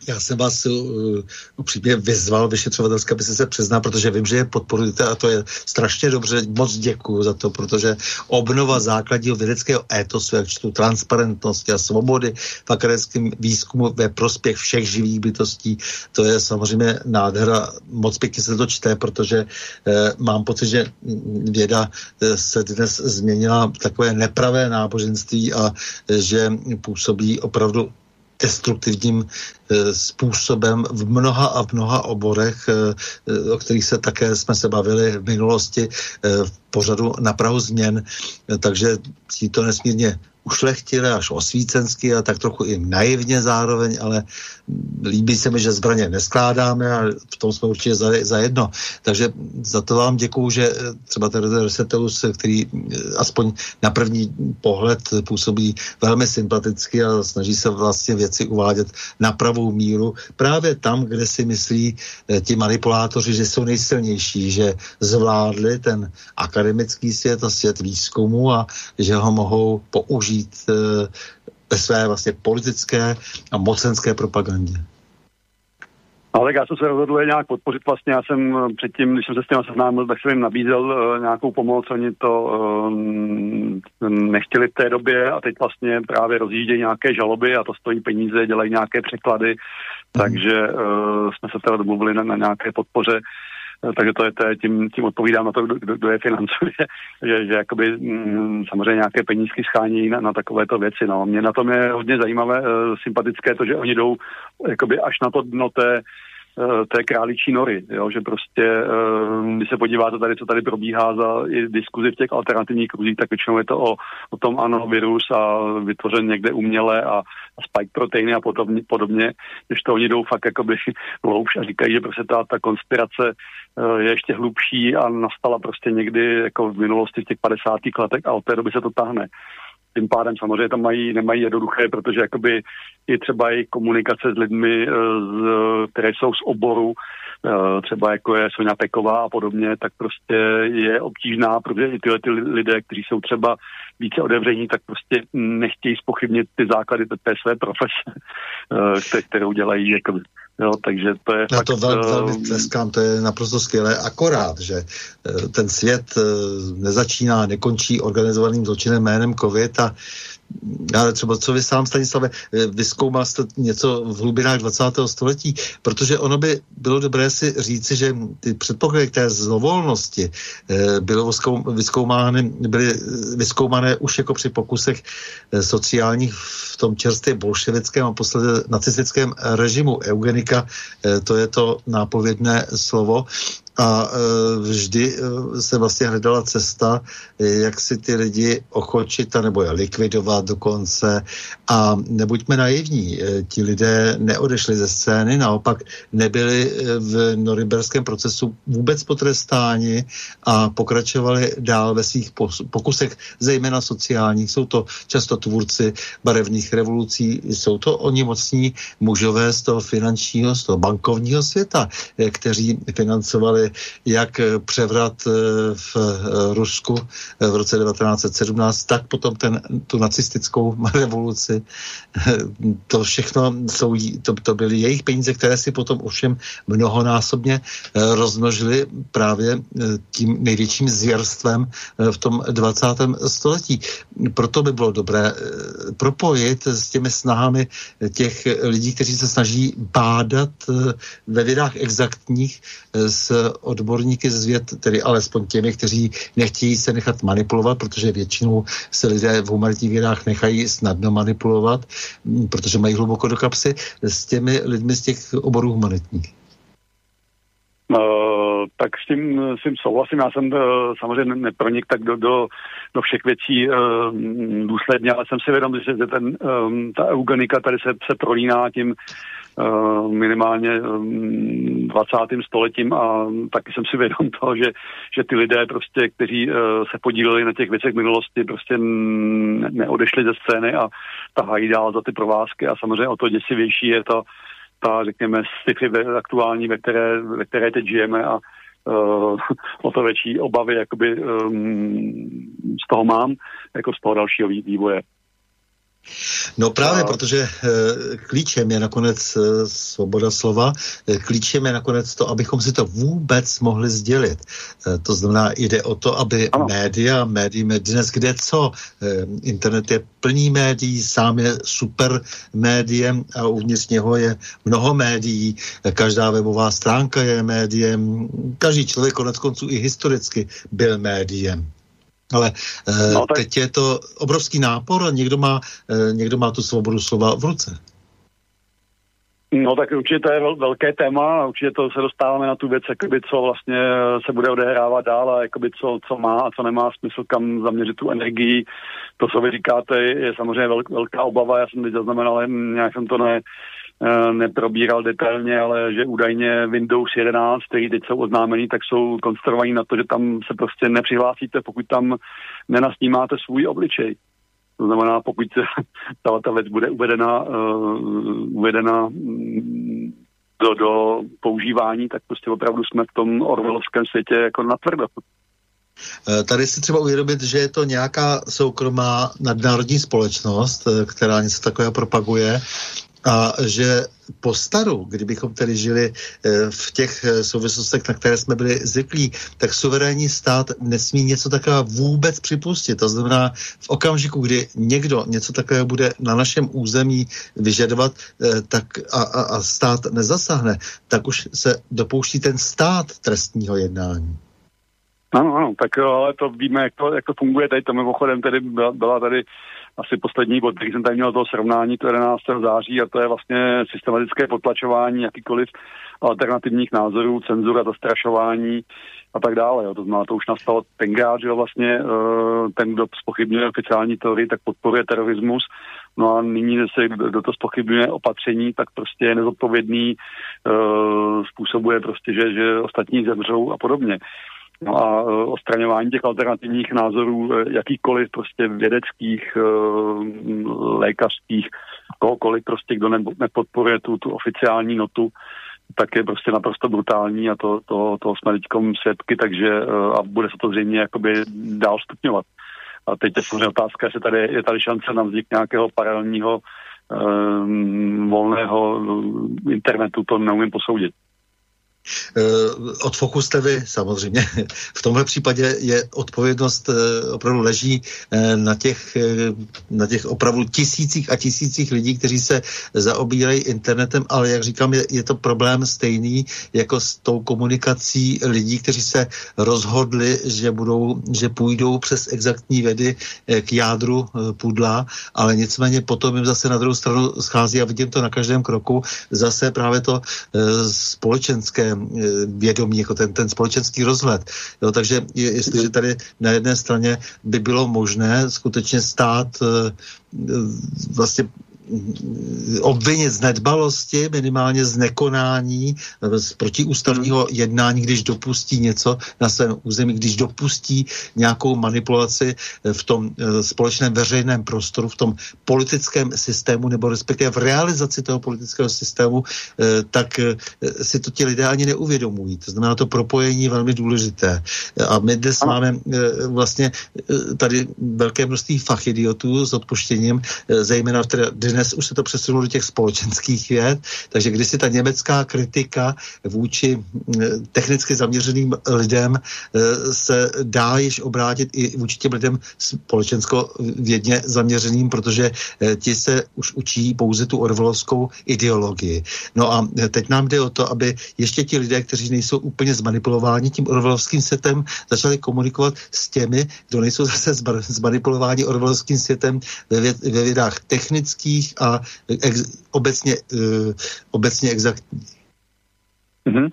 Já jsem vás uh, upřímně vyzval vyšetřovatelské, aby se přiznal, protože vím, že je podporujete a to je strašně dobře. Moc děkuji za to, protože obnova základního vědeckého étosu, jak čtu transparentnosti a svobody v akademickém výzkumu ve prospěch všech živých bytostí, to je samozřejmě nádhera. Moc pěkně se to čte, protože eh, mám pocit, že věda eh, se dnes změnila takové nepravé náboženství a že působí opravdu destruktivním eh, způsobem v mnoha a mnoha oborech, eh, eh, o kterých se také jsme se bavili v minulosti v pořadu na Prahu změn, takže si to nesmírně ušlechtile až osvícensky a tak trochu i naivně zároveň, ale líbí se mi, že zbraně neskládáme a v tom jsme určitě za, za jedno. Takže za to vám děkuju, že třeba ten Resetelus, který aspoň na první pohled působí velmi sympaticky a snaží se vlastně věci uvádět na pravou míru, právě tam, kde si myslí eh, ti manipulátoři, že jsou nejsilnější, že zvládli ten akademický svět a svět výzkumu a že ho mohou použít eh, ve své vlastně politické a mocenské propagandě. Ale já jsem se rozhodl je nějak podpořit vlastně. Já jsem eh, předtím, když jsem se s tím seznámil, tak jsem jim nabízel uh, nějakou pomoc. Oni to uh, nechtěli v té době a teď vlastně právě rozjíždějí nějaké žaloby a to stojí peníze, dělají nějaké překlady. Mm. Takže uh, jsme se teda domluvili na, na nějaké podpoře. Takže to je, to je tím, tím odpovídám na to, kdo, kdo je financuje, *laughs* že, že jakoby mm, samozřejmě nějaké penízky schání na, na takovéto věci. No. Mě na tom je hodně zajímavé, uh, sympatické to, že oni jdou jakoby až na to dno té, Eh, té králičí nory, jo, že prostě, eh, když se podíváte tady, co tady probíhá za i diskuzi v těch alternativních kruzích, tak většinou je to o, o tom ano, virus a vytvořen někde uměle a, a spike proteiny a podobně, podobně, když to oni jdou fakt jakoby *laughs* hloubš a říkají, že prostě ta, ta konspirace eh, je ještě hlubší a nastala prostě někdy jako v minulosti v těch 50. letech a od té doby se to tahne tím pádem samozřejmě tam mají, nemají jednoduché, protože jakoby i třeba i komunikace s lidmi, eh, z, které jsou z oboru, eh, třeba jako je Sonja Peková a podobně, tak prostě je obtížná, protože i tyhle ty lidé, kteří jsou třeba více otevření, tak prostě nechtějí spochybnit ty základy té své profese, *laughs* eh, kterou dělají jakoby. Jo, takže to je Já fakt, to velmi, velmi tleskám, to je naprosto skvělé, akorát, že ten svět nezačíná, nekončí organizovaným zločinem jménem COVID a ale třeba co vy sám, Stanislave, eh, vyzkoumal jste něco v hlubinách 20. století, protože ono by bylo dobré si říci, že ty předpoklady k té zlovolnosti eh, bylo vyzkoumány, byly eh, vyzkoumané už jako při pokusech sociálních v tom čerstvě bolševickém a posledně nacistickém režimu. Eugenika, to je to nápovědné slovo, a e, vždy e, se vlastně hledala cesta, e, jak si ty lidi ochočit a nebo je likvidovat dokonce. A nebuďme naivní, ti lidé neodešli ze scény, naopak nebyli v norimberském procesu vůbec potrestáni a pokračovali dál ve svých pokusech, zejména sociálních. Jsou to často tvůrci barevných revolucí, jsou to oni mocní mužové z toho finančního, z toho bankovního světa, kteří financovali jak převrat eh, v eh, Rusku eh, v roce 1917, tak potom ten, tu nacistickou *laughs* revoluci. To všechno jsou, to, to byly jejich peníze, které si potom ovšem mnohonásobně rozmnožili právě tím největším zvěrstvem v tom 20. století. Proto by bylo dobré propojit s těmi snahami těch lidí, kteří se snaží bádat ve vědách exaktních s odborníky z věd, tedy alespoň těmi, kteří nechtějí se nechat manipulovat, protože většinou se lidé v humanitních vědách nechají snadno manipulovat, protože mají hluboko do kapsy, s těmi lidmi z těch oborů humanitních. Uh, tak s tím, s tím souhlasím. Já jsem uh, samozřejmě nepronik tak do, do, do všech věcí uh, důsledně, ale jsem si vědom, že ten, um, ta eugenika tady se, se prolíná tím Eh, minimálně 20. Ehm, stoletím a taky jsem si vědom *laughs* toho, že, že ty lidé prostě, kteří eh, se podíleli na těch věcech minulosti, prostě neodešli ze scény a tahají dál za ty provázky a samozřejmě o to děsivější je to ta, řekněme, sci aktuální, ve které, ve které teď žijeme a uh, *laughs* o to větší obavy jakoby um, z toho mám, jako z toho dalšího vývoje. No právě, a... protože e, klíčem je nakonec e, svoboda slova, e, klíčem je nakonec to, abychom si to vůbec mohli sdělit. To znamená, jde o to, aby ano. média, médií dnes kde co, internet je plný médií, sám je super médiem a uvnitř něho je mnoho médií, každá webová stránka je médiem, každý člověk konec konců i historicky byl médiem. Ale eh, no, tak... teď je to obrovský nápor a někdo má, eh, někdo má tu svobodu slova v ruce. No tak určitě to je vel, velké téma, určitě to se dostáváme na tu věc, jakoby, co vlastně se bude odehrávat dál a jakoby, co, co má a co nemá smysl, kam zaměřit tu energii. To, co vy říkáte, je samozřejmě vel, velká obava, já jsem teď zaznamenal, nějak jsem to ne, eh, neprobíral detailně, ale že údajně Windows 11, který teď jsou oznámený, tak jsou konstruovaní na to, že tam se prostě nepřihlásíte, pokud tam nenasnímáte svůj obličej. To znamená, pokud *laughs* ta, ta věc bude uvedena, uh, uvedena mm, do, do používání, tak prostě opravdu jsme v tom orvelovském světě jako natvrdo. Eh, tady si třeba uvědomit, že je to nějaká soukromá nadnárodní společnost, eh, která něco takového propaguje a že po staru, kdybychom tedy žili eh, v těch eh, souvislostech, na které jsme byli zvyklí, tak suverénní stát nesmí něco takového vůbec připustit. To znamená, v okamžiku, kdy někdo něco takového bude na našem území vyžadovat eh, tak a, a, a stát nezasahne, tak už se dopouští ten stát trestního jednání. Ano, ano, tak ale to víme, jak to, jak to funguje tady. To mimochodem tedy byla, byla tady asi poslední bod, který jsem tady měl toho srovnání, to je 11. září a to je vlastně systematické potlačování jakýkoliv alternativních názorů, cenzura, zastrašování a tak dále. Jo. To znamená, to už nastalo tenkrát, že vlastně uh, ten, kdo spochybňuje oficiální teorii, tak podporuje terorismus. No a nyní, se kdo to spochybňuje opatření, tak prostě je nezodpovědný, uh, způsobuje prostě, že, že ostatní zemřou a podobně. No a e, odstraňování těch alternativních názorů, e, jakýkoliv prostě vědeckých, e, lékařských, kohokoliv prostě, kdo nepodporuje tu, tu oficiální notu, tak je prostě naprosto brutální a to, to, to jsme teď svědky, takže a bude se to zřejmě jakoby dál stupňovat. A teď je samozřejmě otázka, jestli tady je tady šance na vznik nějakého paralelního um, volného internetu, to neumím posoudit. Eh, od foku jste vy, samozřejmě. *laughs* V tomhle případě je odpovědnost eh, opravdu leží eh, na těch, na těch opravdu tisících a tisících lidí, kteří se zaobírají internetem, ale jak říkám, je, je to problém stejný jako s tou komunikací lidí, kteří se rozhodli, že budou, že půjdou přes exaktní vědy k jádru pudla, ale nicméně potom jim zase na druhou stranu schází a vidím to na každém kroku, zase právě to společenské vědomí, jako ten, ten společenský rozhled. Jo, takže je, jestliže tady na jedné straně by bylo možné skutečně stát eh, vlastně obvinit z nedbalosti, minimálně z nekonání, z protiústavního jednání, když dopustí něco na svém území, když dopustí nějakou manipulaci v tom eh, společném veřejném prostoru, v tom politickém systému, nebo respektive v realizaci toho politického systému, eh, tak eh, si to ti lidé ani neuvědomují. To znamená, to propojení je velmi důležité. A my dnes máme vlastně tady velké množství fachidiotů s odpuštěním, zejména v dnes dnes už se to přesunulo do těch společenských věd, takže když si ta německá kritika vůči technicky zaměřeným lidem eh, se dá již obrátit i vůči těm lidem společensko-vědně zaměřeným, protože eh, ti se už učí pouze tu orvolovskou ideologii. No a eh, teď nám jde o to, aby ještě ti lidé, kteří nejsou úplně zmanipulováni tím orvolovským světem, začali komunikovat s těmi, kdo nejsou zase zmanipulováni orvolovským světem ve, věd, ve vědách technických, a ex, obecně, uh, obecně exaktní. Mm-hmm.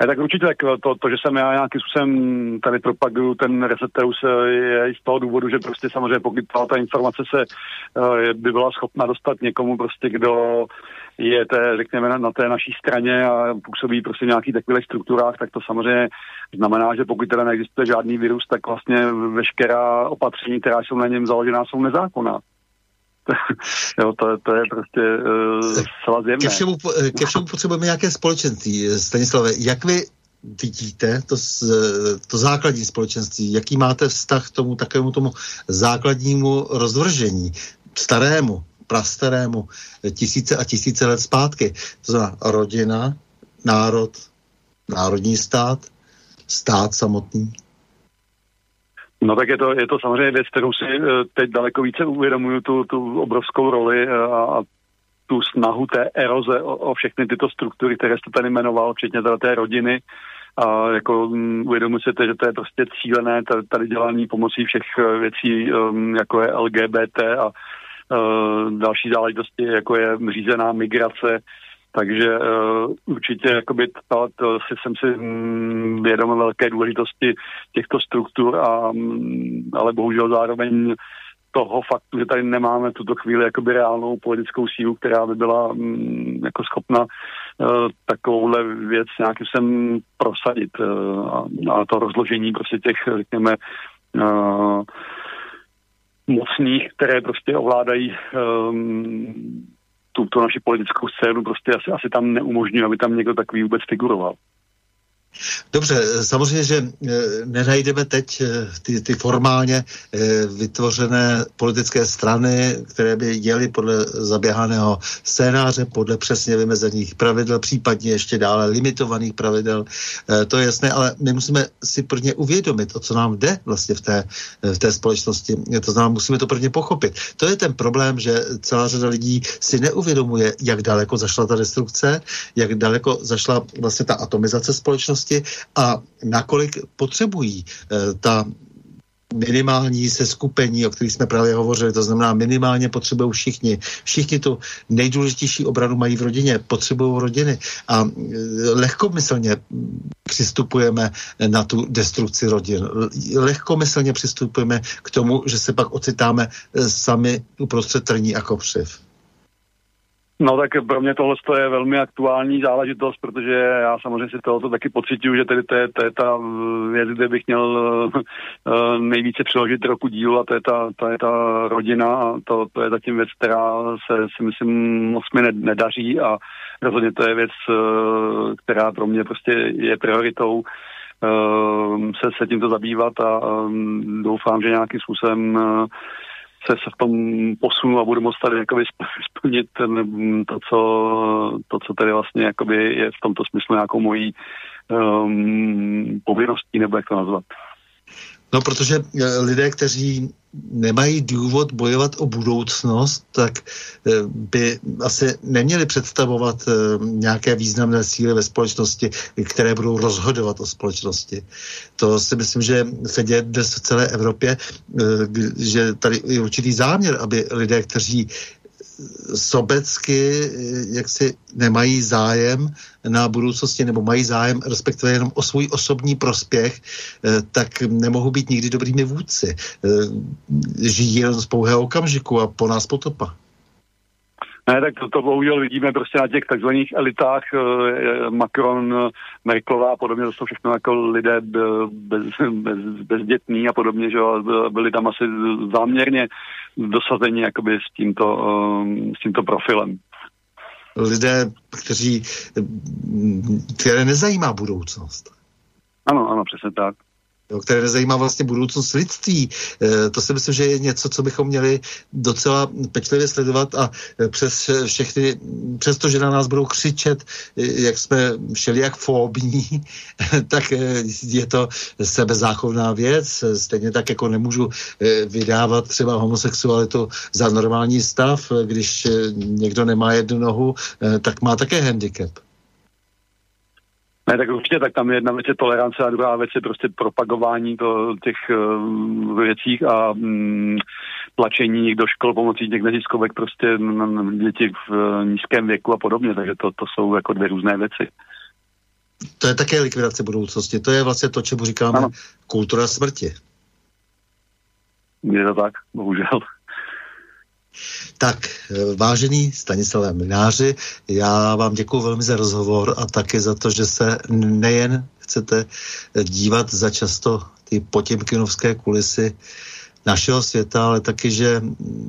Ne, tak určitě tak to, to, že jsem já nějakým způsobem tady propaguju ten Reseteus je i z toho důvodu, že prostě samozřejmě pokud ta informace se uh, by byla schopna dostat někomu prostě, kdo je té, řekněme, na, na té naší straně a působí prostě v nějakých takových strukturách, tak to samozřejmě znamená, že pokud teda neexistuje žádný virus, tak vlastně veškerá opatření, která jsou na něm založená, jsou nezákonná. *laughs* jo, to, to je prostě uh, zcela. Ke všemu, ke všemu potřebujeme nějaké společenství. Stanislave, jak vy vidíte to, to základní společenství? Jaký máte vztah k tomu takovému tomu základnímu rozvržení, starému, prastarému, tisíce a tisíce let zpátky? To znamená rodina, národ, národní stát, stát samotný. No tak je to, je to samozřejmě věc, kterou si eh, teď daleko více uvědomuju, tu, tu obrovskou roli eh, a, tu snahu té eroze o, o všechny tyto struktury, které jste tady jmenoval, včetně teda té rodiny. A jako um, uvědomuji si, že to je prostě cílené tady dělání pomocí všech eh, věcí, um, jako je LGBT a uh, další záležitosti, jako je řízená migrace, Takže uh, určitě jakoby to, to si jsem si mm, vědom velké důležitosti těchto struktur, a, mm, ale bohužel zároveň toho faktu, že tady nemáme tuto chvíli jakoby reálnou politickou sílu, která by byla mm, jako schopna uh, takovouhle věc nějakým sem prosadit. Uh, a, a to rozložení prostě těch, řekněme, uh, mocných, které prostě ovládají um, tuto naši politickou scénu, prostě asi, asi tam neumožňuje, aby tam někdo takový vůbec figuroval. Dobře, samozřejmě, že eh, nenajdeme teď eh, ty, ty formálně eh, vytvořené politické strany, které by jeli podle zaběhaného scénáře, podle přesně vymezených pravidel, případně ještě dále limitovaných pravidel. To je jasné, ale my musíme si prvně uvědomit, o co nám jde vlastně v té, v té společnosti. To znamená, musíme to prvně pochopit. To je ten problém, že celá řada lidí si neuvědomuje, jak daleko zašla ta destrukce, jak daleko zašla vlastně ta atomizace společnosti společnosti a nakolik potřebují eh, ta minimální seskupení, o kterých jsme právě hovořili, to znamená minimálně potřebují všichni. Všichni tu nejdůležitější obranu mají v rodině, potřebují rodiny a eh, lehkomyslně přistupujeme na tu destrukci rodin. Lehkomyslně přistupujeme k tomu, že se pak ocitáme eh, sami uprostřed trní a kopřiv. No tak pro mě tohle je velmi aktuální záležitost, protože já samozřejmě si tohoto taky pocituju, že tedy to je, to je ta věc, kde bych měl uh, nejvíce přeložit roku dílu a to je ta, to je ta rodina a to, to je zatím věc, která se si myslím moc mi nedaří a rozhodně to je věc, která pro mě prostě je prioritou se, se tímto zabývat a doufám, že nějakým způsobem se, se v tom posunu a budu moct tady jakoby splnit ten, to, co, to, co tady vlastně jakoby je v tomto smyslu nějakou mojí um, povinností, nebo jak to nazvat. No, protože eh, lidé, kteří nemají důvod bojovat o budoucnost, tak eh, by asi neměli představovat eh, nějaké významné síly ve společnosti, které budou rozhodovat o společnosti. To si myslím, že se děje dnes v celé Evropě, že tady je určitý záměr, aby lidé, kteří sobecky eh, jak si nemají zájem na budoucnosti nebo mají zájem respektive jenom o svůj osobní prospěch, eh, tak nemohou být nikdy dobrými vůdci. Eh, žijí jen z pouhého okamžiku a po nás potopa. Ne, tak to, to bohužel vidíme prostě na těch takzvaných elitách, Macron, Merkelová a podobně, to jsou všechno jako lidé bez, bez, bezdětní a podobně, že byli tam asi záměrně dosazení jakoby s tímto, s tímto profilem. Lidé, kteří, které nezajímá budoucnost. Ano, ano, přesně tak jo, které nezajímá vlastně budoucnost lidství. E, to si myslím, že je něco, co bychom měli docela pečlivě sledovat a e, přes všechny, přes to, že na nás budou křičet, e, jak jsme všeli jak fóbní, *laughs* tak je to sebezáchovná věc. Stejně tak, jako nemůžu vydávat třeba homosexualitu za normální stav, když někdo nemá jednu nohu, tak má také handicap. Ne, tak určitě, tak tam jedna věc je tolerance a druhá věc je prostě propagování to, těch uh, věcí a um, tlačení do škol pomocí těch neziskovek prostě na děti v uh, nízkém věku a podobně, takže to, to jsou jako dvě různé věci. To je také likvidace budoucnosti, to je vlastně to, čemu říkáme ano. kultura smrti. Je to tak, bohužel. Tak, vážený Stanislav Mináři, já vám děkuji velmi za rozhovor a také za to, že se nejen chcete dívat za často ty potěmkinovské kulisy našeho světa, ale taky, že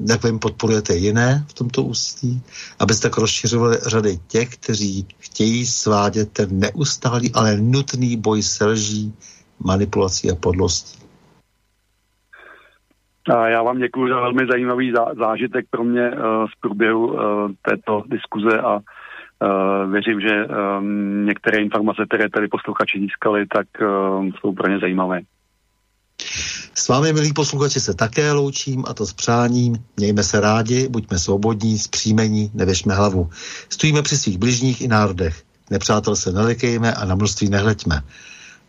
jak vím, podporujete jiné v tomto ústí, abyste tak rozšiřovali řady těch, kteří chtějí svádět ten neustálý, ale nutný boj se lží, manipulací a podlostí. A já vám děkuji za velmi zajímavý zá, zážitek pro mě z průběhu uh, této diskuze a uh, věřím, že některé informace, které tady posluchači získali, tak jsou pro ně zajímavé. S vámi, milí posluchači, se také loučím a to s přáním. Mějme se rádi, buďme svobodní, zpříjmení, nevěšme hlavu. Stojíme při svých bližních i národech. Nepřátel se nelekejme a na množství nehleďme.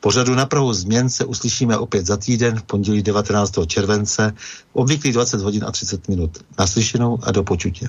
Pořadu na Prahu změn se uslyšíme opět za týden v pondělí 19. července, obvyklý 20 hodin a 30 minut. Naslyšenou a do počutě.